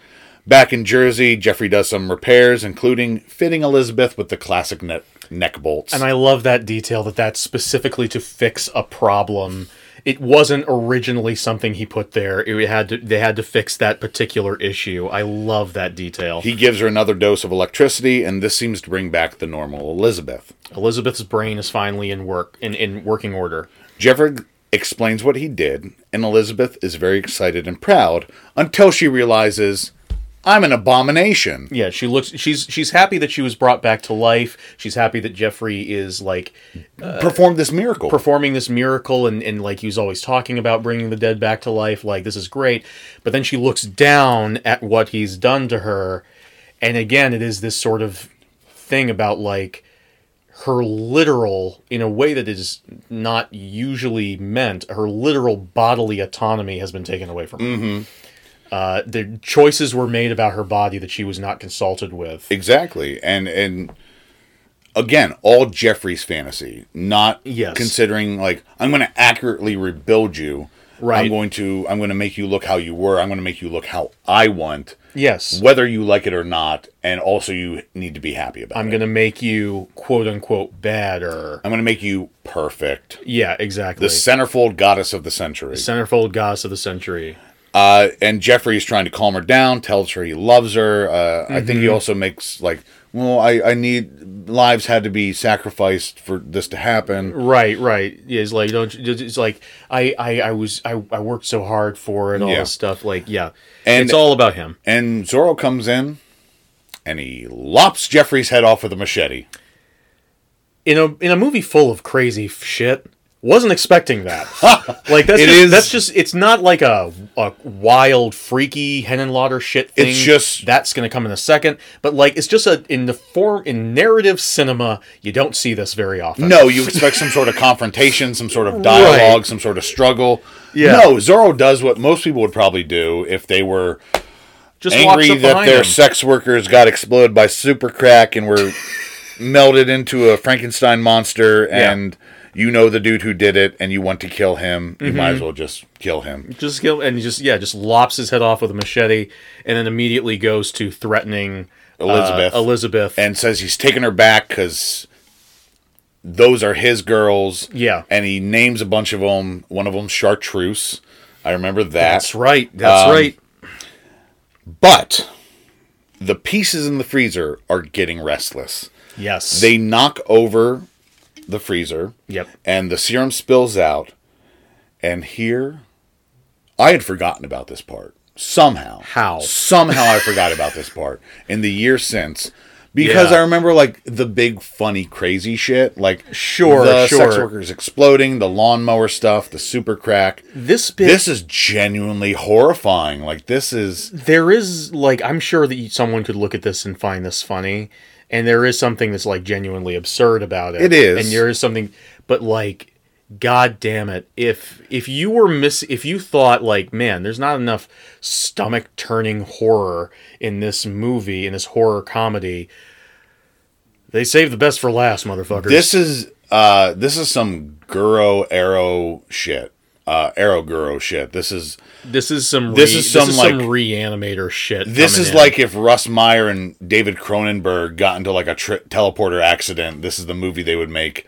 E: back in jersey jeffrey does some repairs including fitting elizabeth with the classic neck neck bolts
A: And I love that detail that that's specifically to fix a problem. It wasn't originally something he put there. It had to, they had to fix that particular issue. I love that detail.
E: he gives her another dose of electricity and this seems to bring back the normal elizabeth
A: Elizabeth's brain is finally in work in, in working order.
E: Jeffrey explains what he did, and Elizabeth is very excited and proud until she realizes I'm an abomination.
A: Yeah, she looks she's she's happy that she was brought back to life. She's happy that Jeffrey is like uh,
E: Performed this miracle.
A: performing this miracle and, and like he was always talking about bringing the dead back to life like this is great but then she looks down at what he's done to her and again it is this sort of thing about like her literal in a way that is not usually meant her literal bodily autonomy has been taken away from her mm-hmm. Uh, the choices were made about her body that she was not consulted with.
E: Exactly. And and again, all Jeffrey's fantasy, not
A: Yes.
E: considering like I'm going to accurately rebuild you.
A: Right.
E: I'm going to I'm going to make you look how you were. I'm going to make you look how I want.
A: Yes.
E: Whether you like it or not, and also you need to be happy about
A: I'm
E: it.
A: going to make you quote unquote better.
E: I'm going to make you perfect.
A: Yeah, exactly.
E: The centerfold goddess of the century.
A: centerfold goddess of the century.
E: Uh, and Jeffrey is trying to calm her down, tells her he loves her. Uh, I
A: Mm-hmm.
E: think he also makes like, well, I, I need lives had to be sacrificed for this to happen.
A: Right, right. Yeah, it's like don't. It's like I, I, I was, I, I worked so hard for it. All
E: Yeah.
A: this stuff. Like, yeah,
E: And-
A: it's all about him.
E: And Zorro comes in, and he lops Jeffrey's head off with a machete.
A: In a in a movie full of crazy shit, wasn't expecting that. like that's
E: It
A: just,
E: is-
A: that's just it's not like a a wild freaky Henenlotter shit thing.
E: It's just-
A: that's gonna come in a second. But like it's just a in the form in narrative cinema, you don't see this very often.
E: No, you expect some sort of confrontation, some sort of dialogue,
A: Right.
E: some sort of struggle.
A: Yeah.
E: No, Zorro does what most people would probably do if they were
A: just
E: angry that their
A: him.
E: sex workers got exploded by super crack and were melted into a Frankenstein monster
A: Yeah.
E: You know the dude who did it and you want to kill him, you might
A: Mm-hmm.
E: as well just kill him.
A: just kill and just yeah just lops his head off with a machete and then immediately goes to threatening uh,
E: Elizabeth.
A: Elizabeth
E: And says he's taking her back because those are his girls.
A: Yeah.
E: And he names a bunch of them. One of them, Chartreuse. I remember that.
A: that's right that's
E: Um,
A: right
E: But the pieces in the freezer are getting restless.
A: yes
E: They knock over the freezer.
A: Yep.
E: And the serum spills out. And here, I had forgotten about this part. Somehow.
A: How?
E: Somehow I forgot about this part in the year since. Because
A: Yeah.
E: I remember like the big funny crazy shit, like
A: Sure,
E: the
A: sure.
E: sex workers exploding, the lawnmower stuff, the super crack.
A: this bit
E: This is genuinely horrifying. Like this is
A: there is like I'm sure that someone could look at this and find this funny, and there is something that's like genuinely absurd about it.
E: It is.
A: and there is something, but like, god damn it, if if you were miss, if you thought like, man, there's not enough stomach turning horror in this movie in this horror comedy. They saved the best for last, motherfuckers.
E: This is uh this is some Guro Ero shit. Uh Ero Guro shit. This is
A: this is some
E: this
A: re-
E: is some,
A: some
E: like-
A: Re-Animator shit.
E: this is
A: in.
E: like if Russ Meyer and David Cronenberg got into like a tri- teleporter accident. This is the movie they would make.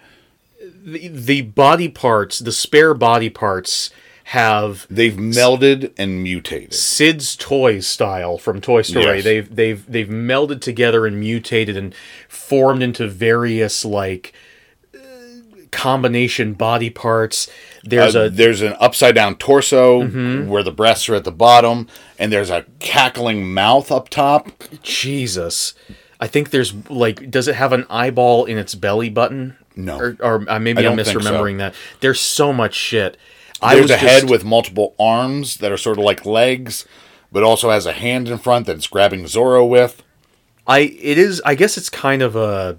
A: the, the body parts, the spare body parts have
E: They've melded and mutated.
A: Sid's toy style from Toy Story.
E: Yes.
A: They've they've they've melded together and mutated and formed into various like combination body parts. There's
E: Uh,
A: a
E: there's an upside down torso
A: Mm-hmm.
E: where the breasts are at the bottom, and there's a cackling mouth up top.
A: Jesus. I think there's like, does it have an eyeball in its belly button?
E: No.
A: or, or uh, maybe I'm
E: don't so.
A: misremembering that. There's so much shit.
E: There's a head with multiple arms that are sort of like legs, but also has a hand in front that's grabbing Zorro with.
A: I it is I guess it's kind of a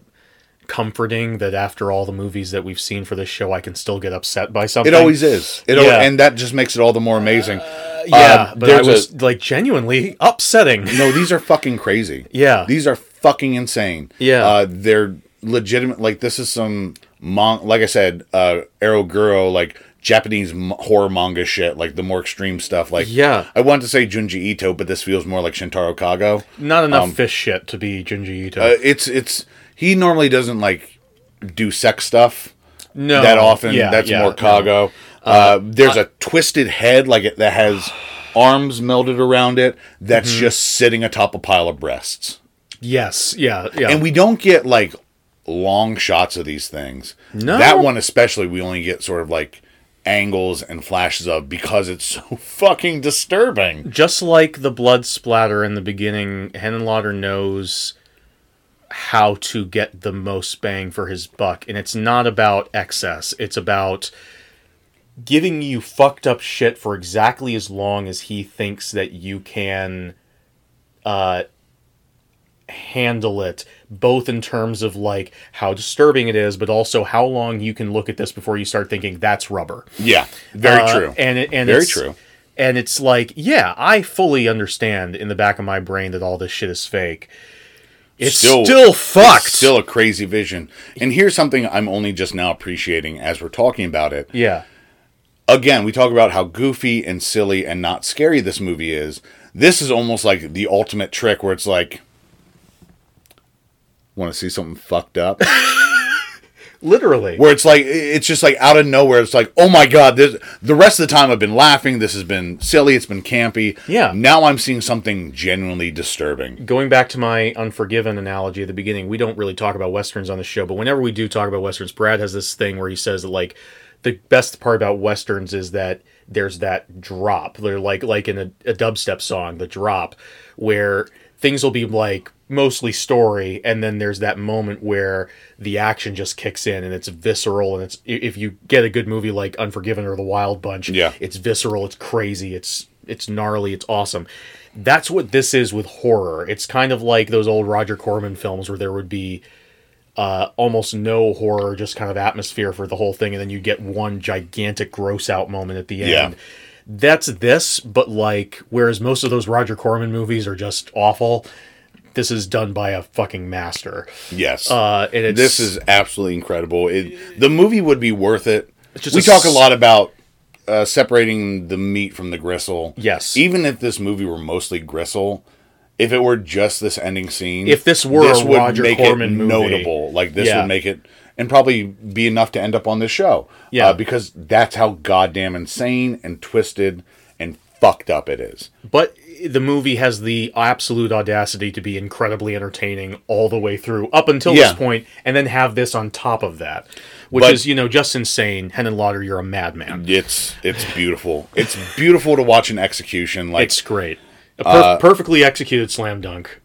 A: comforting that after all the movies that we've seen for this show I can still get upset by something.
E: It always is. It
A: Yeah.
E: and that just makes it all the more amazing.
A: Yeah,
E: Uh,
A: but I
E: there's a-
A: was like genuinely upsetting.
E: No, these are fucking crazy.
A: Yeah.
E: These are fucking insane.
A: Yeah.
E: Uh, they're legitimate. Like, this is some, mon- like I said, uh, Ero Guro, like Japanese m- horror manga shit, like the more extreme stuff. Like,
A: Yeah.
E: I wanted to say Junji Ito, but this feels more like Shintaro Kago.
A: Not enough fish shit to be Junji Ito.
E: Um, Uh, it's, it's, he normally doesn't like do sex stuff
A: no,
E: that often.
A: Yeah,
E: That's
A: yeah,
E: more
A: no.
E: Kago. Uh, there's a twisted head, like it, that has arms melded around it, that's
A: Mm-hmm.
E: just sitting atop a pile of breasts.
A: Yes, yeah, yeah.
E: and we don't get like long shots of these things.
A: No.
E: That one especially we only get sort of like angles and flashes of because it's so fucking disturbing.
A: just like the blood splatter in the beginning, Henenlotter knows how to get the most bang for his buck, and it's not about excess. It's about giving you fucked up shit for exactly as long as he thinks that you can uh handle it both in terms of like how disturbing it is but also how long you can look at this before you start thinking that's rubber
E: Yeah, very
A: uh,
E: true.
A: And it, and
E: Very true.
A: And it's like, yeah, I fully understand in the back of my brain that all this shit is fake. It's still, still fucked.
E: Still a crazy vision. And here's something I'm only just now appreciating as we're talking about it.
A: yeah.
E: Again, we talk about how goofy and silly and not scary this movie is. This is almost like the ultimate trick where it's like, want to see something fucked up?
A: Literally.
E: where it's like it's just like out of nowhere. It's like, oh my god! This, the rest of the time I've been laughing. This has been silly. It's been campy.
A: Yeah.
E: Now I'm seeing something genuinely disturbing.
A: Going back to my Unforgiven analogy at the beginning, we don't really talk about westerns on the show, but whenever we do talk about westerns, Brad has this thing where he says that like the best part about westerns is that there's that drop. They're like like in a, a dubstep song, the drop, where things will be like mostly story, and then there's that moment where the action just kicks in and it's visceral. And it's if you get a good movie like Unforgiven or The Wild Bunch,
E: Yeah.
A: it's visceral, it's crazy, it's it's gnarly, it's awesome. That's what this is with horror. It's kind of like those old Roger Corman films where there would be uh, almost no horror, just kind of atmosphere for the whole thing, and then you get one gigantic gross out moment at the
E: Yeah.
A: That's this, but like, whereas most of those Roger Corman movies are just awful, this is done by a fucking master.
E: Yes.
A: Uh, and it's,
E: this is absolutely incredible. It, the movie would be worth it.
A: just
E: we
A: a
E: talk a lot about uh, separating the meat from the gristle.
A: Yes.
E: Even if this movie were mostly gristle, if it were just this ending scene,
A: If this were a Roger Corman movie.
E: notable. Like this
A: Yeah.
E: would make it, and probably be enough to end up on this show.
A: Yeah.
E: uh, because that's how goddamn insane and twisted and fucked up it is.
A: But the movie has the absolute audacity to be incredibly entertaining all the way through up until
E: Yeah.
A: this point, and then have this on top of that, which
E: But-
A: is you know just insane. Henenlotter, you're a madman.
E: It's it's beautiful. It's beautiful to watch an execution. Like
A: It's great, a per-
E: Uh,
A: perfectly executed slam dunk.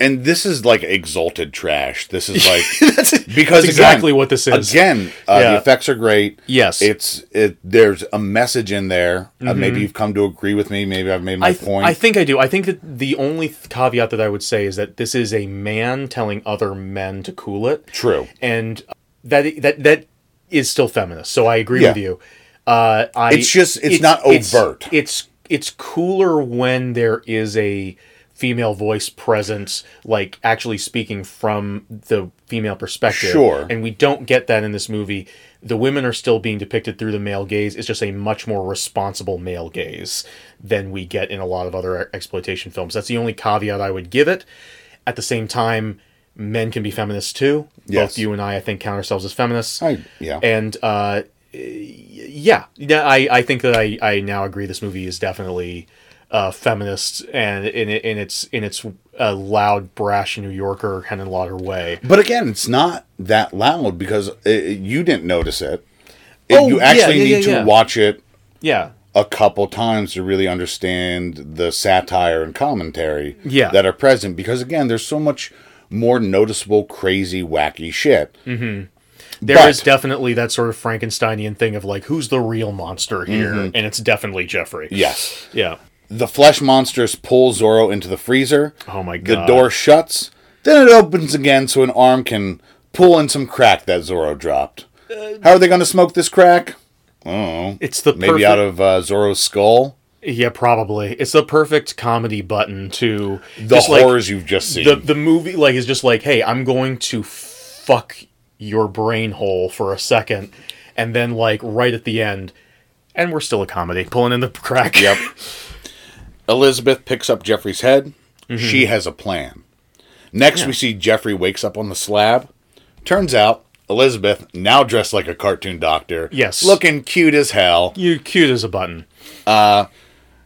E: And this is like exalted trash. This is like
A: that's,
E: because
A: that's exactly
E: again,
A: what this is.
E: Again, uh,
A: Yeah.
E: the effects are great.
A: Yes.
E: it's it. There's a message in there. Uh, maybe you've come to agree with me. Maybe I've made my
A: Mm-hmm. I, th-
E: point.
A: I think I do. I think that the only th- caveat that I would say is that this is a man telling other men to cool it.
E: True.
A: and that that that is still feminist. So I agree
E: Yeah.
A: with you. Uh, I,
E: It's just- it's not overt.
A: It's, it's cooler when there is a female voice presence, like actually speaking from the female perspective.
E: Sure.
A: and we don't get that in this movie. The women are still being depicted through the male gaze. It's just a much more responsible male gaze than we get in a lot of other exploitation films. That's the only caveat I would give it. At the same time, men can be feminists too.
E: Yes.
A: Both you and I, I think, count ourselves as feminists.
E: I- yeah.
A: And uh, yeah, yeah, I, I think that I, I now agree this movie is definitely uh, feminist and in in its in its uh, loud, brash New Yorker Henenlotter way.
E: but again, it's not that loud because uh you didn't notice it. It-
A: Oh,
E: you
A: yeah,
E: actually
A: yeah,
E: need
A: yeah,
E: to watch it
A: Yeah,
E: a couple times to really understand the satire and commentary
A: Yeah.
E: that are present because again there's so much more noticeable crazy wacky shit
A: there is
E: But-
A: definitely that sort of Frankensteinian thing of like, who's the real monster here?
E: Mm-hmm.
A: And it's definitely Jeffrey.
E: yes
A: Yeah.
E: The flesh monsters pull Zorro into the freezer
A: Oh my god.
E: the door shuts then it opens again so an arm can pull in some crack that Zorro dropped how are they going to smoke this crack oh
A: It's the
E: maybe
A: perfect-
E: out of uh, Zorro's skull
A: Yeah, probably. It's the perfect comedy button to
E: the
A: just, like,
E: horrors you've just seen
A: the the movie like is just like, hey, I'm going to fuck your brain hole for a second, and then like right at the end, and we're still a comedy, pulling in the crack.
E: Yep. Elizabeth picks up Jeffrey's head.
A: Mm-hmm.
E: She has a plan. Next, we see Jeffrey wakes up on the slab. Turns out, Elizabeth, now dressed like a cartoon doctor,
A: Yes.
E: looking cute as hell.
A: You cute as a button.
E: Uh,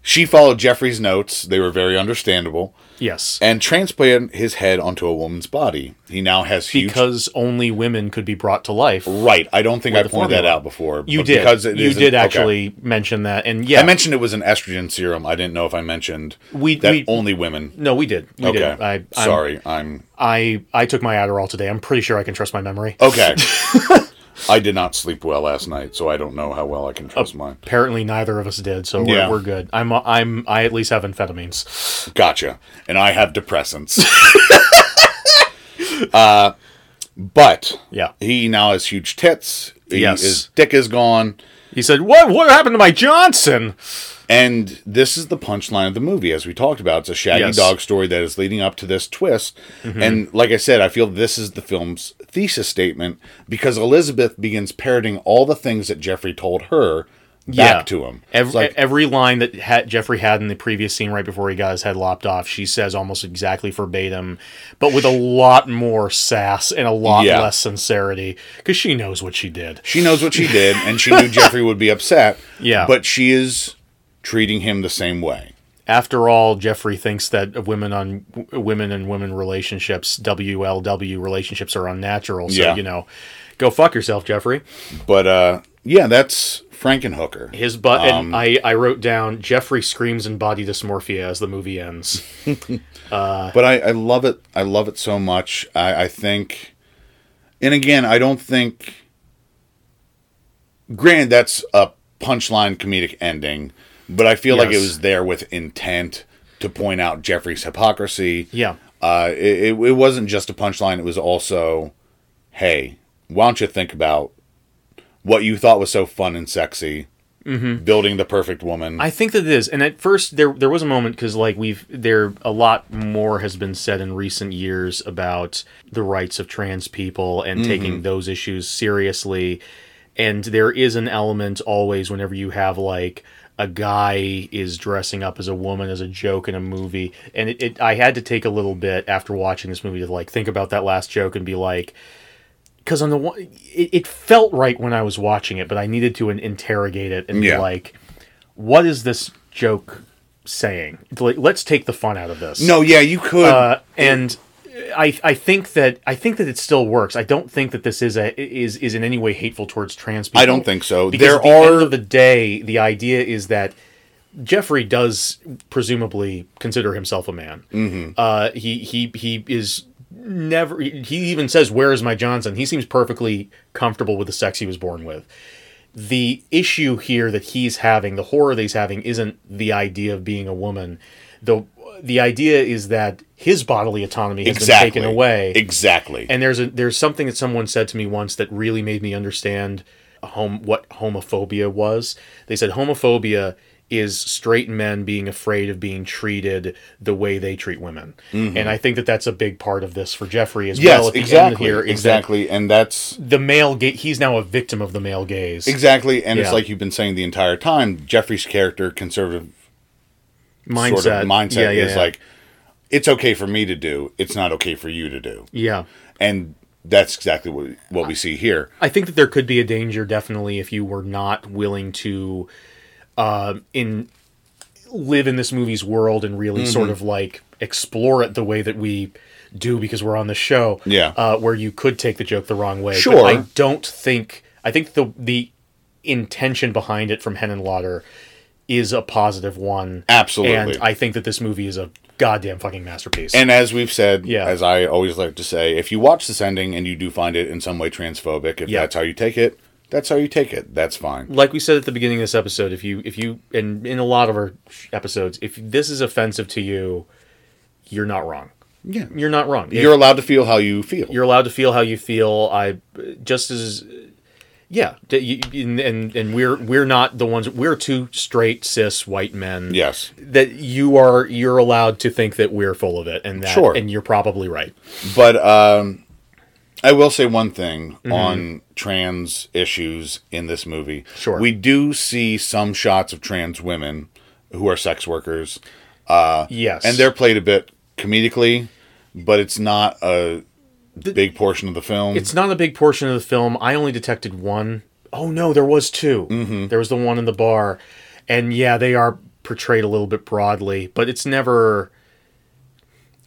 E: she followed Jeffrey's notes. They were very understandable.
A: Yes.
E: And transplanted his head onto a woman's body. He now has huge.
A: because only women could be brought to life.
E: right. I don't think I pointed that out before.
A: You did.
E: Because it
A: you
E: is an-
A: did
E: okay.
A: actually mention that, and yeah,
E: I mentioned it was an estrogen serum. I didn't know if I mentioned
A: We-
E: that
A: we-
E: only women.
A: no, we did. We
E: Okay.
A: did. I, I'm-
E: Sorry. I'm
A: I I took my Adderall today. I'm pretty sure I can trust my memory.
E: Okay. I did not sleep well last night, so I don't know how well I can trust mine.
A: Apparently, neither of us did, so we're,
E: Yeah.
A: we're good. I'm I'm I at least have amphetamines.
E: Gotcha. And I have depressants. uh, but
A: Yeah.
E: he now has huge tits. He,
A: Yes.
E: His dick is gone.
A: He said, "What? What happened to my Johnson?"
E: And this is the punchline of the movie, as we talked about. It's a shaggy
A: Yes.
E: dog story that is leading up to this twist.
A: Mm-hmm.
E: And like I said, I feel this is the film's thesis statement because Elizabeth begins parroting all the things that Jeffrey told her back to him.
A: Every,
E: like,
A: every line that had, Jeffrey had in the previous scene right before he got his head lopped off, she says almost exactly verbatim, but with a lot more sass and a lot
E: Yeah.
A: less sincerity because she knows what she did.
E: she knows what she did, and she knew Jeffrey would be upset.
A: Yeah.
E: But she is treating him the same way.
A: After all, Jeffrey thinks that women on women and women relationships, WLW relationships, are unnatural. So
E: Yeah.
A: you know, go fuck yourself, Jeffrey.
E: But uh, yeah, that's Frankenhooker.
A: His butt.
E: Um,
A: and I, I wrote down Jeffrey screams in body dysmorphia as the movie ends.
E: but I, I love it. I love it so much. I, I think, and again, I don't think. Granted, that's a punchline comedic ending, but I feel like it was there with intent to point out Jeffrey's hypocrisy.
A: Yeah.
E: Uh, it, it, it wasn't just a punchline. It was also, hey, why don't you think about what you thought was so fun and sexy, mm-hmm. building the perfect woman.
A: I think that it is, and at first there there was a moment because like we've there a lot more has been said in recent years about the rights of trans people and mm-hmm. taking those issues seriously, and there is an element always whenever you have like a guy is dressing up as a woman as a joke in a movie, and it, it I had to take a little bit after watching this movie to like think about that last joke and be like because on the one, it, it felt right when I was watching it, but I needed to in- interrogate it and
E: Yeah.
A: be like, what is this joke saying? Like, let's take the fun out of this.
E: no, yeah, you could.
A: uh, and I I think that I think that it still works. I don't think that this is a is is in any way hateful towards trans people.
E: I don't think so.
A: Because
E: There
A: at the
E: are-
A: end of the day, the idea is that Jeffrey does presumably consider himself a man. Mm-hmm. Uh, he he he is never. He even says, "Where is my Johnson?" He seems perfectly comfortable with the sex he was born with. The issue here that he's having, the horror that he's having, isn't the idea of being a woman. the The idea is that his bodily autonomy has
E: exactly.
A: been taken away.
E: Exactly.
A: And there's a there's something that someone said to me once that really made me understand home what homophobia was. They said homophobia is straight men being afraid of being treated the way they treat women. And I think that that's a big part of this for Jeffrey as
E: Mm-hmm. yes,
A: well.
E: Exactly.
A: here
E: exactly. And that's
A: the male gaze. He's now a victim of the male gaze.
E: exactly. And
A: Yeah.
E: it's like you've been saying the entire time. Jeffrey's character, conservative
A: Mindset.
E: sort of mindset,
A: Yeah, yeah,
E: is like, it's okay for me to do. It's not okay for you to do.
A: yeah.
E: And that's exactly what what we see here.
A: I think that there could be a danger, definitely, if you were not willing to, uh, in live in this movie's world and really sort
E: Mm-hmm.
A: of like explore it the way that we do because we're on the show.
E: Yeah.
A: uh, where you could take the joke the wrong way. But
E: Sure.
A: I don't think. I think the the intention behind it from Henenlotter is a positive one.
E: Absolutely.
A: and I think that this movie is a goddamn fucking masterpiece.
E: And as we've said,
A: Yeah.
E: as I always like to say, if you watch this ending and you do find it in some way transphobic, if
A: Yeah.
E: that's how you take it, that's how you take it. That's fine.
A: like we said at the beginning of this episode, if you if you and in a lot of our episodes, if this is offensive to you, you're not wrong.
E: Yeah.
A: You're not wrong.
E: You're allowed to feel how you feel.
A: you're allowed to feel how you feel. I just as yeah, and and and we're we're not the ones. We're two straight cis white men.
E: yes.
A: that you are you're allowed to think that we're full of it, and that
E: Sure.
A: and you're probably right.
E: But um, I will say one thing
A: Mm-hmm.
E: on trans issues in this movie.
A: Sure.
E: We do see some shots of trans women who are sex workers,
A: Yes,
E: and they're played a bit comedically, but it's not a big portion of the film.
A: It's not a big portion of the film. I only detected one. Oh no, there was 2 Mm-hmm. There was the one in the bar, and yeah, they are portrayed a little bit broadly, but it's never.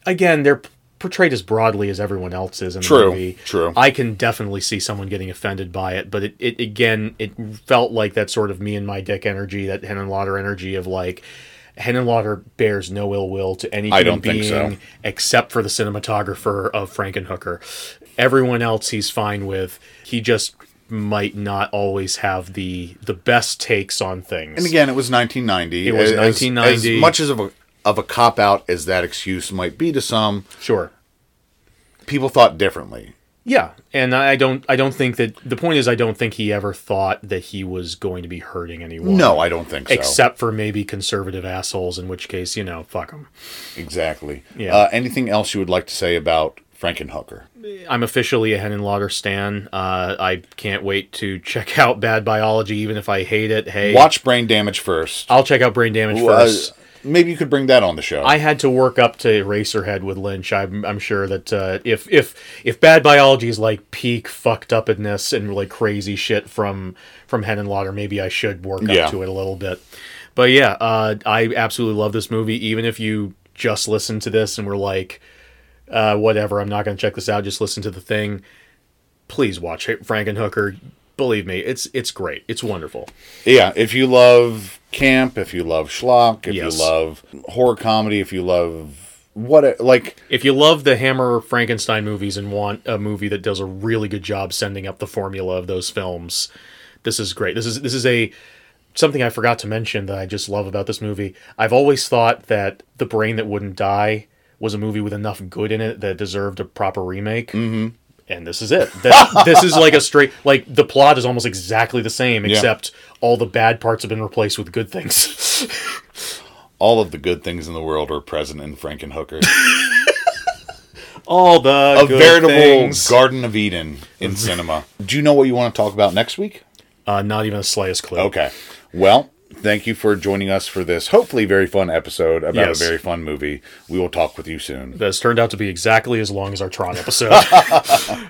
A: Again, they're portrayed as broadly as everyone else is in
E: True,
A: the movie.
E: true.
A: I can definitely see someone getting offended by it, but it, it again, it felt like that sort of me and my dick energy, that Hen and Henenlotter energy of like. Henenlotter bears no ill will to any
E: I
A: human
E: don't think
A: being
E: so.
A: except for the cinematographer of Frankenhooker. Everyone else he's fine with. He just might not always have the the best takes on things.
E: And again, it was 1990.
A: It was
E: As-
A: 1990.
E: As much as of a of a cop out as that excuse might be to some,
A: sure.
E: people thought differently.
A: Yeah, and I don't I don't think that the point is I don't think he ever thought that he was going to be hurting anyone.
E: No, I don't think so.
A: except for maybe conservative assholes, in which case you know fuck them.
E: exactly.
A: Yeah.
E: Uh, anything else you would like to say about Frankenhooker?
A: I'm officially a Henenlotter stan. Uh, I can't wait to check out Bad Biology, even if I hate it. Hey,
E: Watch Brain Damage first.
A: I'll check out Brain Damage
E: Uh,
A: first.
E: Maybe you could bring that on the show.
A: I had to work up to Eraserhead with Lynch. I'm, I'm sure that uh, if if if Bad Biology is like peak fucked upness and like crazy shit from from Henenlotter, maybe I should work up to it a little bit. But yeah, uh, I absolutely love this movie. Even if you just listen to this and were like, uh, whatever, I'm not going to check this out. Just listen to the thing. Please watch Frankenhooker. Believe me, it's it's great. It's wonderful.
E: Yeah, if you love camp, if you love schlock, if
A: Yes.
E: you love horror comedy, if you love what like
A: If you love the Hammer Frankenstein movies and want a movie that does a really good job sending up the formula of those films, this is great. This is this is a something I forgot to mention that I just love about this movie. I've always thought that The Brain That Wouldn't Die was a movie with enough good in it that deserved a proper remake. Mm-hmm. And this is it. That, this is like a straight like the plot is almost exactly the same, except all the bad parts have been replaced with good things.
E: all of the good things in the world are present in Frankenhooker.
A: all the
E: a
A: good
E: veritable
A: things.
E: Garden of Eden in cinema. Do you know what you want to talk about next week?
A: uh, not even a slightest clue.
E: Okay. Well, thank you for joining us for this hopefully very fun episode about
A: Yes.
E: a very fun movie. We will talk with you soon.
A: That's turned out to be exactly as long as our Tron episode.